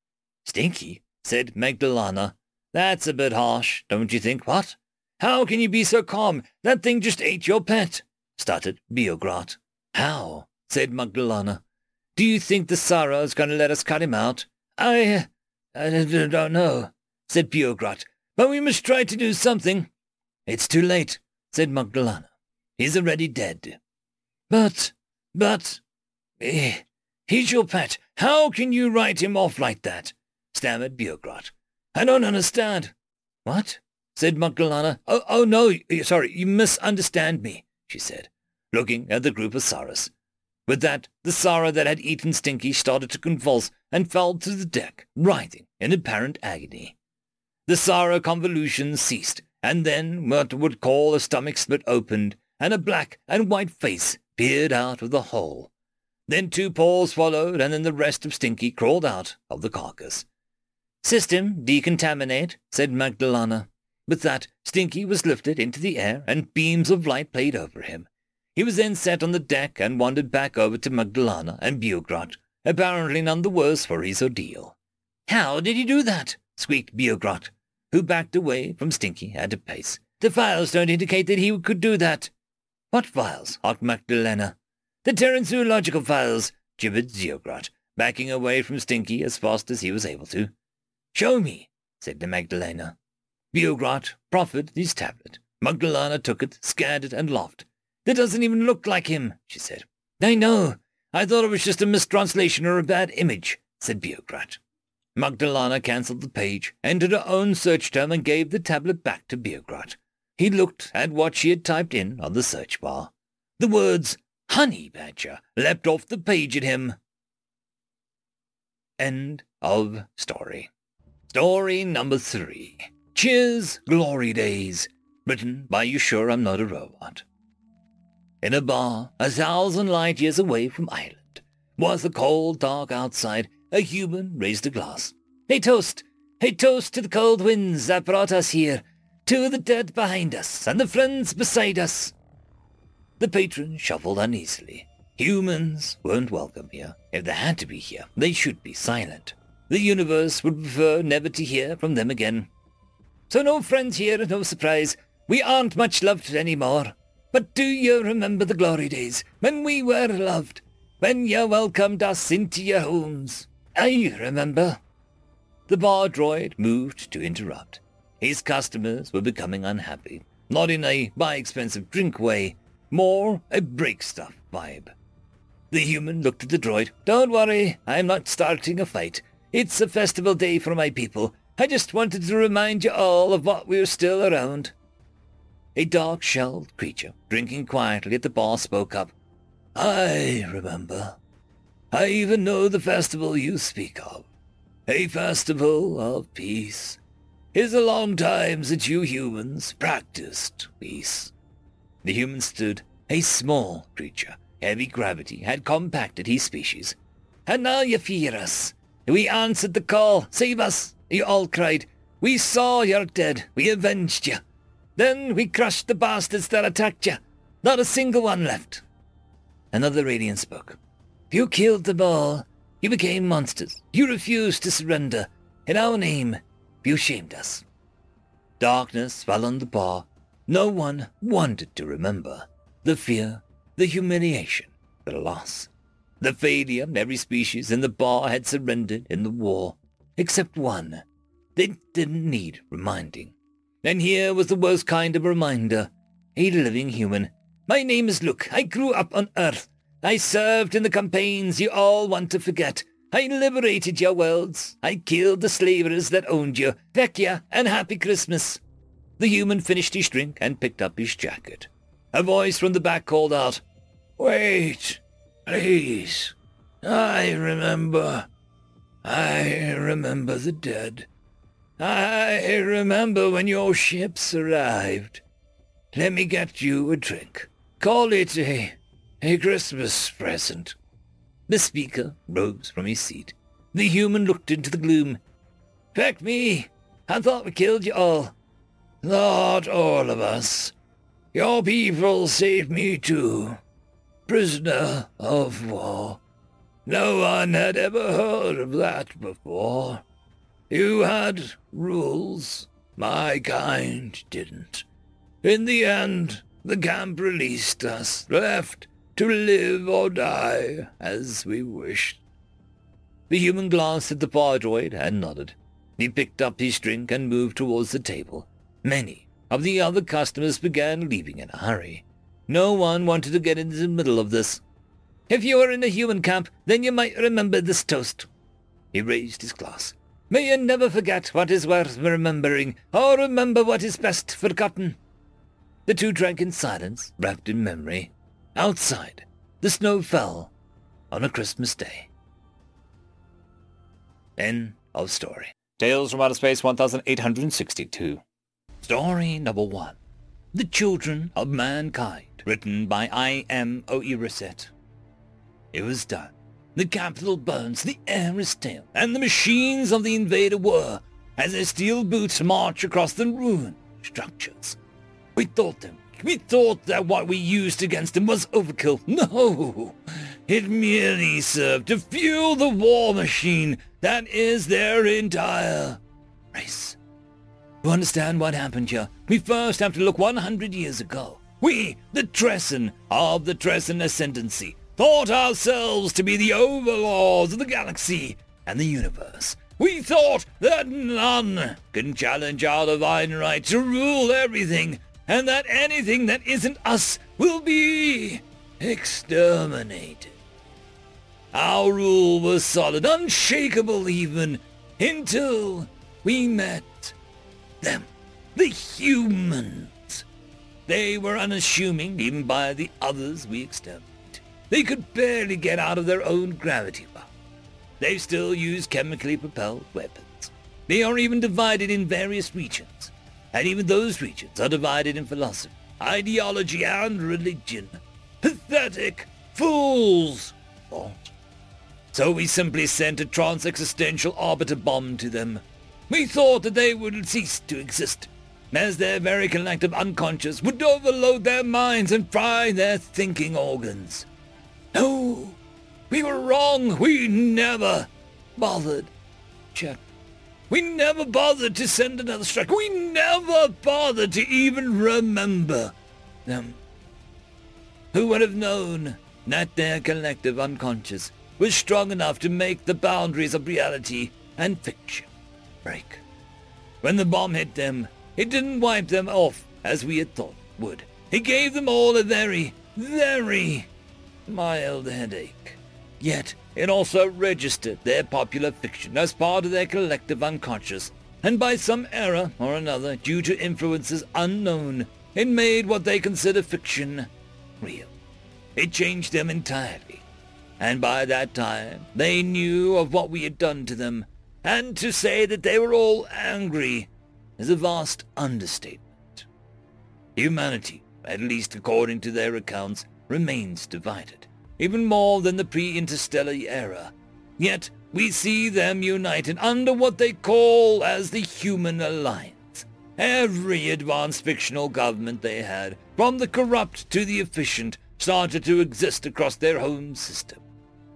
Stinky? said Magdalena. That's a bit harsh, don't you think, what? How can you be so calm? That thing just ate your pet, stuttered Buogrot. How? said Magdalena. Do you think the Sara is going to let us cut him out? I, I don't know, said Buogrot, but we must try to do something. It's too late, said Magdalena. He's already dead. But, but, eh, he's your pet. How can you write him off like that? stammered Buogrot. I don't understand. What? said Magdalena. Oh, oh no, sorry, you misunderstand me, she said looking at the group of Saras. With that, the Sara that had eaten Stinky started to convulse and fell to the deck, writhing in apparent agony. The Sara convulsions ceased, and then what would call a stomach split opened, and a black and white face peered out of the hole. Then two paws followed, and then the rest of Stinky crawled out of the carcass. System decontaminate, said Magdalena. With that, Stinky was lifted into the air, and beams of light played over him. He was then set on the deck and wandered back over to Magdalena and Buogrot, apparently none the worse for his ordeal. How did he do that? squeaked Buogrot. who backed away from Stinky at a pace. The files don't indicate that he could do that. What files? asked Magdalena. The Terran zoological files, gibbered Zeograt, backing away from Stinky as fast as he was able to. Show me, said the Magdalena. Zeograt proffered his tablet. Magdalena took it, scanned it, and laughed. That doesn't even look like him, she said. I know. I thought it was just a mistranslation or a bad image, said Zeograt. Magdalena cancelled the page, entered her own search term, and gave the tablet back to Zeograt. He looked at what she had typed in on the search bar. The words Honey Badger leapt off the page at him. End of story. Story number three. Cheers, Glory Days. Written by You Sure I'm Not a Robot. In a bar a thousand light years away from Ireland, was the cold dark outside, a human raised a glass. A toast! A toast to the cold winds that brought us here, to the dead behind us, and the friends beside us. The patron shuffled uneasily. Humans weren't welcome here. If they had to be here, they should be silent. The universe would prefer never to hear from them again. So no friends here, no surprise. We aren't much loved anymore. But do you remember the glory days when we were loved? When you welcomed us into your homes? I remember. The bar droid moved to interrupt. His customers were becoming unhappy, not in a buy expensive drink way, more a break stuff vibe. The human looked at the droid. Don't worry, I'm not starting a fight. It's a festival day for my people. I just wanted to remind you all of what we're still around. A dark-shelled creature, drinking quietly at the bar, spoke up. I remember. I even know the festival you speak of. A festival of peace. Is a long time since you humans practiced peace. The human stood, a small creature. Heavy gravity had compacted his species. And now you fear us. We answered the call. Save us, you all cried. We saw you're dead. We avenged you. Then we crushed the bastards that attacked you. Not a single one left. Another alien spoke. You killed them all. You became monsters. You refused to surrender. In our name, you shamed us. Darkness fell on the bar. No one wanted to remember the fear, the humiliation, the loss, the failure every species in the bar had surrendered in the war, except one. They didn't need reminding. And here was the worst kind of reminder. A living human. My name is Luke. I grew up on Earth. I served in the campaigns you all want to forget. I liberated your worlds. I killed the slavers that owned you. Vecchia and happy Christmas. The human finished his drink and picked up his jacket. A voice from the back called out, Wait, please. I remember. I remember the dead. I remember when your ships arrived. Let me get you a drink. Call it a, a Christmas present. The speaker rose from his seat. The human looked into the gloom. Peck me! I thought we killed you all. Not all of us. Your people saved me too. Prisoner of war. No one had ever heard of that before. You had rules. My kind didn't. In the end, the camp released us, left to live or die as we wished. The human glanced at the droid and nodded. He picked up his drink and moved towards the table. Many of the other customers began leaving in a hurry. No one wanted to get into the middle of this. If you are in a human camp, then you might remember this toast. He raised his glass. May you never forget what is worth remembering, or remember what is best forgotten. The two drank in silence, wrapped in memory. Outside, the snow fell on a Christmas day. End of story. Tales from Outer Space 1862. Story number one. The Children of Mankind, written by I. M. Reset. It was done. The capital burns, the air is stale, and the machines of the invader whir as their steel boots march across the ruined structures. We thought them. We thought that what we used against them was overkill. [LAUGHS] No! It merely served to fuel the war machine that is their entire race. To understand what happened here, we first have to look 100 years ago. We, the Tresson of the Tresson Ascendancy, thought ourselves to be the overlords of the galaxy and the universe. We thought that none can challenge our divine right to rule everything, and that anything that isn't us will be exterminated. Our rule was solid, unshakable even, until we met them, the humans. They were unassuming even by the others we exterminated. They could barely get out of their own gravity well. They still use chemically propelled weapons. They are even divided in various regions, and even those regions are divided in philosophy, ideology, and religion. Pathetic fools! Oh. So we simply sent a trans-existential orbiter bomb to them. We thought that they would cease to exist, as their very collective unconscious would overload their minds and fry their thinking organs. No, we were wrong. We never bothered. Check. We never bothered to send another strike. We never bothered to even remember them. Who would have known that their collective unconscious was strong enough to make the boundaries of reality and fiction break? When the bomb hit them, it didn't wipe them off as we had thought would. It gave them all a very, very mild headache. Yet it also registered their popular fiction as part of their collective unconscious, and by some error or another, due to influences unknown, it made what they consider fiction real. It changed them entirely, and by that time they knew of what we had done to them, and to say that they were all angry is a vast understatement. Humanity, at least according to their accounts, remains divided even more than the pre-interstellar era. Yet we see them united under what they call as the Human Alliance. Every advanced fictional government they had, from the corrupt to the efficient, started to exist across their home system.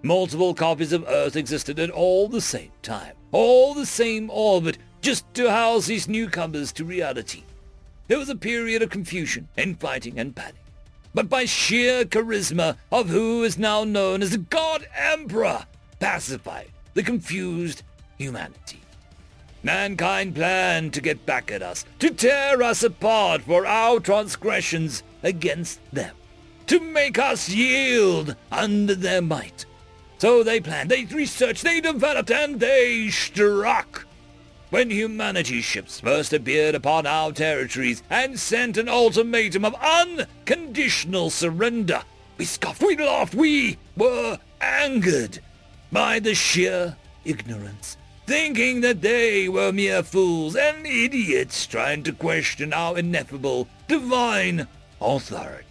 Multiple copies of Earth existed at all the same time, all the same orbit, just to house these newcomers to reality. There was a period of confusion, infighting, and panic but by sheer charisma of who is now known as the God Emperor, pacified the confused humanity. Mankind planned to get back at us, to tear us apart for our transgressions against them, to make us yield under their might. So they planned, they researched, they developed, and they struck when humanity's ships first appeared upon our territories and sent an ultimatum of unconditional surrender. We scoffed, we laughed, we were angered by the sheer ignorance, thinking that they were mere fools and idiots trying to question our ineffable divine authority.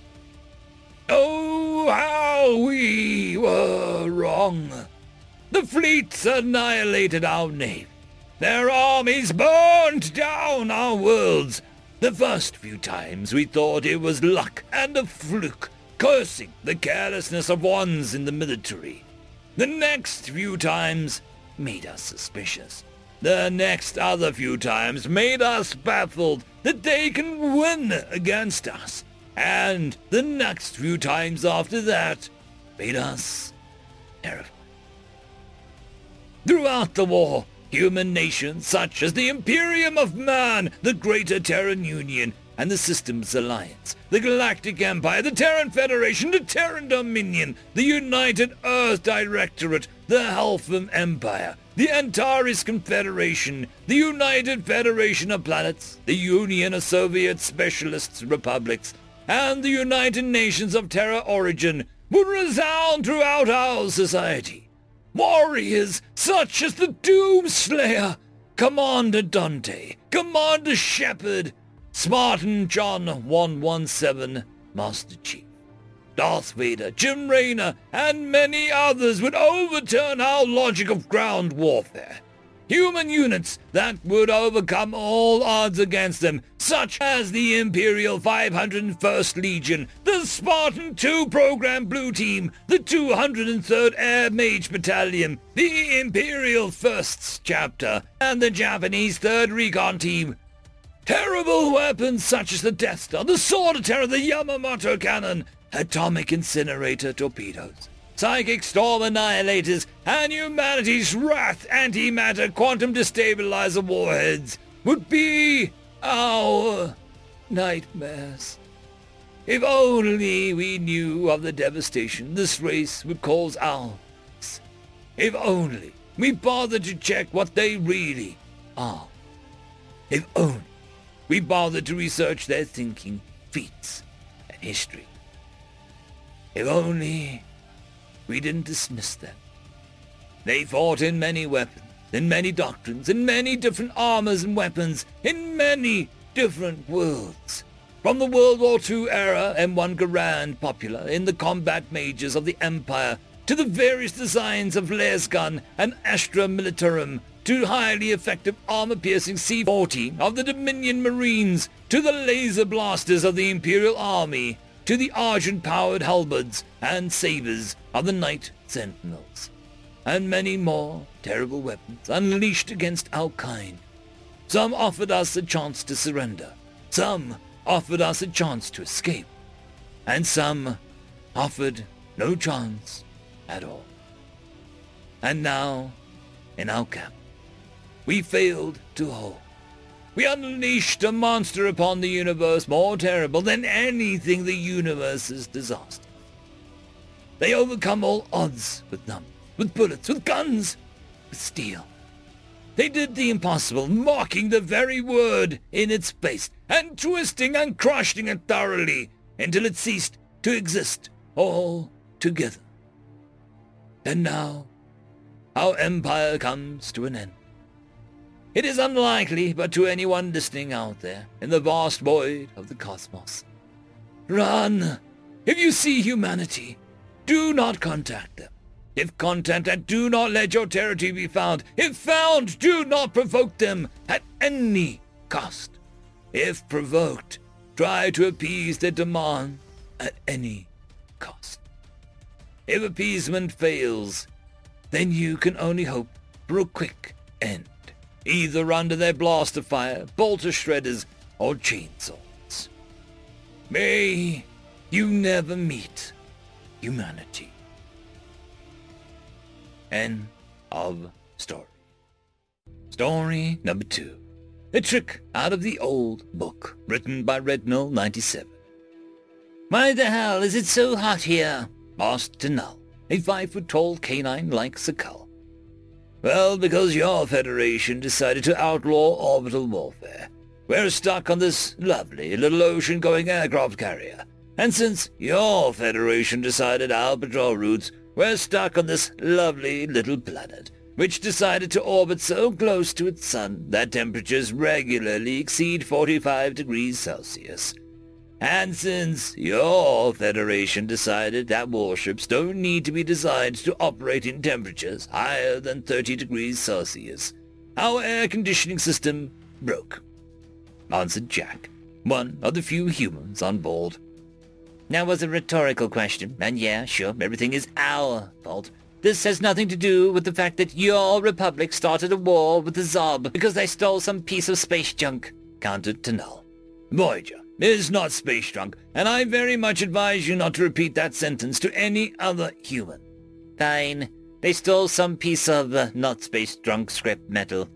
Oh, how we were wrong! The fleets annihilated our navy their armies burned down our worlds. The first few times we thought it was luck and a fluke, cursing the carelessness of ones in the military. The next few times made us suspicious. The next other few times made us baffled that they can win against us. And the next few times after that made us terrified. Throughout the war, human nations such as the Imperium of Man, the Greater Terran Union, and the Systems Alliance, the Galactic Empire, the Terran Federation, the Terran Dominion, the United Earth Directorate, the Helghan Empire, the Antares Confederation, the United Federation of Planets, the Union of Soviet Specialist Republics, and the United Nations of Terra Origin would resound throughout our society. Warriors such as the Doomslayer, Commander Dante, Commander Shepard, Spartan John 117, Master Chief, Darth Vader, Jim Raynor, and many others would overturn our logic of ground warfare human units that would overcome all odds against them, such as the Imperial 501st Legion, the Spartan 2 Program Blue Team, the 203rd Air Mage Battalion, the Imperial 1st Chapter, and the Japanese 3rd Recon Team. Terrible weapons such as the Death Star, the Sword of Terror, the Yamamoto Cannon, atomic incinerator torpedoes, psychic storm annihilators, and humanity's wrath antimatter quantum destabilizer warheads would be our nightmares. If only we knew of the devastation this race would cause ours. If only we bothered to check what they really are. If only we bothered to research their thinking, feats, and history. If only we didn't dismiss them. They fought in many weapons, in many doctrines, in many different armors and weapons, in many different worlds. From the World War II era, M1 Garand popular in the combat majors of the Empire, to the various designs of gun and Astra Militarum, to highly effective armor-piercing C-40 of the Dominion Marines, to the laser blasters of the Imperial Army, to the Argent-powered halberds and sabers of the Night Sentinels, and many more terrible weapons unleashed against our kind. Some offered us a chance to surrender. Some offered us a chance to escape. And some offered no chance at all. And now, in our camp, we failed to hold. We unleashed a monster upon the universe more terrible than anything the universe has disaster. They overcome all odds with numbers, with bullets, with guns, with steel. They did the impossible, mocking the very word in its place, and twisting and crushing it thoroughly until it ceased to exist all together. And now, our empire comes to an end. It is unlikely, but to anyone listening out there in the vast void of the cosmos. Run! If you see humanity, do not contact them. If contacted, do not let your territory be found. If found, do not provoke them at any cost. If provoked, try to appease their demand at any cost. If appeasement fails, then you can only hope for a quick end either under their blaster fire, bolter shredders, or chainsaws. May you never meet humanity. End of story. Story number two. A trick out of the old book, written by Rednull 97. Why the hell is it so hot here? asked Tanal, a five-foot-tall canine like Sakal. Well, because your Federation decided to outlaw orbital warfare. We're stuck on this lovely little ocean-going aircraft carrier. And since your Federation decided our patrol routes, we're stuck on this lovely little planet, which decided to orbit so close to its sun that temperatures regularly exceed 45 degrees Celsius. And since your Federation decided that warships don't need to be designed to operate in temperatures higher than 30 degrees Celsius, our air conditioning system broke, answered Jack, one of the few humans on board. That was a rhetorical question, and yeah, sure, everything is our fault. This has nothing to do with the fact that your republic started a war with the Zob because they stole some piece of space junk, countered Tanal. Voyager, is not space drunk, and I very much advise you not to repeat that sentence to any other human. Fine. They stole some piece of uh, not space drunk scrap metal.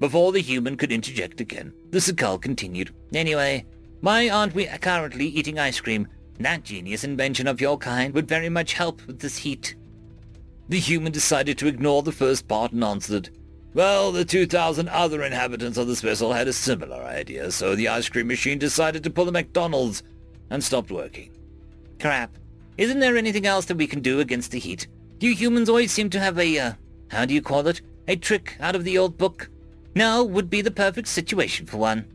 Before the human could interject again, the Sakal continued. Anyway, why aren't we currently eating ice cream? That genius invention of your kind would very much help with this heat. The human decided to ignore the first part and answered, well, the 2,000 other inhabitants of this vessel had a similar idea, so the ice cream machine decided to pull a McDonald's and stopped working. Crap. Isn't there anything else that we can do against the heat? You humans always seem to have a, uh, how do you call it? A trick out of the old book. Now would be the perfect situation for one.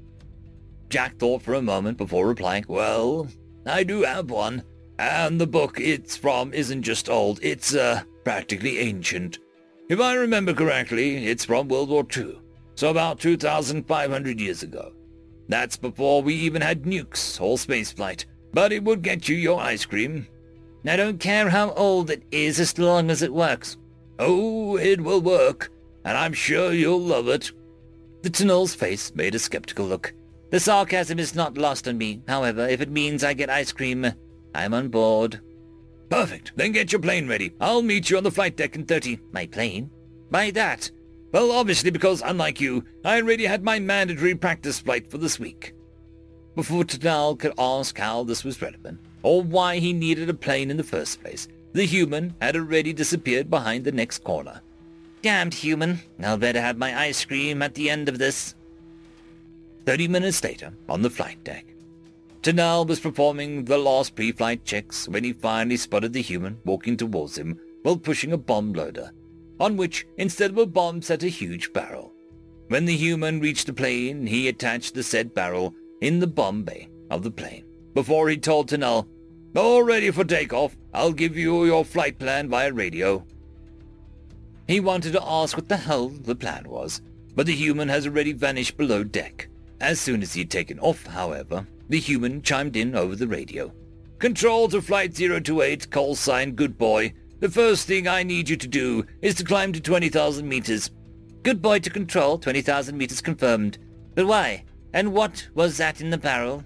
Jack thought for a moment before replying, Well, I do have one. And the book it's from isn't just old, it's, uh, practically ancient. If I remember correctly, it's from World War II, so about 2,500 years ago. That's before we even had nukes or spaceflight, but it would get you your ice cream. I don't care how old it is as long as it works. Oh, it will work, and I'm sure you'll love it. The Tanal's face made a skeptical look. The sarcasm is not lost on me. However, if it means I get ice cream, I'm on board. Perfect. Then get your plane ready. I'll meet you on the flight deck in 30. My plane? Why that? Well, obviously because, unlike you, I already had my mandatory practice flight for this week. Before Tanal could ask how this was relevant, or why he needed a plane in the first place, the human had already disappeared behind the next corner. Damned human. I'll better have my ice cream at the end of this. Thirty minutes later, on the flight deck, Tanal was performing the last pre-flight checks when he finally spotted the human walking towards him while pushing a bomb loader, on which, instead of a bomb, sat a huge barrel. When the human reached the plane, he attached the said barrel in the bomb bay of the plane. Before he told Tanal, all ready for takeoff, I'll give you your flight plan via radio. He wanted to ask what the hell the plan was, but the human has already vanished below deck. As soon as he'd taken off, however, the human chimed in over the radio. Control to Flight 028, call sign Good Boy. The first thing I need you to do is to climb to 20,000 meters. Good Boy to Control, 20,000 meters confirmed. But why? And what was that in the barrel?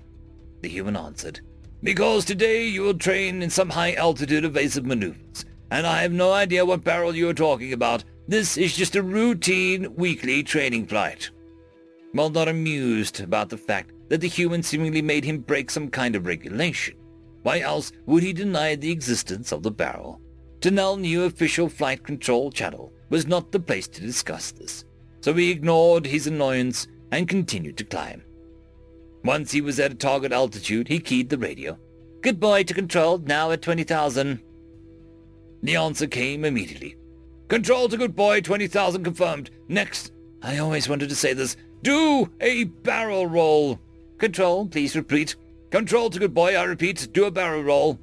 The human answered. Because today you will train in some high-altitude evasive maneuvers, and I have no idea what barrel you are talking about. This is just a routine weekly training flight. Not amused about the fact that the human seemingly made him break some kind of regulation, why else would he deny the existence of the barrel? Tanal knew official flight control channel was not the place to discuss this, so he ignored his annoyance and continued to climb. Once he was at a target altitude, he keyed the radio. Good boy to control, now at 20,000. The answer came immediately. Control to good boy, 20,000 confirmed. Next, I always wanted to say this, do a barrel roll. Control, please repeat. Control to good boy, I repeat, do a barrel roll.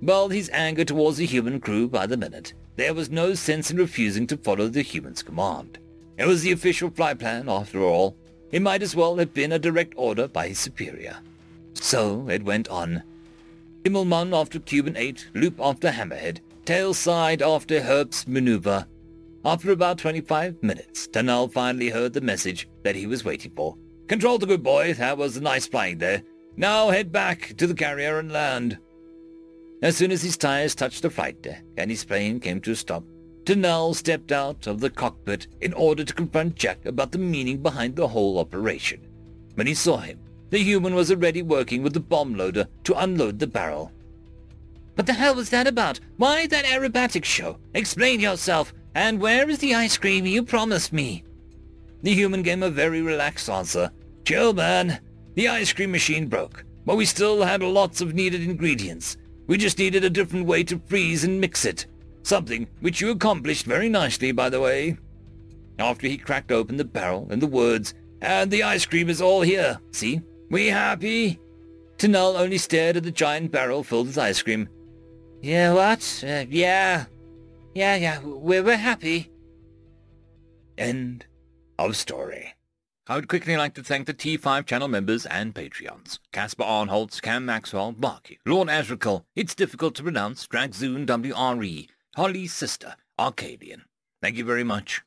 Well, his anger towards the human grew by the minute. There was no sense in refusing to follow the human's command. It was the official flight plan, after all. It might as well have been a direct order by his superior. So it went on. Immelmann after Cuban 8, loop after Hammerhead, tail side after Herbst maneuver. After about 25 minutes, Tanal finally heard the message that he was waiting for. Control the good boy, that was a nice flying there. Now head back to the carrier and land. As soon as his tires touched the flight deck and his plane came to a stop, Tanal stepped out of the cockpit in order to confront Jack about the meaning behind the whole operation. When he saw him, the human was already working with the bomb loader to unload the barrel. What the hell was that about? Why that aerobatic show? Explain yourself. And where is the ice cream you promised me? The human gave a very relaxed answer. Chill, man. The ice cream machine broke, but we still had lots of needed ingredients. We just needed a different way to freeze and mix it. Something which you accomplished very nicely, by the way. After he cracked open the barrel and the words, and the ice cream is all here, see? We happy? Tanal only stared at the giant barrel filled with ice cream. Yeah, what? Uh, yeah. Yeah, yeah, we're, we're happy. End of story. I would quickly like to thank the T5 channel members and Patreons. Caspar Arnholtz, Cam Maxwell, Barky, Lord Azrakal, It's Difficult to Pronounce, Dragzoon WRE, Holly's Sister, Arcadian. Thank you very much.